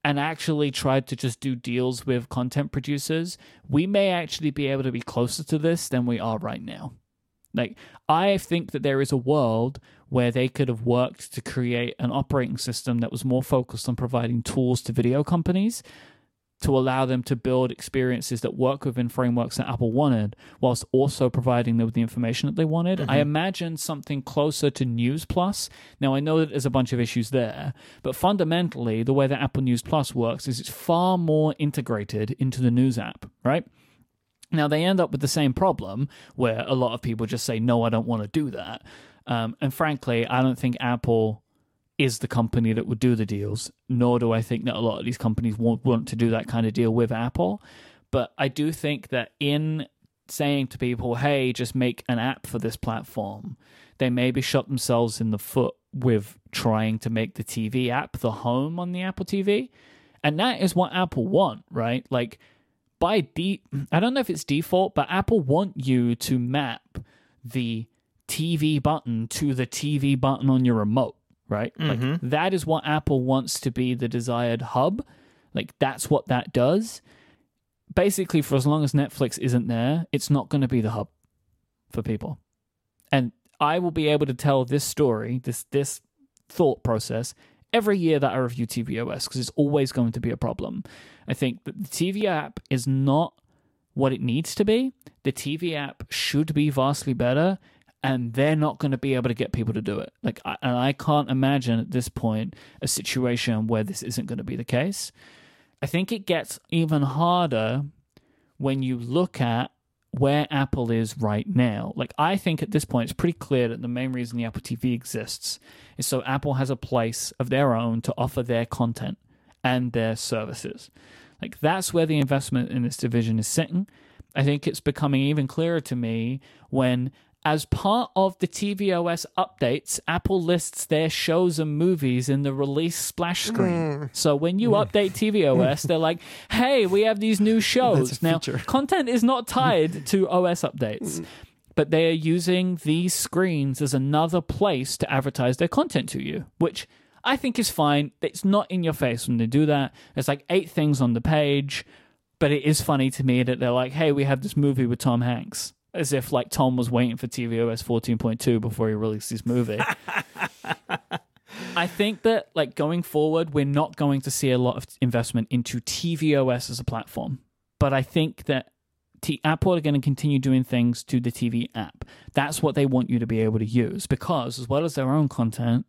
and actually tried to just do deals with content producers, we may actually be able to be closer to this than we are right now. Like, I think that there is a world where they could have worked to create an operating system that was more focused on providing tools to video companies to allow them to build experiences that work within frameworks that Apple wanted, whilst also providing them with the information that they wanted. Mm-hmm. I imagine something closer to News Plus. Now, I know that there's a bunch of issues there, but fundamentally, the way that Apple News Plus works is it's far more integrated into the News app, right? Now, they end up with the same problem where a lot of people just say, no, I don't want to do that. Um, and frankly, I don't think Apple is the company that would do the deals, nor do I think that a lot of these companies won't want to do that kind of deal with Apple. But I do think that in saying to people, hey, just make an app for this platform, they maybe shot themselves in the foot with trying to make the TV app the home on the Apple TV. And that is what Apple want, right? Like by de I don't know if it's default, but Apple want you to map the TV button to the TV button on your remote right? Mm-hmm. Like that is what Apple wants to be the desired hub. Like that's what that does. Basically, for as long as Netflix isn't there, it's not going to be the hub for people. And I will be able to tell this story, this this thought process every year that I review tvOS because it's always going to be a problem. I think that the TV app is not what it needs to be. The TV app should be vastly better and they're not going to be able to get people to do it. Like, I, and I can't imagine at this point a situation where this isn't going to be the case. I think it gets even harder when you look at where Apple is right now. Like, I think at this point, it's pretty clear that the main reason the Apple TV exists is so Apple has a place of their own to offer their content and their services. Like, that's where the investment in this division is sitting. I think it's becoming even clearer to me when as part of the tvOS updates, Apple lists their shows and movies in the release splash screen. Mm. So when you update tvOS, they're like, "Hey, we have these new shows." Now, content is not tied to OS updates. But they are using these screens as another place to advertise their content to you, which I think is fine. It's not in your face when they do that. There's like eight things on the page, but it is funny to me that they're like, hey, we have this movie with Tom Hanks as if like Tom was waiting for tvOS 14.2 before he released his movie. I think that like going forward, we're not going to see a lot of investment into tvOS as a platform, but I think that T- Apple are going to continue doing things to the TV app. That's what they want you to be able to use because, as well as their own content,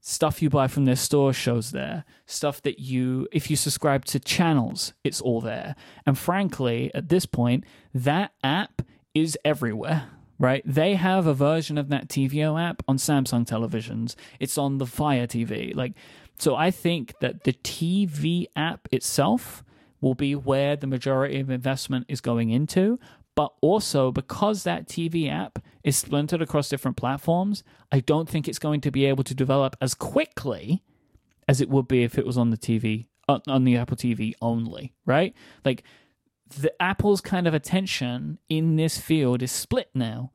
stuff you buy from their store shows there. Stuff that you, if you subscribe to channels, it's all there. And frankly, at this point, that app is everywhere, right? They have a version of that TVO app on Samsung televisions. It's on the Fire TV. Like, so I think that the TV app itself will be where the majority of investment is going into. But also, because that TV app is splintered across different platforms, I don't think it's going to be able to develop as quickly as it would be if it was on the TV, uh, on the Apple TV only, right? Like, the Apple's kind of attention in this field is split now.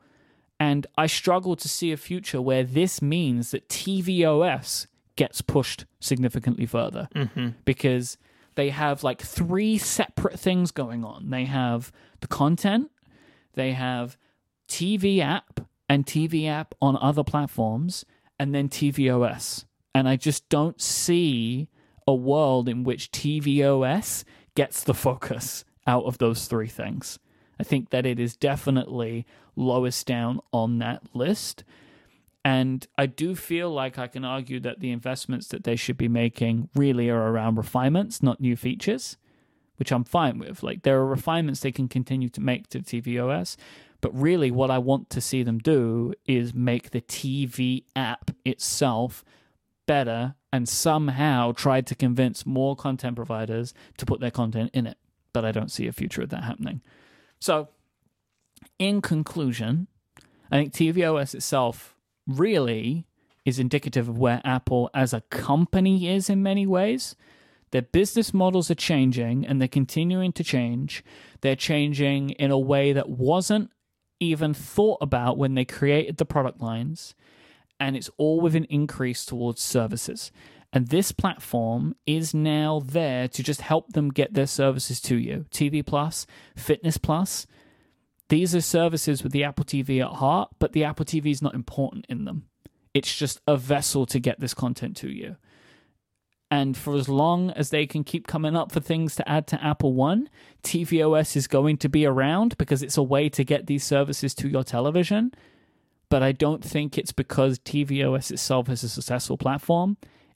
And I struggle to see a future where this means that tvOS gets pushed significantly further mm-hmm. because they have like three separate things going on. They have the content, they have TV app and TV app on other platforms, and then tvOS. And I just don't see a world in which tvOS gets the focus out of those three things. I think that it is definitely lowest down on that list. And I do feel like I can argue that the investments that they should be making really are around refinements, not new features, which I'm fine with. Like there are refinements they can continue to make to tvOS, but really what I want to see them do is make the TV app itself better and somehow try to convince more content providers to put their content in it but I don't see a future of that happening. So, in conclusion, I think tvOS itself really is indicative of where Apple as a company is in many ways. Their business models are changing and they're continuing to change. They're changing in a way that wasn't even thought about when they created the product lines, and it's all with an increase towards services. And this platform is now there to just help them get their services to you. TV Plus, Fitness Plus, these are services with the Apple TV at heart, but the Apple TV is not important in them. It's just a vessel to get this content to you. And for as long as they can keep coming up for things to add to Apple One, tvOS is going to be around because it's a way to get these services to your television. But I don't think it's because tvOS itself is a successful platform.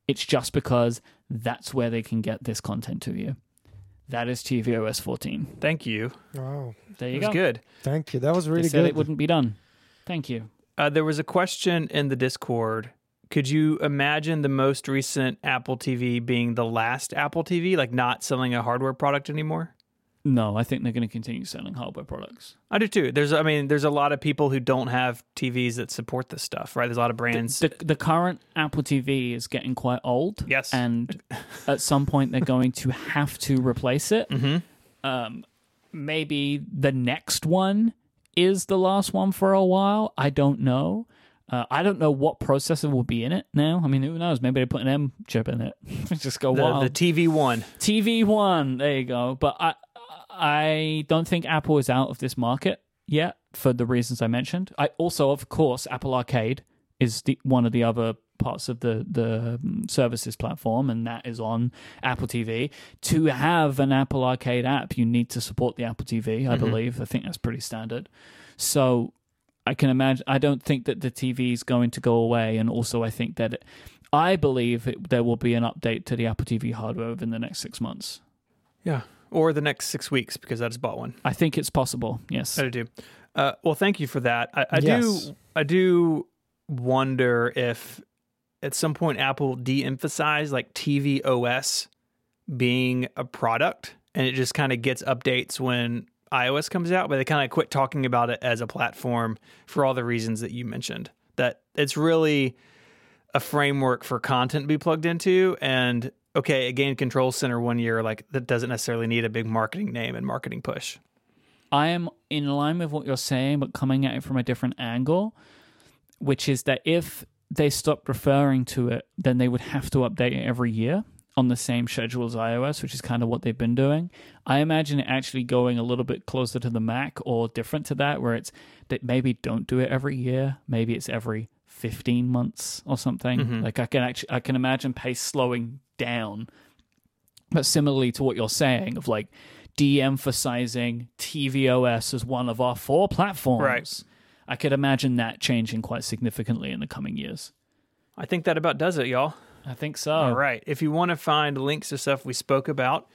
It's just because that's where they can get this content to you. That is tvOS 14. Thank you. Wow. There you It was go. good. Thank you. That was really They really said good. it wouldn't be done. Thank you. Uh, there was a question in the Discord. Could you imagine the most recent Apple TV being the last Apple TV, like not selling a hardware product anymore? No, I think they're going to continue selling hardware products. I do too. There's, I mean, there's a lot of people who don't have TVs that support this stuff, right? There's a lot of brands. The, the current Apple TV is getting quite old. Yes. And at some point, they're going to have to replace it. mm-hmm. Um, maybe the next one is the last one for a while. I don't know. Uh, I don't know what processor will be in it now. I mean, who knows? Maybe they put an M chip in it. Just go The, wild. the TV one. TV one. There you go. But I I don't think Apple is out of this market yet for the reasons I mentioned. I also, of course, Apple Arcade is the one of the other parts of the the um, services platform, and that is on Apple TV. To have an Apple Arcade app, you need to support the Apple TV. I Mhm. believe. I think that's pretty standard. So I can imagine. I don't think that the TV is going to go away, and also I think that. It, I believe it, there will be an update to the Apple TV hardware within the next six months. Yeah. Or the next six weeks because I just bought one. I think it's possible. Yes. I do. Uh, well, thank you for that. I, I Yes. do. I do wonder if at some point Apple de-emphasized like tvOS being a product, and it just kind of gets updates when iOS comes out, but they kind of quit talking about it as a platform for all the reasons that you mentioned. That it's really a framework for content to be plugged into, and okay, a game Control Center one year, like that doesn't necessarily need a big marketing name and marketing push. I am in line with what you're saying, but coming at it from a different angle, which is that if they stopped referring to it, then they would have to update it every year on the same schedule as iOS, which is kind of what they've been doing. I imagine it actually going a little bit closer to the Mac or different to that, where it's that maybe don't do it every year, maybe it's every 15 months or something. Mhm. Like I can actually I can imagine pace slowing down. But similarly to what you're saying of like de-emphasizing tvOS as one of our four platforms. Right. I could imagine that changing quite significantly in the coming years. I think that about does it, y'all. I think so. All right. If you want to find links to stuff we spoke about,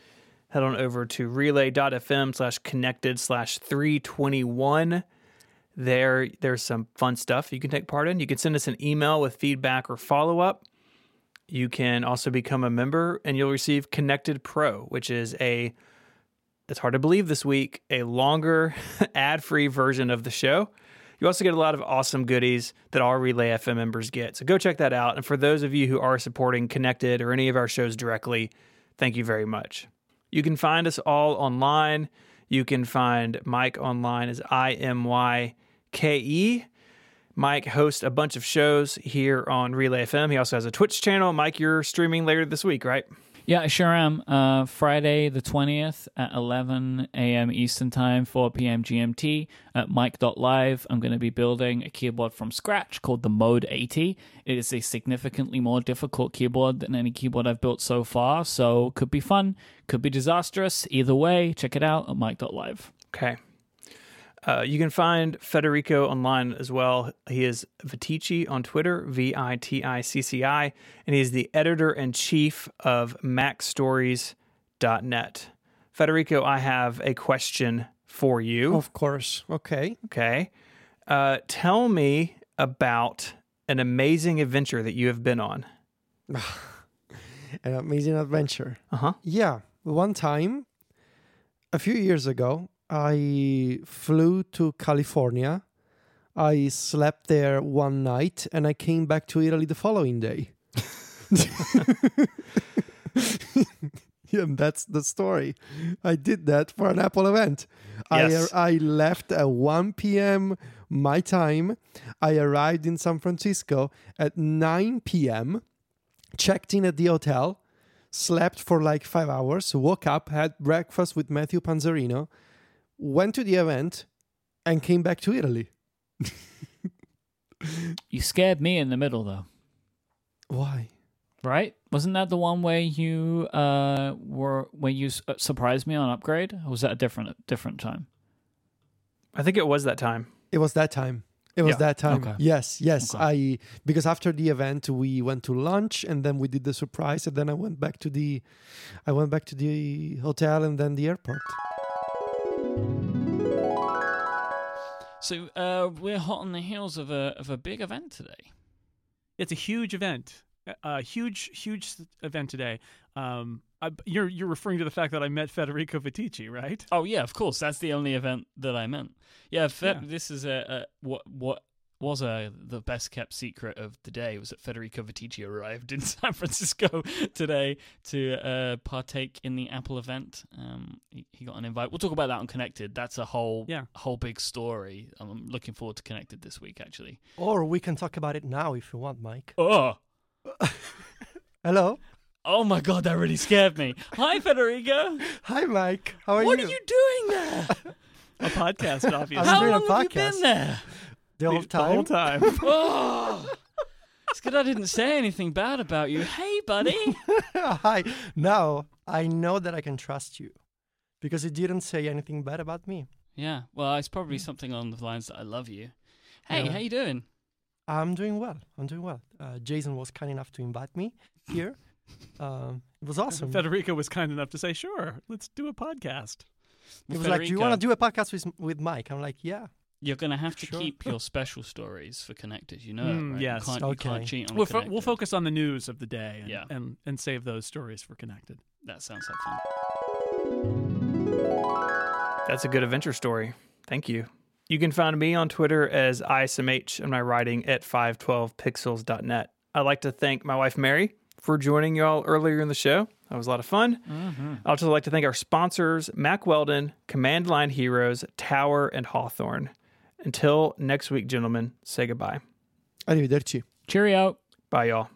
head on over to relay.fm slash connected slash 321. There, there's some fun stuff you can take part in. You can send us an email with feedback or follow up. You can also become a member and you'll receive Connected Pro, which is a, it's hard to believe this week, a longer ad free version of the show. You also get a lot of awesome goodies that all Relay FM members get. So go check that out. And for those of you who are supporting Connected or any of our shows directly, thank you very much. You can find us all online. You can find Myke online as I M Y K E. Myke hosts a bunch of shows here on Relay FM. He also has a Twitch channel. Myke, you're streaming later this week, right? Yeah, I sure am. Uh, Friday the 20th at 11 a.m. Eastern Time, 4 p.m. GMT at Myke.live. I'm going to be building a keyboard from scratch called the Mode 80. It is a significantly more difficult keyboard than any keyboard I've built so far, so could be fun, could be disastrous. Either way, check it out at Myke.live. Okay. Uh, you can find Federico online as well. He is Viticci on Twitter, V I T I C C I, and he is the editor in chief of MacStories.net. Federico, I have a question for you. Of course. Okay. Okay. Uh, tell me about an amazing adventure that you have been on. An amazing adventure. Uh huh. Yeah. One time, a few years ago, I flew to California. I slept there one night and I came back to Italy the following day. and that's the story. I did that for an Apple event. Yes. I I left at 1 p.m. my time. I arrived in San Francisco at 9 p.m. Checked in at the hotel, slept for like five hours, woke up, had breakfast with Matthew Panzarino, went to the event, and came back to Italy. You scared me in the middle though, Why? right? Wasn't that the one where you uh were when you uh, surprised me on upgrade? Or was that a different different time? I think it was that time. It was that time. It was Yeah. that time. Okay. Yes, yes. Okay. I because after the event we went to lunch and then we did the surprise and then I went back to the I went back to the hotel and then the airport. So uh, we're hot on the heels of a of a big event today. It's a huge event, a- huge, huge event today. Um, I, you're you're referring to the fact that I met Federico Viticci, right? Oh yeah, of course. That's the only event that I meant. Yeah, Fe- Yeah. this is a, a what what was a the best kept secret of the day was that Federico Viticci arrived in San Francisco today to uh, partake in the Apple event. Um, he, he got an invite. We'll talk about that on Connected. That's a whole Yeah. whole big story. I'm looking forward to Connected this week actually. Or we can talk about it now if you want, Myke. Oh. Hello. Oh my god, that really scared me. Hi Federico. Hi, Myke. How are what you? What are you doing there? A podcast, obviously. I'm How doing a long have you been there? The whole The time. whole time. Oh, it's good I didn't say anything bad about you. Hey, buddy. Hi. Now I know that I can trust you because you didn't say anything bad about me. yeah, well, it's probably something along the lines that I love you. Hey, Yeah. how you doing? I'm doing well. I'm doing well. Uh, Jason was kind enough to invite me here. Um, it was awesome. Federico was kind enough to say, "Sure, let's do a podcast." He was like, "Do you want to do a podcast with with Myke?" I'm like, "Yeah." You're gonna have to Sure. keep your special stories for connected. You know, Mm, right? yes. You can't, you can't Okay. cheat on We'll, fo- Connected. we'll focus on the news of the day and, Yeah. and, and save those stories for Connected. That sounds like fun. That's a good adventure story. Thank you. You can find me on Twitter as ISMH and my writing at 512pixels.net. I'd like to thank my wife, Merri, for joining y'all earlier in the show. That was a lot of fun. I'd also like to thank our sponsors, Mack Weldon, Command Line Heroes, Tower, and Hawthorne. Until next week, gentlemen, say goodbye. Arrivederci. Cheerio. Bye, y'all.